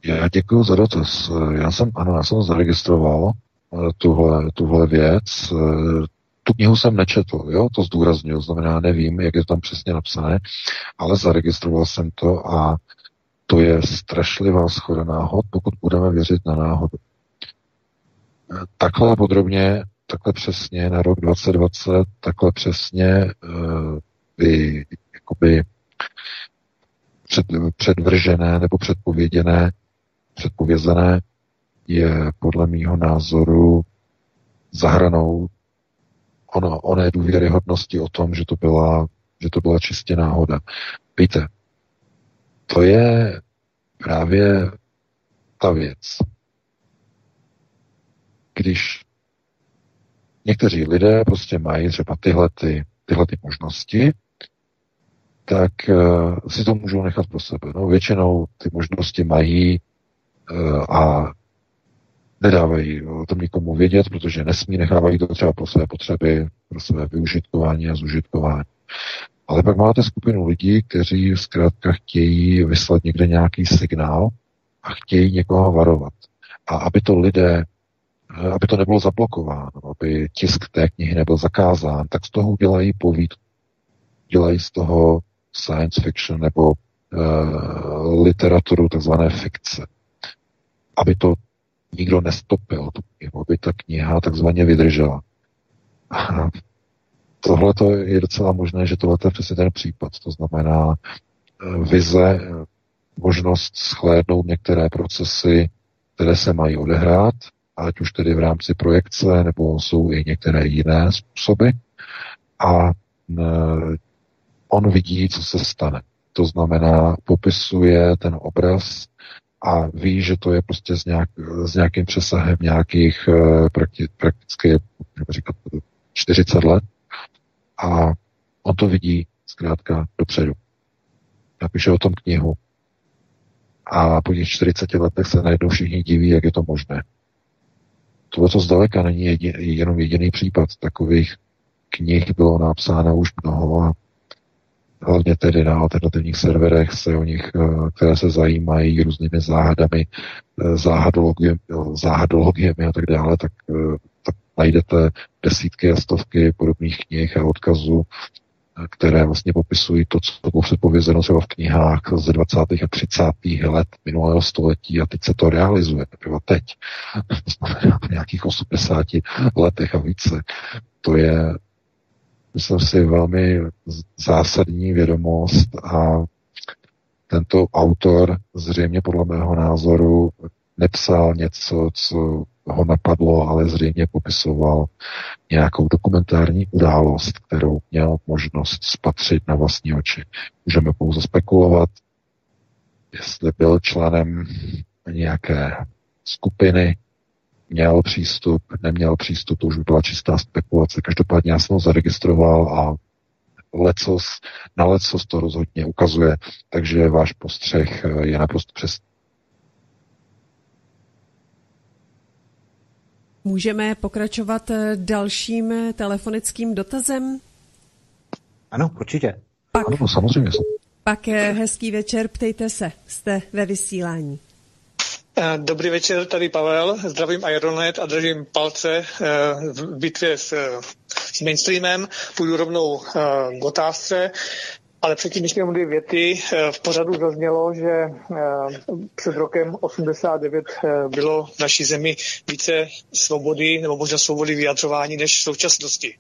Já děkuji za dotaz. Já jsem, ano, já jsem zaregistroval tuhle, tuhle věc. Tu knihu jsem nečetl, jo, to zdůraznuju, znamená, nevím, jak je tam přesně napsané, ale zaregistroval jsem to a to je strašlivá schoda náhod, pokud budeme věřit na náhodu. Takhle podrobně, takhle přesně na rok 2020, takhle přesně by jakoby před, předvržené nebo předpověděné, předpovězené je podle mýho názoru zahranou ono, oné důvěryhodnosti o tom, že to byla, že to byla čistě náhoda. Víte, to je právě ta věc. Když někteří lidé prostě mají třeba tyhle, ty, tyhle ty možnosti, tak uh, si to můžou nechat pro sebe. No, většinou ty možnosti mají uh, a nedávají o tom nikomu vědět, protože nesmí, nechávají to třeba pro své potřeby, pro své využitkování a zužitkování. Ale pak máte skupinu lidí, kteří zkrátka chtějí vyslat někde nějaký signál a chtějí někoho varovat. A aby to lidé, aby to nebylo zablokováno, aby tisk té knihy nebyl zakázán, tak z toho udělají povídku. Dělají z toho science fiction nebo uh, literaturu takzvané fikce. Aby to nikdo nestopil tu knihu, aby ta kniha takzvaně vydržela. Tohle je docela možné, že tohle je přesně ten případ. To znamená eh, vize, eh, možnost schlédnout některé procesy, které se mají odehrát, ať už tedy v rámci projekce, nebo jsou i některé jiné způsoby. A eh, on vidí, co se stane. To znamená, popisuje ten obraz a ví, že to je prostě s, nějak, s nějakým přesahem nějakých prakti, prakticky, říkat, 40 let a on to vidí zkrátka dopředu. Napíše o tom knihu a po těch 40 letech se najednou všichni diví, jak je to možné. Tohle to zdaleka není jedin, jenom jediný případ. Takových knih bylo napsáno už mnoho a hlavně tedy na alternativních serverech se o nich, eh, které se zajímají různými záhadami, eh, záhadologiemi, a tak dále, tak, eh, tak najdete desítky a stovky podobných knih a odkazů, které vlastně popisují to, co bylo předpovězeno třeba v knihách ze 20. a 30. let minulého století a teď se to realizuje, teprve teď. (laughs) V nějakých 80 letech a více. To je myslím si, velmi zásadní vědomost a tento autor zřejmě podle mého názoru nepsal něco, co ho napadlo, ale zřejmě popisoval nějakou dokumentární událost, kterou měl možnost spatřit na vlastní oči. Můžeme pouze spekulovat, jestli byl členem nějaké skupiny, měl přístup, neměl přístup, to už by byla čistá spekulace. Každopádně já jsem ho zaregistroval a lecos, na lecos to rozhodně ukazuje, takže váš postřeh eh, je naprosto přesný. Můžeme pokračovat eh, dalším eh, telefonickým dotazem? Ano, určitě. Pak, ano, samozřejmě. Pak hezký večer, ptejte se, jste ve vysílání. Eh, dobrý večer, tady Pavel, zdravím Ironet a držím palce eh, v bitvě s, s mainstreamem. Půjdu rovnou eh, k otázce. Ale předtím ještě dvě věty. Eh, v pořadu zaznělo, že eh, před rokem 89 eh, bylo v naší zemi více svobody nebo možná svobody vyjadřování než v současnosti.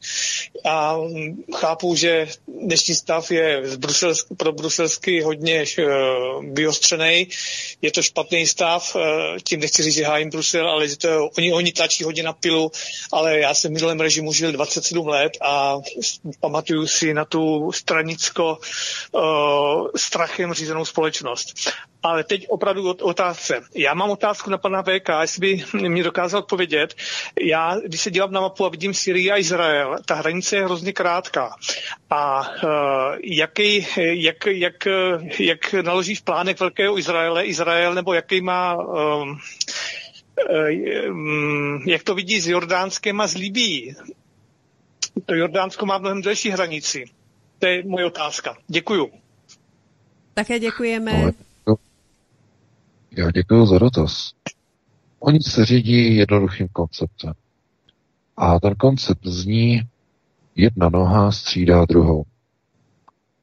A mm, chápu, že dnešní stav je z Bruselsk, pro bruselsky hodně vyostřený. Je to špatný stav, tím nechci říct, že hájím Brusel, ale že to, oni, oni tlačí hodně na pilu, ale já jsem v minulém režimu žil 27 let a pamatuju si na tu stranicko uh, strachem řízenou společnost. Ale teď opravdu otázce. Já mám otázku na pana VK, jestli by mi dokázal odpovědět. Já, když se dívám na mapu a vidím Syrii a Izrael, ta hranice je hrozně krátká. A uh, jaký, jak, jak, jak naloží v plánech Velkého Izraele, Izrael, nebo jaký má um, jak to vidí s Jordánskem a s Libí. To Jordánsko má mnohem delší hranici. To je moje otázka. Děkuju. Také děkujeme. Já děkuji za dotaz. Oni se řídí jednoduchým konceptem. A ten koncept zní, jedna noha střídá druhou.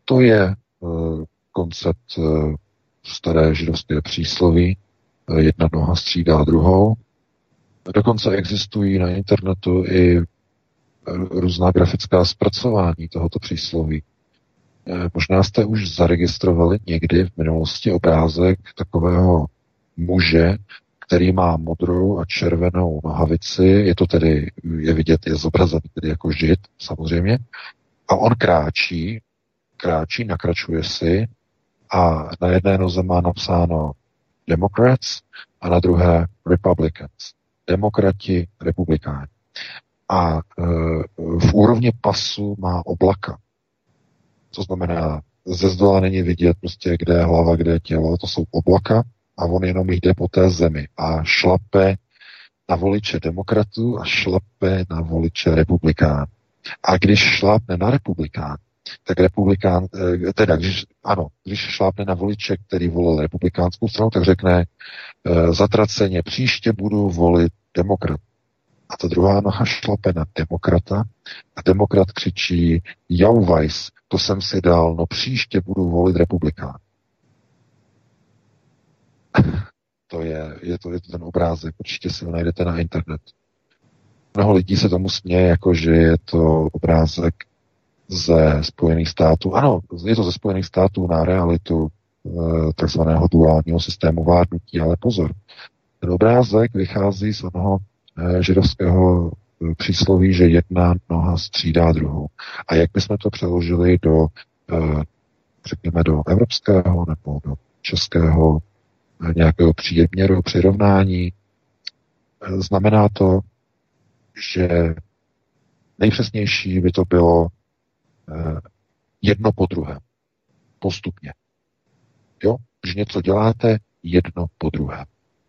To je uh, koncept uh, staré židovské přísloví. Uh, jedna noha střídá druhou. Dokonce existují na internetu i různá grafická zpracování tohoto přísloví. Eh, možná jste už zaregistrovali někdy v minulosti obrázek takového muže, který má modrou a červenou nohavici, je to tedy, je vidět, je zobrazený tedy jako žid, samozřejmě, a on kráčí, kráčí, nakračuje si a na jedné noze má napsáno Democrats a na druhé Republicans. Demokrati, republikáni a e, v úrovni pasu má oblaka. To znamená, ze zdola není vidět prostě, kde je hlava, kde je tělo, to jsou oblaka a on jenom jde po té zemi a šlape na voliče demokratů a šlape na voliče republikán. A když šlápne na republikán, tak republikán, e, teda když, ano, když šlápne na voliče, který volil republikánskou stranu, tak řekne e, zatraceně, příště budu volit demokrat a ta druhá noha šlape na demokrata a demokrat křičí Weiss, to jsem si dal, no příště budu volit republikán. (laughs) to je, je, to, je to ten obrázek, určitě si ho najdete na internet. Mnoho lidí se tomu směje, jako že je to obrázek ze Spojených států. Ano, je to ze Spojených států na realitu e, takzvaného duálního systému vládnutí, ale pozor, ten obrázek vychází z onoho Eh, židovského eh, přísloví, že jedna noha střídá druhou. A jak bychom to přeložili do, eh, řekněme, do evropského nebo do českého nějakého příměru, přirovnání. Znamená to, že nejpřesnější by to bylo jedno po druhém. Postupně. Jo? Když něco děláte jedno po druhém.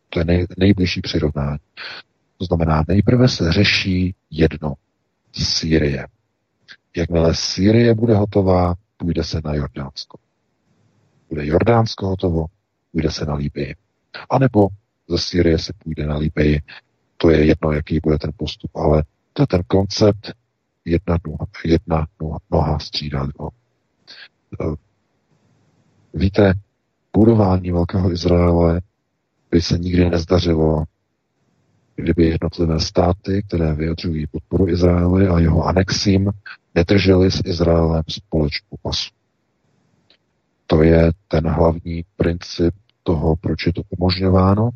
To je nej, nejbližší přirovnání. To znamená, nejprve se řeší jedno. Sýrie. Jakmile Sýrie bude hotová, půjde se na Jordánsko. Bude Jordánsko hotovo, půjde se na Libii. A nebo ze Sýrie se půjde na Libii. To je jedno, jaký bude ten postup, ale to je ten koncept jedna, noha, jedna noha, noha střídá druhou. Eh, víte, budování Velkého Izraele by se nikdy nezdařilo, kdyby jednotlivé státy, které vyjadřují podporu Izraeli a jeho anexím, nedrželi s Izraelem společnou pasu. To je ten hlavní princip toho, proč je to umožňováno.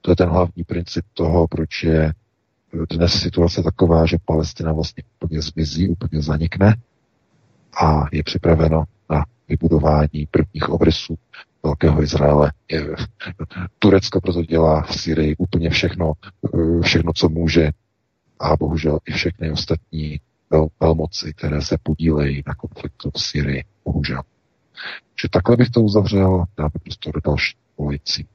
To je ten hlavní princip toho, proč je dnes situace taková, že Palestina vlastně úplně zmizí, úplně zanikne a je připraveno na vybudování prvních obrysů Velkého Izraele. Turecko proto dělá v Syrii úplně všechno, všechno, co může a bohužel i všechny ostatní vel, velmoci, které se podílejí na konfliktu v Syrii. Bohužel. Že takhle bych to uzavřel, dáme prostor do další volající.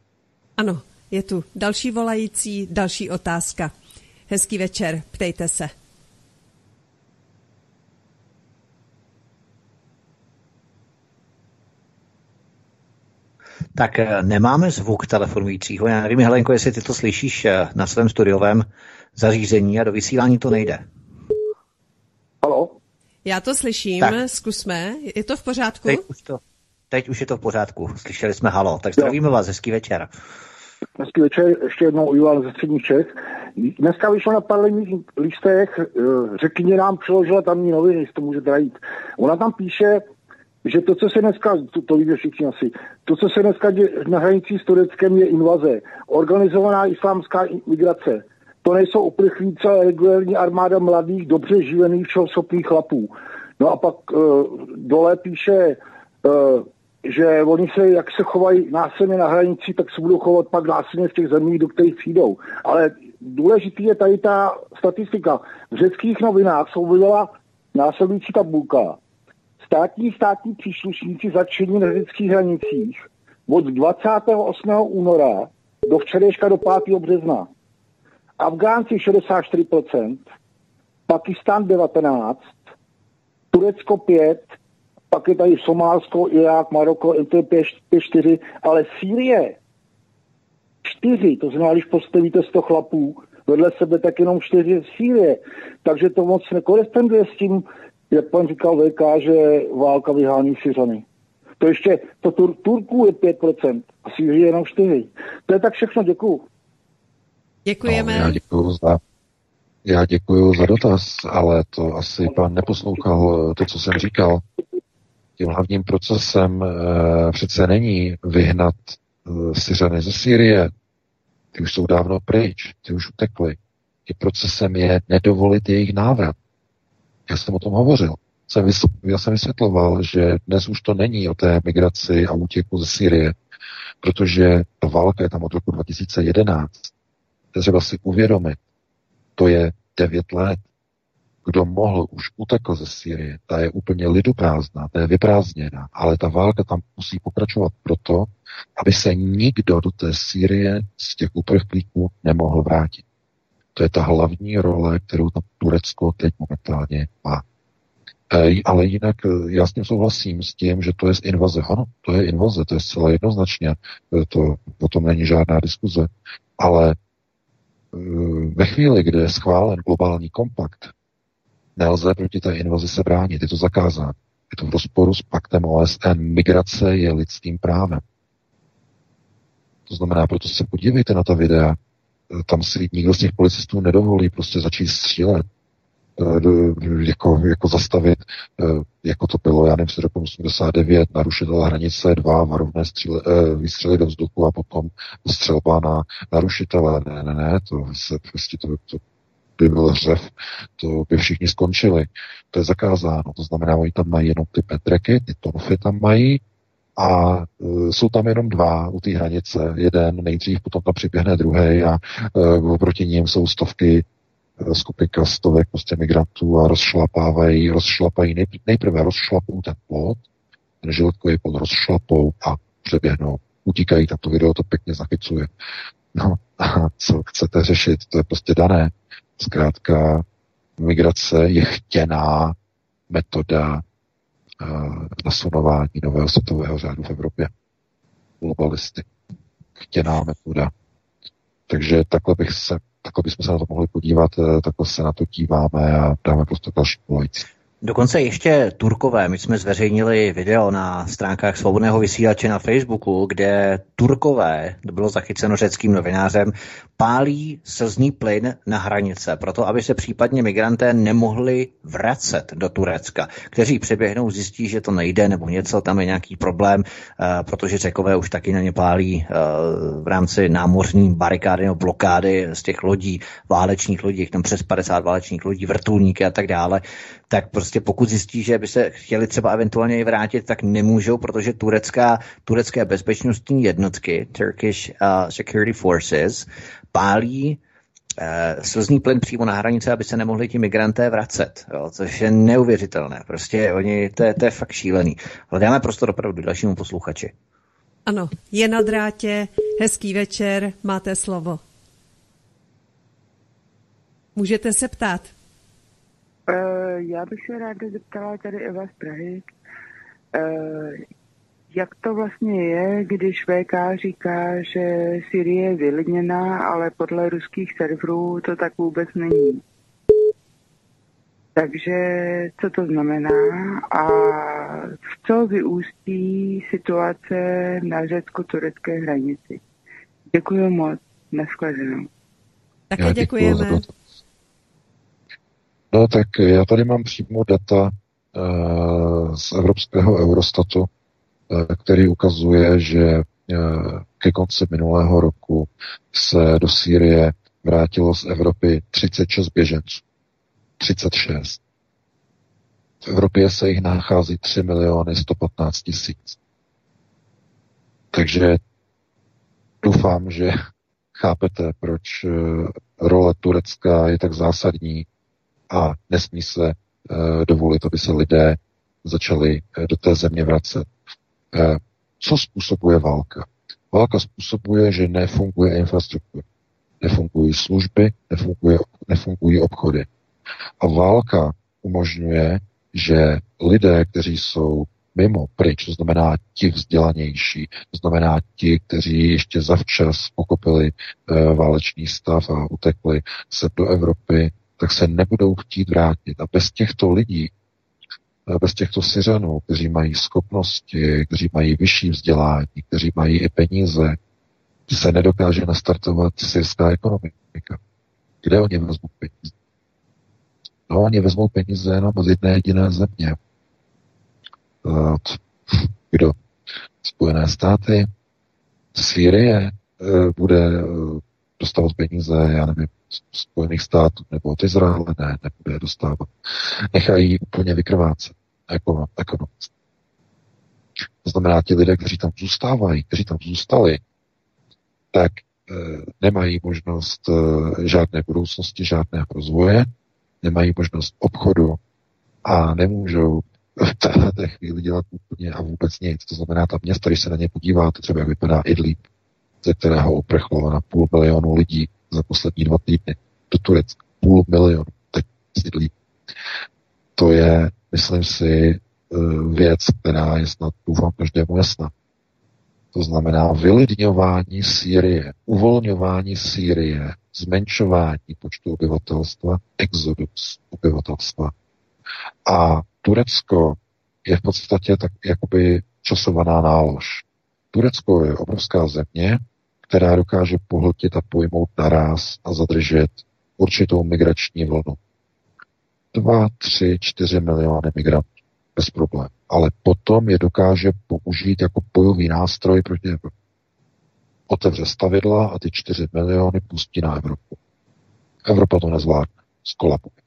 Ano, je tu další volající, další otázka. Hezký večer, ptejte se. Tak eh, nemáme zvuk telefonujícího. Já nevím, Helenko, jestli ty to slyšíš eh, na svém studiovém zařízení a do vysílání to nejde. Halo? Já to slyším, tak. zkusme. Je to v pořádku? Teď už, to, teď už je to v pořádku. Slyšeli jsme halo. Tak zdravíme jo. vás, hezký večer. Hezký večer, ještě jednou Ivan ze středních Čech. Dneska vyšlo na parlamentních listech, eh, řekni nám přeložila tamní noviny, jestli to může jít. Ona tam píše, že to, co se dneska, to, to víte všichni asi, to, co se dneska děje na hranici s Tureckem, je invaze. Organizovaná islámská migrace. To nejsou uprchlíci, ale regulární armáda mladých, dobře živených, všehoschopných chlapů. No a pak uh, dole píše, uh, že oni se, jak se chovají násilně na hranici, tak se budou chovat pak násilně v těch zemích, do kterých přijdou. Ale důležitý je tady ta statistika. V řeckých novinách jsou vydala následující tabulka. Státní státní příslušníci začení na řeckých hranicích od 28. února do včerejška do 5. března. Afgánci 64%, Pakistán 19%, Turecko 5%, pak je tady Somálsko, Irák, Maroko, je 4, ale Sýrie 4, to znamená, když postavíte 100 chlapů vedle sebe, tak jenom 4 Sýrie. Takže to moc nekoresponduje s tím, jak pan říkal VK, že válka vyhání Syřany. To ještě, to Tur- Turků je 5% a Sýrie jenom 4. To je tak všechno, děkuju. Děkujeme. No, já děkuju za já děkuji za dotaz, ale to asi pan neposlouchal to, co jsem říkal. Tím hlavním procesem e, přece není vyhnat e, Syřany ze Sýrie. Ty už jsou dávno pryč, ty už utekli. Tím procesem je nedovolit jejich návrat. Já jsem o tom hovořil. Jsem já jsem vysvětloval, že dnes už to není o té migraci a útěku ze Syrie, protože ta válka je tam od roku 2011. To třeba si uvědomit. To je 9 let. Kdo mohl, už utekl ze Syrie. Ta je úplně liduprázdná, ta je vyprázdněná, ale ta válka tam musí pokračovat proto, aby se nikdo do té Syrie z těch uprchlíků nemohl vrátit. To je ta hlavní role, kterou tam Turecko teď momentálně má. E, ale jinak e, já s tím souhlasím s tím, že to je invaze. Ano, to je invaze, to je zcela jednoznačně. E, to o tom není žádná diskuze. Ale ve chvíli, kdy je schválen globální kompakt, nelze proti té invazi se bránit. Je to zakázáno. Je to v rozporu s paktem OSN. Migrace je lidským právem. To znamená, proto se podívejte na ta videa, tam si nikdo z těch policistů nedovolí prostě začít střílet, eh, jako, jako zastavit, eh, jako to bylo, já nevím, z roku 89, narušitel hranice, dva varovné stříle, eh, výstřely do vzduchu a potom střelba na narušitele. Ne, ne, ne, to se prostě to, to by byl hřev, to by všichni skončili. To je zakázáno. To znamená, oni tam mají jenom ty petreky, ty tonfy tam mají, a uh, jsou tam jenom dva u té hranice. Jeden nejdřív, potom tam přiběhne druhý a uh, proti ním jsou stovky uh, skupinka stovek prostě migrantů a rozšlapávají, rozšlapají, nejprve rozšlapou ten plot, ten žilotkový plot rozšlapou a přeběhnou. Utíkají, tam to video to pěkně zachycuje. No a co chcete řešit, to je prostě dané. Zkrátka, migrace je chtěná metoda nasunování nového světového řádu v Evropě. Globalisty. Chtěná metoda. Takže takhle bych se takhle bychom se na to mohli podívat, eh, takhle se na to díváme a dáme prostě další volající. Dokonce ještě Turkové. My jsme zveřejnili video na stránkách svobodného vysílače na Facebooku, kde Turkové, to bylo zachyceno řeckým novinářem, pálí slzný plyn na hranice, proto aby se případně migranté nemohli vracet do Turecka. Kteří přeběhnou, zjistí, že to nejde nebo něco, tam je nějaký problém, uh, protože řekové už taky na ně pálí uh, v rámci námořní barikády nebo blokády z těch lodí, válečných lodí, tam přes 50 válečných lodí, vrtulníky a tak dále tak prostě pokud zjistí, že by se chtěli třeba eventuálně i vrátit, tak nemůžou, protože turecká, turecké bezpečnostní jednotky, Turkish uh, Security Forces, pálí uh, slzný plyn přímo na hranice, aby se nemohli ti migranté vracet, jo, což je neuvěřitelné. Prostě oni, to to je fakt šílený. Ale dáme prostor opravdu dalšímu posluchači. Ano, je na drátě, hezký večer, máte slovo. Můžete se ptát. Uh, já bych se ráda zeptala tady Eva z Prahy, uh, jak to vlastně je, když VK říká, že Syrie je vylidněná, ale podle ruských serverů to tak vůbec není. Takže co to znamená a v co vyústí situace na řecko-turecké hranici? Děkuji moc. Nashledanou. Také děkujeme. No tak já tady mám přímo data uh, z evropského Eurostatu, uh, který ukazuje, že uh, ke konci minulého roku se do Sýrie vrátilo z Evropy 36 běženců. 36. V Evropě se jich nachází 3 miliony 115 tisíc. Takže doufám, že chápete, proč role Turecka je tak zásadní a nesmí se uh, dovolit, aby se lidé začali uh, do té země vracet. Uh, co způsobuje válka? Válka způsobuje, že nefunguje infrastruktura, nefungují služby, nefunguje, nefungují obchody. A válka umožňuje, že lidé, kteří jsou mimo, pryč, to znamená ti vzdělanější, to znamená ti, kteří ještě zavčas pochopili e, válečný stav a utekli se do Evropy, tak se nebudou chtít vrátit. A bez těchto lidí, bez těchto Syřanů, kteří mají schopnosti, kteří mají vyšší vzdělání, kteří mají i peníze, se nedokáže nastartovat syrská ekonomika. Kde oni vezmou peníze? No, oni vezmou peníze jenom z jedné jediné země. (laughs) Kdo? Spojené státy, Sýrie eh, bude eh, dostávat peníze, já nevím, Spojených států nebo od Izraele, ne, nebude dostávat. Nechají úplně vykrvácet jako ekonomicky. To znamená, ti lidé, kteří tam zůstávají, kteří tam zůstali, tak e, nemají možnost e, žádné budoucnosti, žádného rozvoje, nemají možnost obchodu a nemůžou (laughs) v této chvíli dělat úplně a vůbec nic. To znamená, ta města, když se na ně podíváte, třeba jak vypadá Idlib, ze kterého uprchlo na půl milionu lidí za poslední dva týdny do Turecka. Půl milionu teď sídlí. To je, myslím si, eh, věc, která je snad, doufám, každému jasná. To znamená vylidňování Sýrie, uvolňování Sýrie, zmenšování počtu obyvatelstva, exodus obyvatelstva. A Turecko je v podstatě tak jakoby časovaná nálož. Turecko je obrovská země, která dokáže pohltit a pojmout naraz a zadržet určitou migrační vlnu. Dva, tři, čtyři miliony migrantů bez problém. Ale potom je dokáže použít jako bojový nástroj proti Evropě. Otevře stavidla a ty čtyři miliony pustí na Evropu. Evropa to nezvládne. Skolabuje.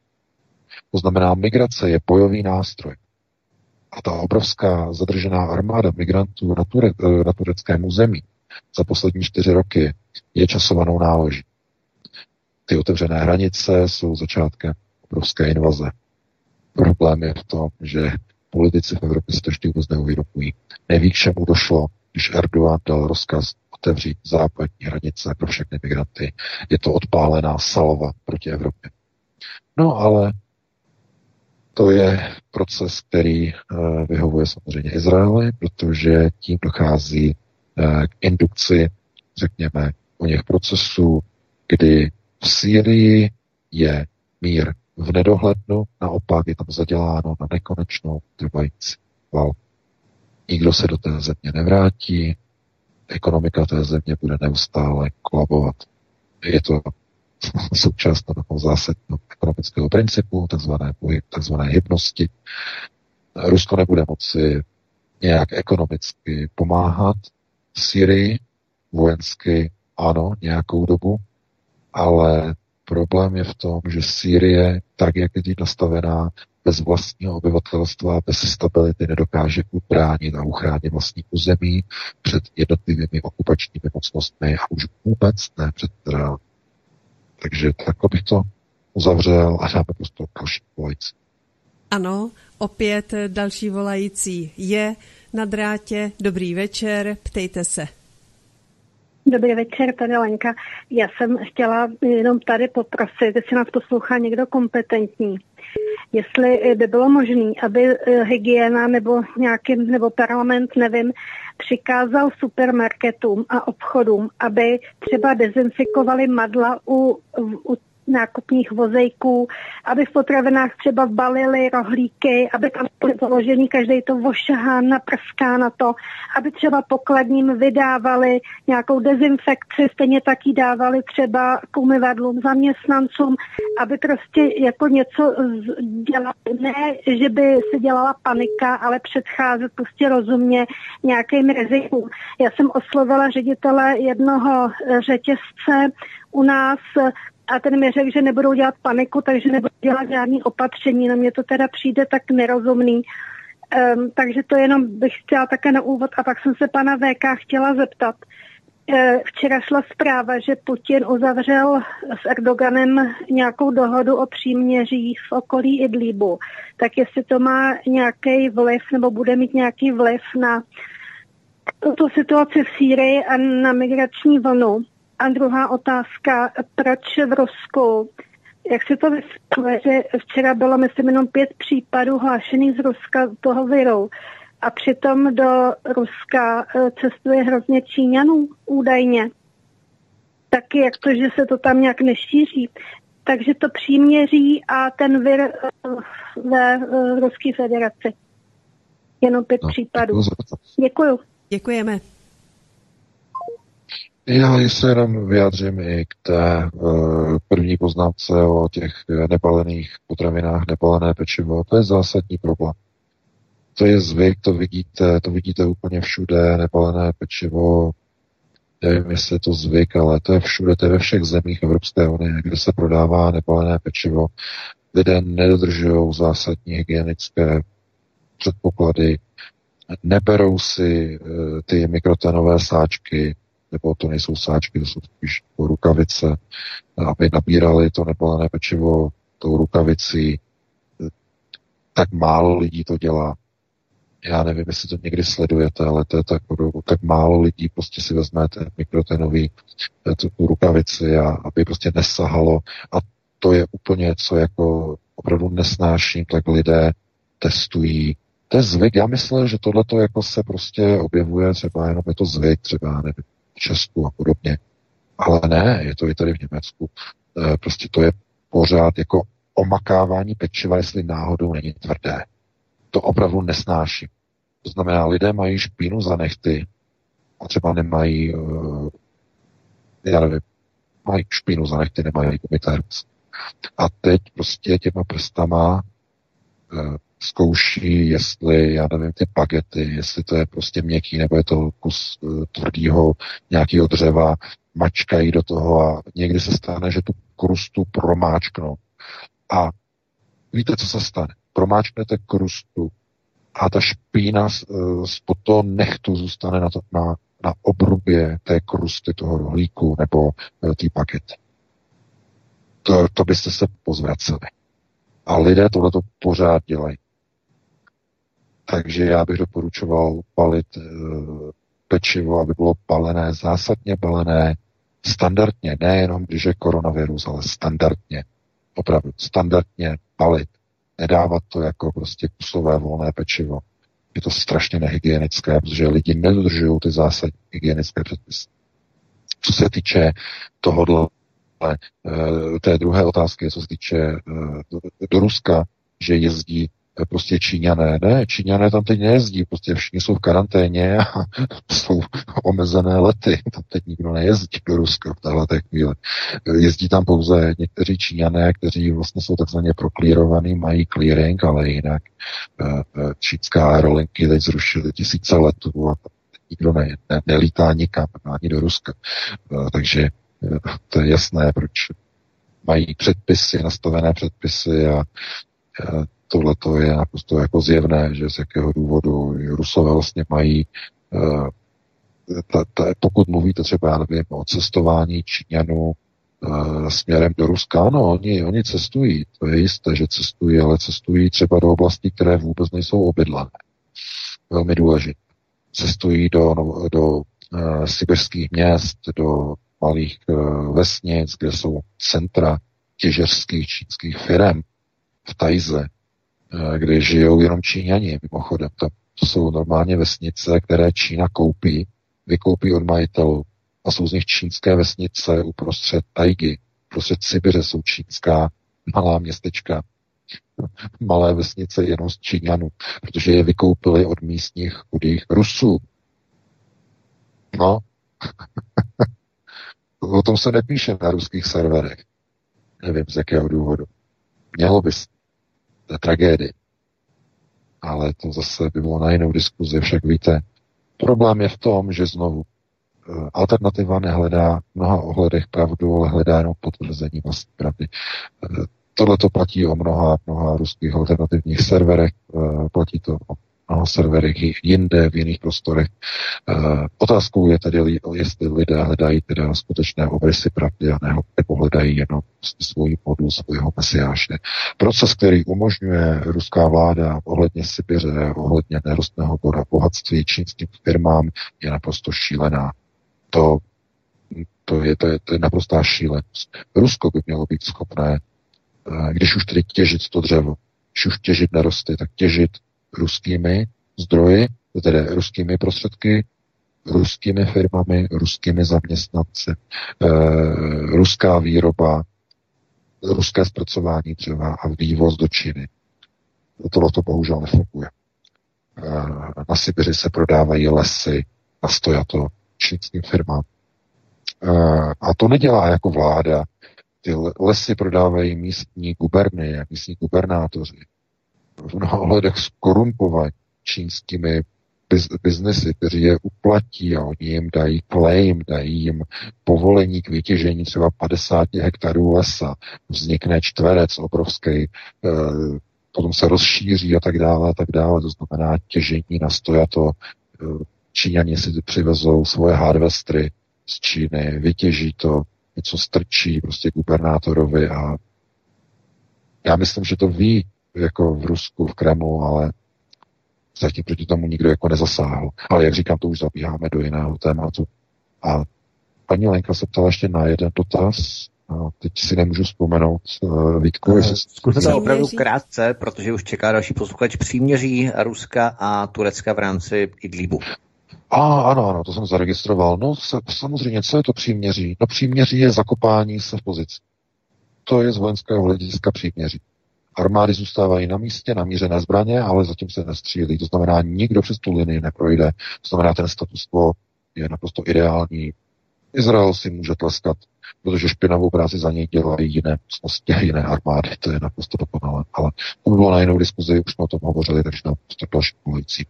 To znamená, migrace je bojový nástroj. A ta obrovská zadržená armáda migrantů na, ture, na tureckém území za poslední čtyři roky je časovanou náloží. Ty otevřené hranice jsou začátkem obrovské invaze. Problém je v tom, že politici v Evropě si to ještě vůbec neuvědomují. Neví, k čemu došlo, když Erdogan dal rozkaz otevřít západní hranice pro všechny migranty. Je to odpálená salva proti Evropě. No ale to je proces, který uh, vyhovuje samozřejmě Izraeli, protože tím dochází k indukci, řekněme, o něch procesů, kdy v Sýrii je mír v nedohlednu, naopak je tam zaděláno na nekonečnou trvající válku. Nikdo se do té země nevrátí, ekonomika té země bude neustále kolabovat. Je to (laughs) součást toho zásadního ekonomického principu, takzvané, takzvané hybnosti. Rusko nebude moci nějak ekonomicky pomáhat Syrii, vojensky ano, nějakou dobu, ale problém je v tom, že Sýrie, tak jak je teď nastavená, bez vlastního obyvatelstva, bez stability nedokáže ubránit a uchránit vlastní území před jednotlivými okupačními mocnostmi a už vůbec ne před Izraelem. Takže takhle bych to uzavřel a dáme prostě další volající. Ano, opět další volající je na drátě. Dobrý večer, ptejte se. Dobrý večer, tady Lenka. Já jsem chtěla jenom tady poprosit, jestli nás poslouchá někdo kompetentní. Jestli by bylo možné, aby eh, hygiena nebo nějaký, nebo parlament, nevím, přikázal supermarketům a obchodům, aby třeba dezinfikovali madla u, u nákupních vozejků, aby v potravinách třeba balili rohlíky, aby tam byly položený každý to vošahán, naprská na to, aby třeba pokladním vydávali nějakou dezinfekci, stejně taky dávali třeba umyvadlům zaměstnancům, aby prostě jako něco dělali. Ne, že by se dělala panika, ale předcházet prostě rozumně nějakým rizikům. Já jsem oslovila ředitele jednoho řetězce u nás a ten mi řekl, že nebudou dělat paniku, takže nebudou dělat žádný opatření. Na mě to teda přijde tak nerozumný. Um, takže to jenom bych chtěla také na úvod. A pak jsem se pana VK chtěla zeptat. Uh, včera šla zpráva, že Putin uzavřel s Erdoganem nějakou dohodu o příměří v okolí Idlibu. Tak jestli to má nějaký vliv nebo bude mít nějaký vliv na tu situaci v Sýrii a na migrační vlnu. A druhá otázka, proč v Rusku, jak se to vysvětluje, že včera bylo, myslím, jenom pět případů hlášených z Ruska toho viru a přitom do Ruska e, cestuje hrozně Číňanů údajně. Taky jak to, že se to tam nějak nešíří. Takže to příměří a ten vir e, ve e, Ruské federaci. Jenom pět no, případů. Děkuju. Děkujeme. Já se jenom vyjádřím i k té uh, první poznámce o těch nepalených potravinách, nepalené pečivo. To je zásadní problém. To je zvyk, to vidíte, to vidíte úplně všude, nepalené pečivo, nevím, jestli je to zvyk, ale to je všude, to je ve všech zemích Evropské unie, kde se prodává nepalené pečivo. Lidé nedodržují zásadní hygienické předpoklady, neberou si uh, ty mikrotenové sáčky, nebo to nejsou sáčky, to jsou spíš rukavice, aby nabírali to nepalené pečivo tou rukavicí. Tak málo lidí to dělá. Já nevím, jestli to někdy sledujete, ale to je tak, tak málo lidí prostě si vezme ten mikrotenový eh, tu rukavici a aby prostě nesahalo a to je úplně co jako opravdu nesnáším, tak lidé testují to je zvyk. Já myslím, že tohle jako se prostě objevuje, třeba jenom je to zvyk, třeba nevím, Česku a podobně. Ale ne, je to i tady v Německu. E, prostě to je pořád jako omakávání pečiva, jestli náhodou není tvrdé. To opravdu nesnáším. To znamená, lidé mají špínu za nechty a třeba nemají, uh, já nevím, mají špínu za nechty, nemají umyté A teď prostě těma prstama uh, zkouší, jestli, já nevím, ty bagety, jestli to je prostě měkký, nebo je to kus uh, tvrdýho nějakého dřeva, mačkají do toho a někdy se stane, že tu krustu promáčknou. A víte, co se stane? Promáčknete krustu a ta špína spod toho nechtu zůstane na, to, na, na obrubě té krusty toho rohlíku nebo té pakety. To, to byste se pozvraceli. A lidé tohleto pořád dělají. Takže já bych doporučoval palit e, pečivo, aby bylo palené, zásadně palené, standardně, nejenom když je koronavirus, ale standardně. Opravdu, standardně palit. Nedávat to jako prostě kusové volné pečivo. Je to strašně nehygienické, protože lidi nedodržují ty zásadní hygienické předpisy. Co se týče tohohle, e, té druhé otázky, co se týče e, do Ruska, že jezdí prostě Číňané. Ne, Číňané tam teď nejezdí, prostě všichni jsou v karanténě a (laughs) jsou omezené lety. Tam teď nikdo nejezdí do Ruska v téhle chvíli. Jezdí tam pouze někteří Číňané, kteří vlastně jsou takzvaně proklírovaní, mají clearing, ale jinak eh, eh, čínská aerolinky teď zrušily tisíce letů a nikdo ne, ne, nelítá nikam, ani do Ruska. Eh, takže to je jasné, proč mají předpisy, nastavené předpisy a tohle to je naprosto jako zjevné, že z jakého důvodu Rusové vlastně mají uh, ta, ta, pokud mluvíte třeba, já nevím, o cestování Číňanů uh, směrem do Ruska, no, oni, oni cestují, to je jisté, že cestují, ale cestují třeba do oblastí, které vůbec nejsou obydlené. Velmi důležité. Cestují do, no, do uh, sibirských měst, do malých uh, vesnic, kde jsou centra těžeřských čínských firm v Tajze, Eh, kde žijou jenom Číňani, mimochodem. To, to jsou normálně vesnice, které Čína koupí, vykoupí od majitelů a jsou z nich čínské vesnice uprostřed tajgy, uprostřed Sibiře jsou čínská malá městečka, (laughs) malé vesnice jenom z Číňanů, protože je vykoupili od místních chudých Rusů. No, (laughs) o tom se nepíše na ruských serverech. Nevím z jakého důvodu. Mělo by se tragédii. Ale to zase by bylo na jinou diskuzi. Však víte, problém je v tom, že znovu eh, alternativa nehledá v mnoha ohledech pravdu, ale hledá jenom potvrzení vlastní pravdy. Eh, tohle to platí o mnoha, mnoha ruských alternativních serverech, eh, platí to o na serverech jinde, v jiných prostorech. Uh, otázkou je tedy, jestli lidé hledají teda skutečné obrysy pravdy a ne, nebo hledají jenom svůj modul, svého mesiáše. Proces, který umožňuje ruská vláda ohledně Sibiře, ohledně nerostného bohatství čínským firmám, je naprosto šílená. To, to, je, to, je, to je naprostá šílenost. Rusko by mělo být schopné, uh, když už tedy těžit to dřevo, když už těžit nerosty, tak těžit ruskými zdroji, tedy ruskými prostředky, ruskými firmami, ruskými zaměstnanci, e, ruská výroba, ruské zpracování dřeva a vývoz do Číny. Tohle to bohužel nefunguje. E, na Sibiři se prodávají lesy a stojato čínským firmám. E, a to nedělá jako vláda. Ty lesy prodávají místní guberny, místní gubernátoři v mnoha ohledech skorumpovat čínskými biz, biznesy, kteří je uplatí a oni jim dají claim, dají jim povolení k vytěžení třeba 50 hektarů lesa, vznikne čtverec obrovský, e, potom se rozšíří a tak dále a tak dále, to znamená těžení na stojato, e, Číňani si přivezou svoje harvestry z Číny, vytěží to, něco strčí prostě gubernátorovi a já myslím, že to ví jako v Rusku, v Kremlu, ale zatím proti tomu nikdo jako nezasáhl. Ale jak říkám, to už zabíháme do jiného tématu. A paní Lenka se ptala ještě na jeden dotaz. A teď si nemůžu vzpomenout. Uh, Vítku, uh, Zkuste to opravdu krátce, protože už čeká další posluchač příměří Ruska a Turecka v rámci Idlibu. A ano, ano, to jsem zaregistroval. No samozřejmě, co je to příměří? No příměří je zakopání se v pozici. To je z vojenského hlediska příměří. Armády zůstávají na místě, namířené zbraně, ale zatím se nestřílí. To znamená, nikdo přes tu linii neprojde. To znamená, ten status quo je naprosto ideální. Izrael si může tleskat, protože špinavou práci za něj dělají jiné mocnosti a jiné armády. To je naprosto dokonalé. Ale to by bylo na jinou diskuzi, už jsme o tom hovořili, takže nám prostě další volající.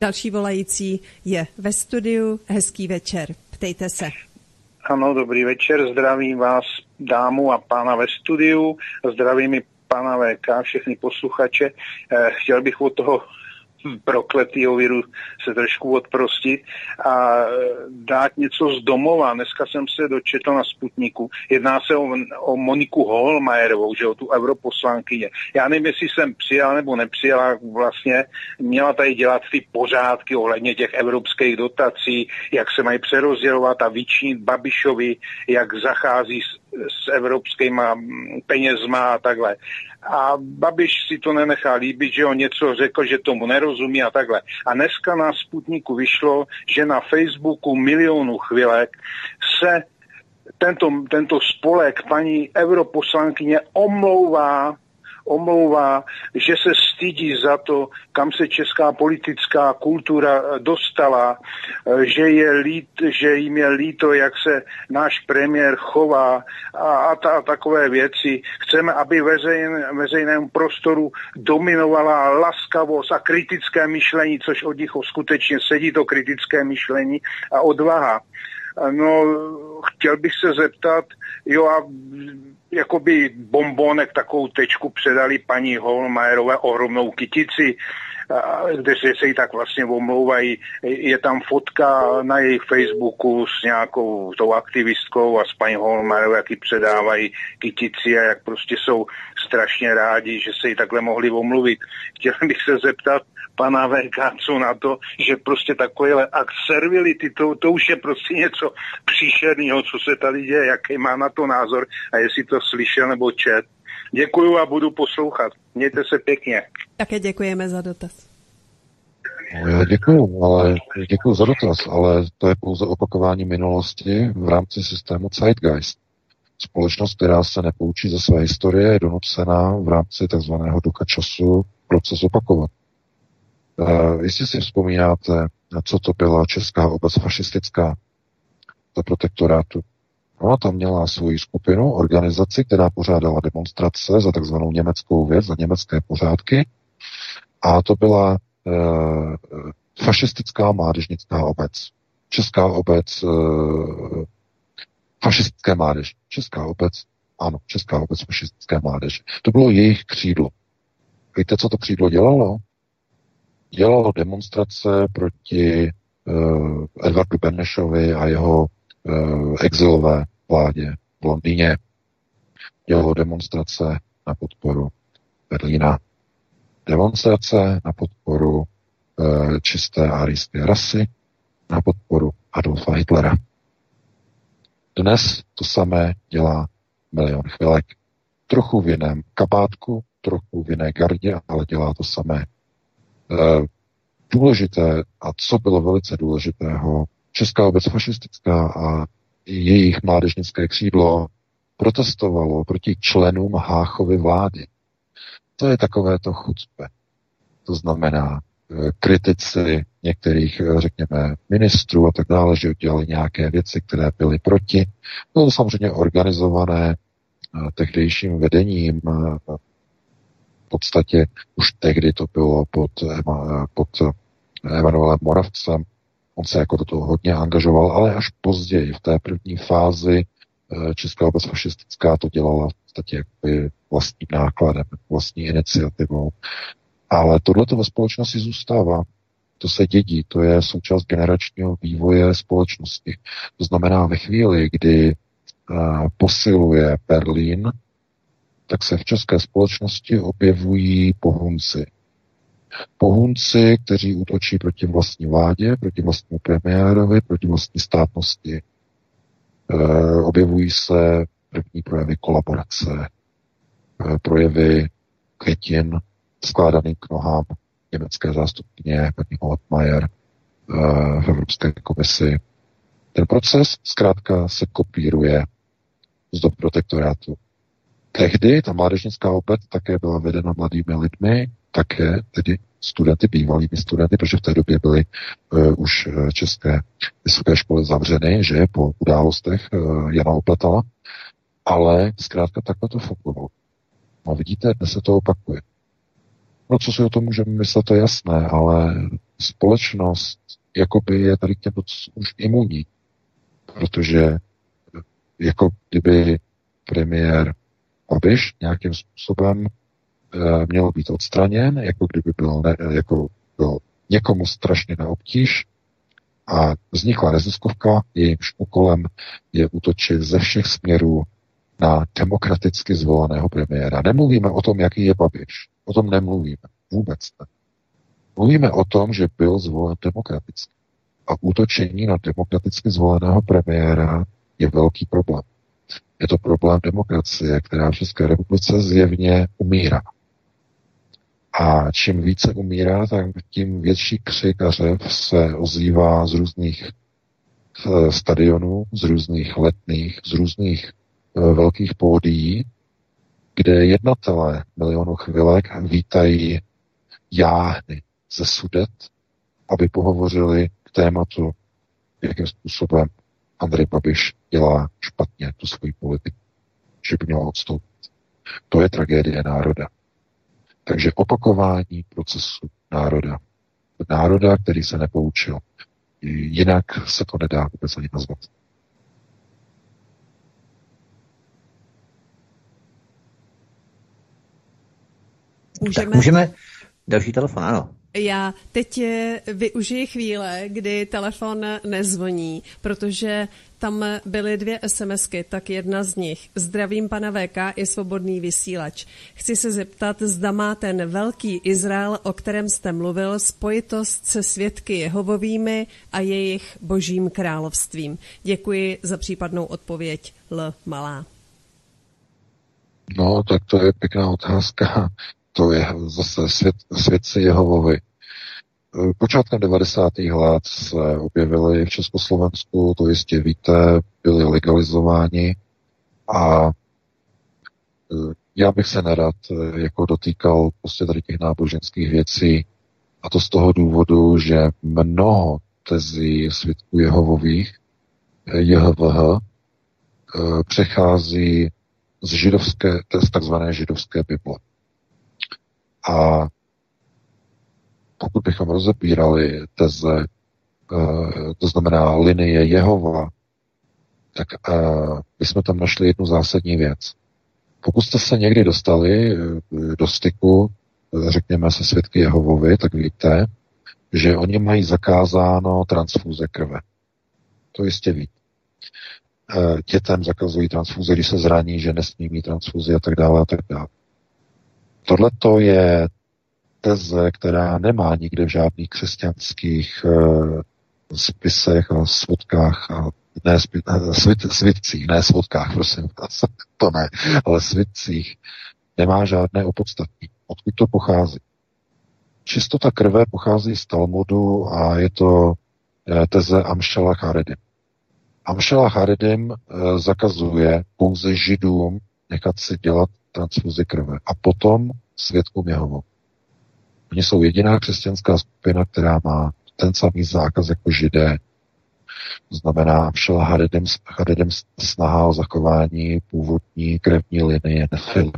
Další volající je ve studiu. Hezký večer. Ptejte se. Ano, dobrý večer. Zdravím vás, dámu a pána ve studiu. Zdravím i pana VK, všechny posluchače. Chtěl bych od toho prokletýho viru se trošku odprostit a e, dát něco z domova. Dneska jsem se dočetl na Sputniku. Jedná se o, o Moniku Holmajerovou, že o tu europoslankyně. Já nevím, jestli jsem přijal nebo nepřijala vlastně. Měla tady dělat ty pořádky ohledně těch evropských dotací, jak se mají přerozdělovat a vyčnit Babišovi, jak zachází s s evropskýma penězma a takhle. A Babiš si to nenechá líbit, že on něco řekl, že tomu nerozumí a takhle. A dneska na Sputniku vyšlo, že na Facebooku milionu chvilek se tento, tento spolek paní europoslankyně omlouvá omlouvá, že se stydí za to, kam se česká politická kultura eh, dostala, eh, že, je lít, že jim je líto, jak se náš premiér chová a, a, ta, a takové věci. Chceme, aby veřejn, veřejnému prostoru dominovala laskavost a kritické myšlení, což od nich skutečně sedí to kritické myšlení a odvaha. No, chtěl bych se zeptat, jo a jakoby bombonek takovou tečku předali paní Holmajerové ohromnou kytici, kde se, se jí tak vlastně omlouvají. Je tam fotka na jejich Facebooku s nějakou tou aktivistkou a s paní Holmajerou, jak ji předávají kytici a jak prostě jsou strašně rádi, že se jí takhle mohli omluvit. Chtěl bych se zeptat, pana VK, co na to, že prostě takovéhle akt servility, to, to už je prostě něco příšerného, co se tady děje, jaký má na to názor a jestli to slyšel nebo čet. Děkuju a budu poslouchat. Mějte se pěkně. Také děkujeme za dotaz. No, já děkuju, ale děkuju za dotaz, ale to je pouze opakování minulosti v rámci systému Zeitgeist. Společnost, která se nepoučí ze své historie, je donucená v rámci takzvaného ducha času proces opakovat. Uh, jestli si vzpomínáte, co to byla česká obec fašistická za protektorátu, No, tam měla svoji skupinu, organizaci, která pořádala demonstrace za takzvanou německou věc, za německé pořádky. A to byla e, fašistická mládežnická obec. Česká obec, e, fašistické mládež. Česká obec, ano, Česká obec fašistické mládeže. To bylo jejich křídlo. Víte, co to křídlo dělalo? Dělalo demonstrace proti uh, Edvardu Benešovi a jeho uh, exilové vládě v Londýně. Dělalo demonstrace na podporu Berlína. Demonstrace na podporu uh, čisté arijské rasy, na podporu Adolfa Hitlera. Dnes to samé dělá milion chvilek. Trochu v jiném kabátku, trochu v jiné gardě, ale dělá to samé Eh, důležité a co bylo velice důležitého, Česká obec fašistická a jejich mládežnické křídlo protestovalo proti členům Háchovy vlády. To je takové to chucpe. To znamená, eh, kritici některých, eh, řekněme, ministrů a tak dále, že udělali nějaké věci, které byly proti. Bylo to samozřejmě organizované tehdejším vedením podstatě už tehdy to bylo pod, pod Emanuelem Moravcem. On se jako do toho hodně angažoval, ale až později, v té první fázi eh, Česká obec fašistická to dělala v podstatě vlastním nákladem, vlastní iniciativou. Ale tohle to ve společnosti zůstává. To se dědí, to je součást generačního vývoje společnosti. To znamená ve chvíli, kdy posiluje Berlín tak se v české společnosti objevují pohunci. Pohunci, kteří útočí proti vlastní vládě, proti vlastnímu premiérovi, proti vlastní státnosti. E, objevují se první projevy kolaborace, e, projevy květin skládaný k nohám německé zástupně paní Holtmeier e, v Evropské komisi. Ten proces zkrátka se kopíruje z dob protektorátu. Tehdy ta mládežnická obec také byla vedena mladými lidmi, také tedy studenty, bývalými studenty, protože v té době byly uh, už eh, české vysoké školy zavřeny, že po událostech uh, Jana Opletala, ale zkrátka takhle to fungovalo. No vidíte, dnes se to opakuje. No co si o tom můžeme myslet, to je jasné, ale společnost jakoby je tady k těm už imunní, protože jako kdyby premiér Babiš nějakým způsobem měl být odstraněn, jako kdyby byl, ne, jako byl někomu strašně na obtíž a vznikla neziskovka, jejímž úkolem je útočit ze všech směrů na demokraticky zvoleného premiéra. Nemluvíme o tom, jaký je Babiš. O tom nemluvíme. Vůbec ne. Mluvíme o tom, že byl zvolen demokraticky. A útočení na demokraticky zvoleného premiéra je velký problém. Je to problém demokracie, která v České republice zjevně umírá. A čím více umírá, tak tím větší křik a řev se ozývá z různých eh, stadionů, z různých letných, z různých eh, velkých pódií, kde jednatelé milionu chvilek vítají jáhny ze sudet, aby pohovořili k tématu, jakým způsobem Andrej Babiš dělá špatně tu svoji politiku, že by měl odstoupit. To je tragédie národa. Takže opakování procesu národa. Národa, který se nepoučil. Jinak se to nedá vůbec ani nazvat. Můžeme... Tak můžeme... Další telefon, ano. Já teď využiji chvíle, kdy telefon nezvoní, protože tam byly dvě SMSky, tak jedna z nich. Zdravím pana VK i svobodný vysílač. Chci se zeptat, zda má ten velký Izrael, o kterém jste mluvil, spojitost se svědky Jehovovými a jejich božím královstvím. Děkuji za případnou odpověď L. Malá. No, tak to je pěkná otázka to je zase svět, svědci Jehovovi. Počátkem 90. let se objevili v Československu, to jistě víte, byli legalizováni a e, já bych se nerad e, jako dotýkal prostě tady těch náboženských věcí a to z toho důvodu, že mnoho tezí svědků Jehovových, JHVH, přechází z židovské, z takzvané židovské Bible. A pokud bychom rozebírali teze, eh, to znamená linie Jehova, tak eh, bychom tam našli jednu zásadní věc. Pokud jste se někdy dostali eh, do styku, řekněme se svědky Jehovovi, tak víte, že oni mají zakázáno transfúze krve. To jistě víte. Dětem zakazují transfúze, když se zraní, že nesmí mít transfúzi a tak dále a tak dále. Tohle to je teze, která nemá nikde v žádných křesťanských uh, spisech a svodkách a ne eh, svit, svitcích, ne svodkách, prosím, (laughs) to ne, ale svitcích nemá žádné opodstatní. Odkud to pochází? Čistota krve pochází z Talmudu a je to eh, teze Amšela Charedim. Amšela Charedim zakazuje pouze židům nechat si dělat transfuzi krve. A potom svědkům Jehovu. Oni jsou jediná křesťanská skupina, která má ten samý zákaz jako židé. To znamená, všel Haredem, Haredem snaha o zachování původní krevní linie nefil.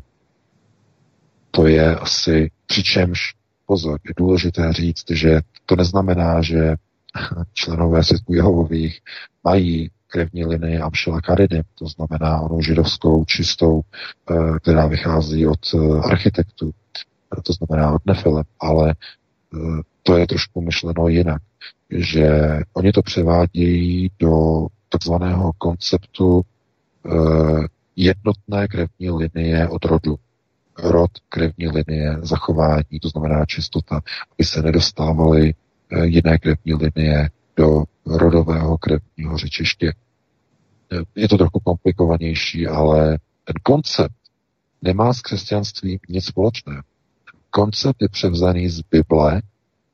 To je asi, přičemž, pozor, je důležité říct, že to neznamená, že (laughs) členové svědků Jehovových mají krevní linii Amšela Karidy, to znamená onou židovskou čistou, eh, která vychází od eh, architektů, eh, to znamená od Nefile, ale to je trošku myšleno jinak, že oni to převádějí do takzvaného konceptu jednotné krevní linie od rodu. Rod, krevní linie, zachování, to znamená čistota, aby se nedostávaly jiné krevní linie do rodového krevního řečiště. Je to trochu komplikovanější, ale ten koncept nemá s křesťanstvím nic společného. Koncept je převzaný z Bible,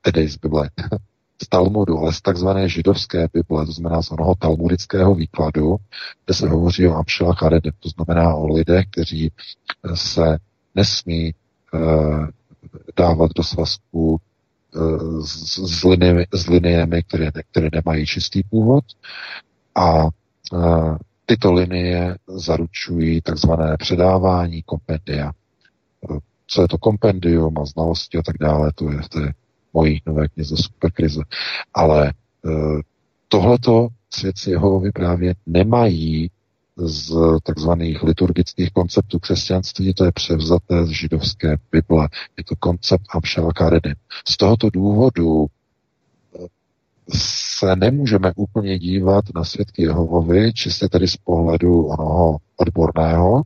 tedy z Bible, (laughs) z Talmudu, ale z takzvané židovské Bible, to znamená z onoho talmudického výkladu, kde se hovoří o Amšela Charedem, to znamená o lidech, kteří se nesmí uh, dávat do svazku uh, s, s, liniemi, s liniemi, které, které nemají čistý původ a Tyto linie zaručují takzvané předávání kompendia. Co je to kompendium a znalosti a tak dále, to je v té mojí nové knize Superkrize. Ale e, tohleto svědci Jehovovi právě nemají z takzvaných liturgických konceptů křesťanství, to je převzaté z židovské Bible. Je to koncept Amšela Karedim. Z tohoto důvodu se nemůžeme úplně dívat na svědky Jehovovi, čistě tedy z pohledu onoho odborného,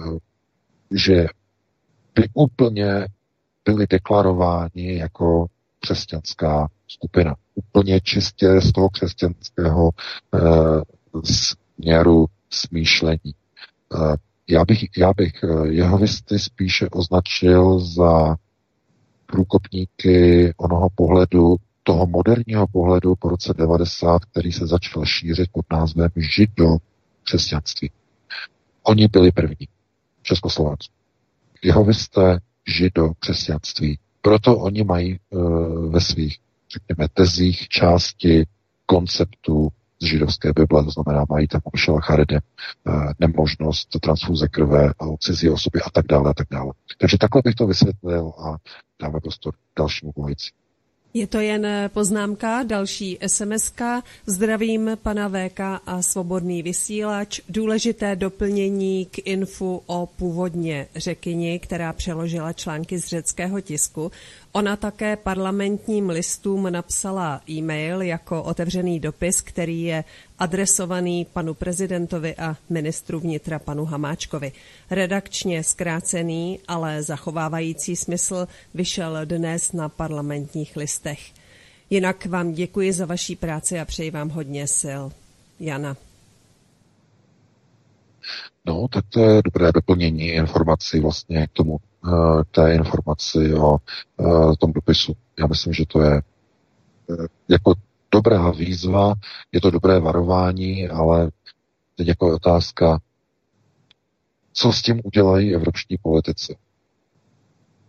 eh, že by úplně byli deklarováni jako křesťanská skupina. Úplně čistě z toho křesťanského e, směru smýšlení. E, já bych, já bych jehovisty spíše označil za průkopníky onoho pohledu, toho moderního pohledu po roce 90, který se začal šířit pod názvem žido křesťanství. Oni byli první v Československu. Jehovisté žido křesťanství. Proto oni mají uh, ve svých, řekněme, tezích části konceptu z židovské Bible, to znamená, mají tam Michela Charede, uh, nemožnost transfuze krve a cizí osoby a tak dále a tak dále. Takže takhle bych to vysvětlil a dáme prostor dalšímu volající. Je to jen poznámka, další sms -ka. Zdravím pana VK a svobodný vysílač. Důležité doplnění k infu o původně řekyni, která přeložila články z řeckého tisku. Ona také parlamentním listům napsala e-mail jako otevřený dopis, který je adresovaný panu prezidentovi a ministru vnitra panu Hamáčkovi. Redakčně zkrácený, ale zachovávající smysl vyšel dnes na parlamentních listech. Jinak vám děkuji za vaší práci a přeji vám hodně sil. Jana. No, tak to je dobré doplnění informací vlastně k tomu té informaci o eh, tom dopisu. Já myslím, že to je eh, jako dobrá výzva, je to dobré varování, ale teď jako otázka, co s tím udělají evropští politici.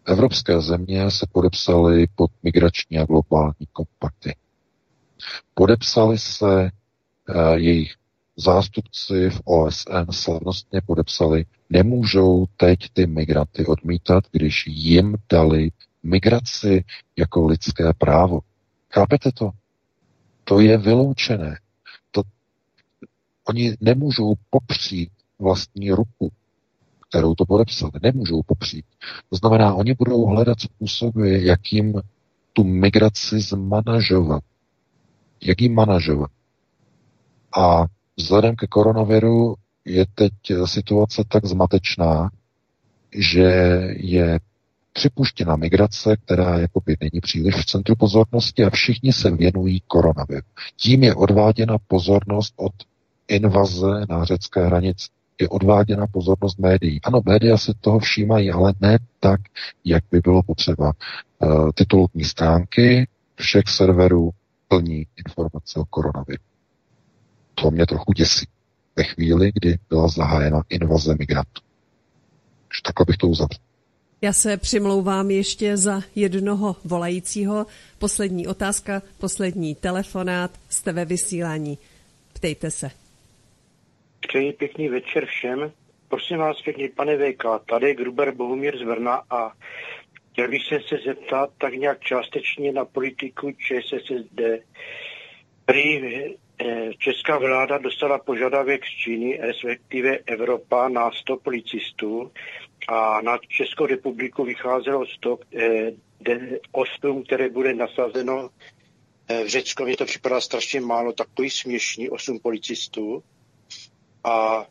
Evropské země se podepsaly pod migrační a globální kompakty. Podepsali se jejich zástupci v OSN slavnostně podepsali, nemůžou teď ty migranty odmítat, když jim dali migraci jako lidské právo. Chápete to? To je vyloučené. To, oni nemůžou popřít vlastní ruku, kterou to podepsali. Nemůžou popřít. To znamená, oni budou hledat způsoby, jak jim tu migraci zmanažovat. Jak jim manažovat. A Vzhledem ke koronaviru je teď situace tak zmatečná, že je připuštěna migrace, která jakoby není příliš v centru pozornosti a všichni se věnují koronaviru. Tím je odváděna pozornost od invaze na řecké hranice. Je odváděna pozornost médií. Ano, média se toho všímají, ale ne tak, jak by bylo potřeba. E, titulní stránky všech serverů plní informace o koronaviru. To mě trochu děsí. Ve chvíli, kdy byla zahájena invaze migrantů. Takže takhle bych to uzavřel. Já se přimlouvám ještě za jednoho volajícího. Poslední otázka, poslední telefonát. Jste ve vysílání. Ptejte se. Přeji pěkný večer všem. Prosím vás pěkný, pane VK, tady Gruber Bohumír z Brna a chtěl bych se se zeptat tak nějak částečně na politiku ČSSD. Prý česká vláda dostala požadavek z Číny, respektive Evropa, na 100 policistů a na Českou republiku vycházelo 100, eh, 8, které bude nasazeno eh, v Řecku. Mně to připadá strašně málo, takový směšný, 8 policistů. A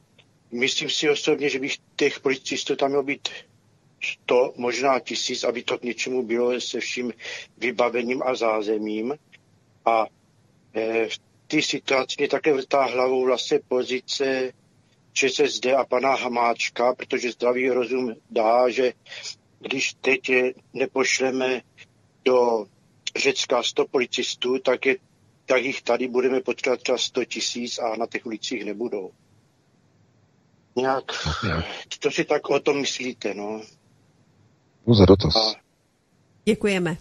myslím si osobně, že bych těch policistů tam mělo být 100, možná tisíc, aby to k něčemu bylo se vším vybavením a zázemím. A v té situaci mě také vrtá hlavou vlastně pozice ČSSD a pana Hamáčka, protože zdravý rozum dá, že když teď nepošleme do Řecka 100 policistů, tak, je, tak jich tady budeme potřebovat třeba 100 tisíc a na těch ulicích nebudou. Nějak, co si tak o tom myslíte, no? za dotaz. A... Děkujeme.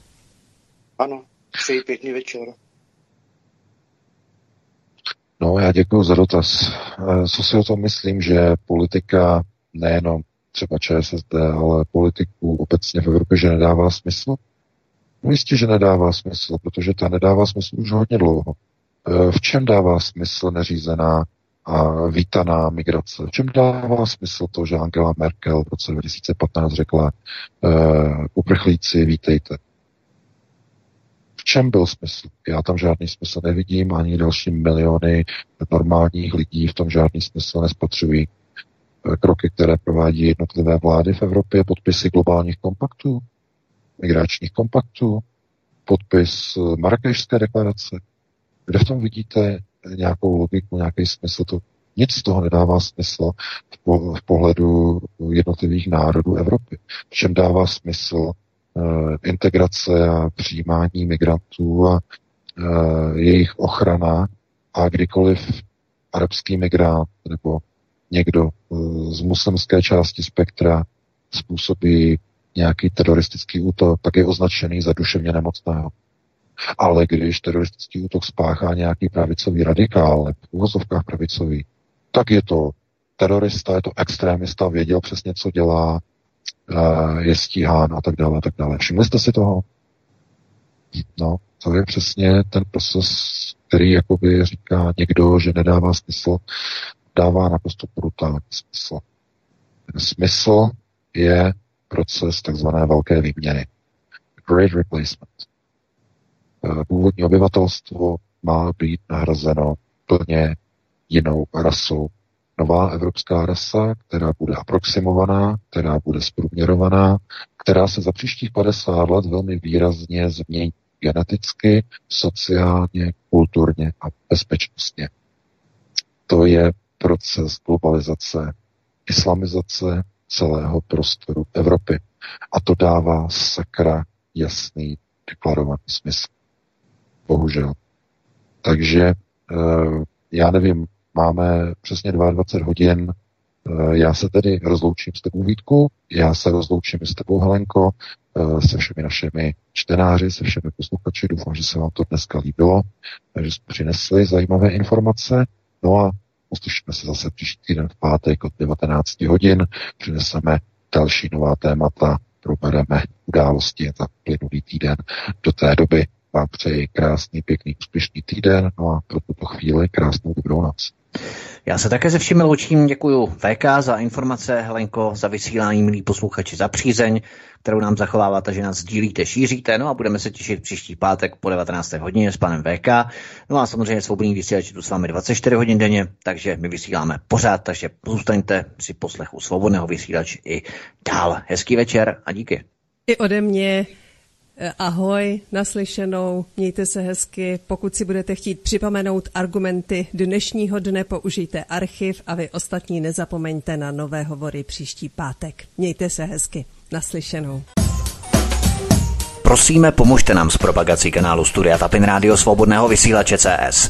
Ano, přeji pěkný večer. No, já děkuji za dotaz. Eh, co si o tom myslím, že politika nejenom třeba ČSSD, ale politiku obecně v Evropě, že nedává smysl? No jistě, že nedává smysl, protože ta nedává smysl už hodně dlouho. Eh, v čem dává smysl neřízená a vítaná migrace. V čem dává smysl to, že Angela Merkel v roce 2015 řekla uh, uprchlíci, vítejte. V čem byl smysl? Já tam žádný smysl nevidím, ani další miliony normálních lidí v tom žádný smysl nespatřují. Eh, kroky, které provádí jednotlivé vlády v Evropě, podpisy globálních kompaktů, migračních kompaktů, podpis eh, Marrakešské deklarace. Kde v tom vidíte nějakou logiku, nějaký smysl? To nic z toho nedává smysl v, v pohledu jednotlivých národů Evropy. V čem dává smysl integrace a přijímání migrantů a uh, jejich ochrana a kdykoliv arabský migrant nebo někdo uh, z muslimské části spektra způsobí nějaký teroristický útok, tak je označený za duševně nemocného. Ale když teroristický útok spáchá nějaký pravicový radikál, v uvozovkách pravicový, tak je to terorista, je to extrémista, věděl přesně, co dělá, eh, je stíhán a tak dále, a tak dále. Všimli jste si toho? No, to je přesně ten proces, který jakoby říká někdo, že nedává smysl, dává naprosto brutální smysl. Ten smysl je proces takzvané velké výměny. Great replacement. Eh, původní obyvatelstvo má být nahrazeno plně jinou rasou. Nová evropská rasa, která bude aproximovaná, která bude zprůměrovaná, která se za příštích 50 let velmi výrazně změní geneticky, sociálně, kulturně a bezpečnostně. To je proces globalizace, islamizace celého prostoru Evropy. A to dává sakra jasný deklarovaný smysl. Bohužel. Takže eh, já nevím, máme přesně 22 hodin. Eh, já se tedy rozloučím s tebou Vítku, já se rozloučím s tebou Helenko, eh, se všemi našimi čtenáři, se všemi posluchači. Doufám, že se vám to dneska líbilo, že jsme přinesli zajímavé informace. No a uslyšíme se zase příští týden v pátek od 19 hodin. Přineseme další nová témata, probereme události za plynulý týden. Do té doby vám přeji krásný, pěkný, úspěšný týden, no a pro tuto chvíli krásnou dobrou noc. Já se také ze všemi loučím, děkuji VK za informace, Helenko za vysílání, milí posluchači, za přízeň, kterou nám zachováváte, že nás sdílíte, šíříte, no a budeme se těšit příští pátek po 19. hodině s panem VK. No a samozřejmě svobodný vysílač tu s vámi 24 hodin denně, takže my vysíláme pořád, takže zůstaňte při poslechu svobodného vysílač i dál. Hezký večer a díky. I ode mě ahoj, naslyšenou, mějte se hezky. Pokud si budete chtít připomenout argumenty dnešního dne, použijte archiv a vy ostatní nezapomeňte na nové hovory příští pátek. Mějte se hezky, naslyšenou. Prosíme, pomožte nám s propagací kanálu Studia Tapin Rádio Svobodného vysílače CS.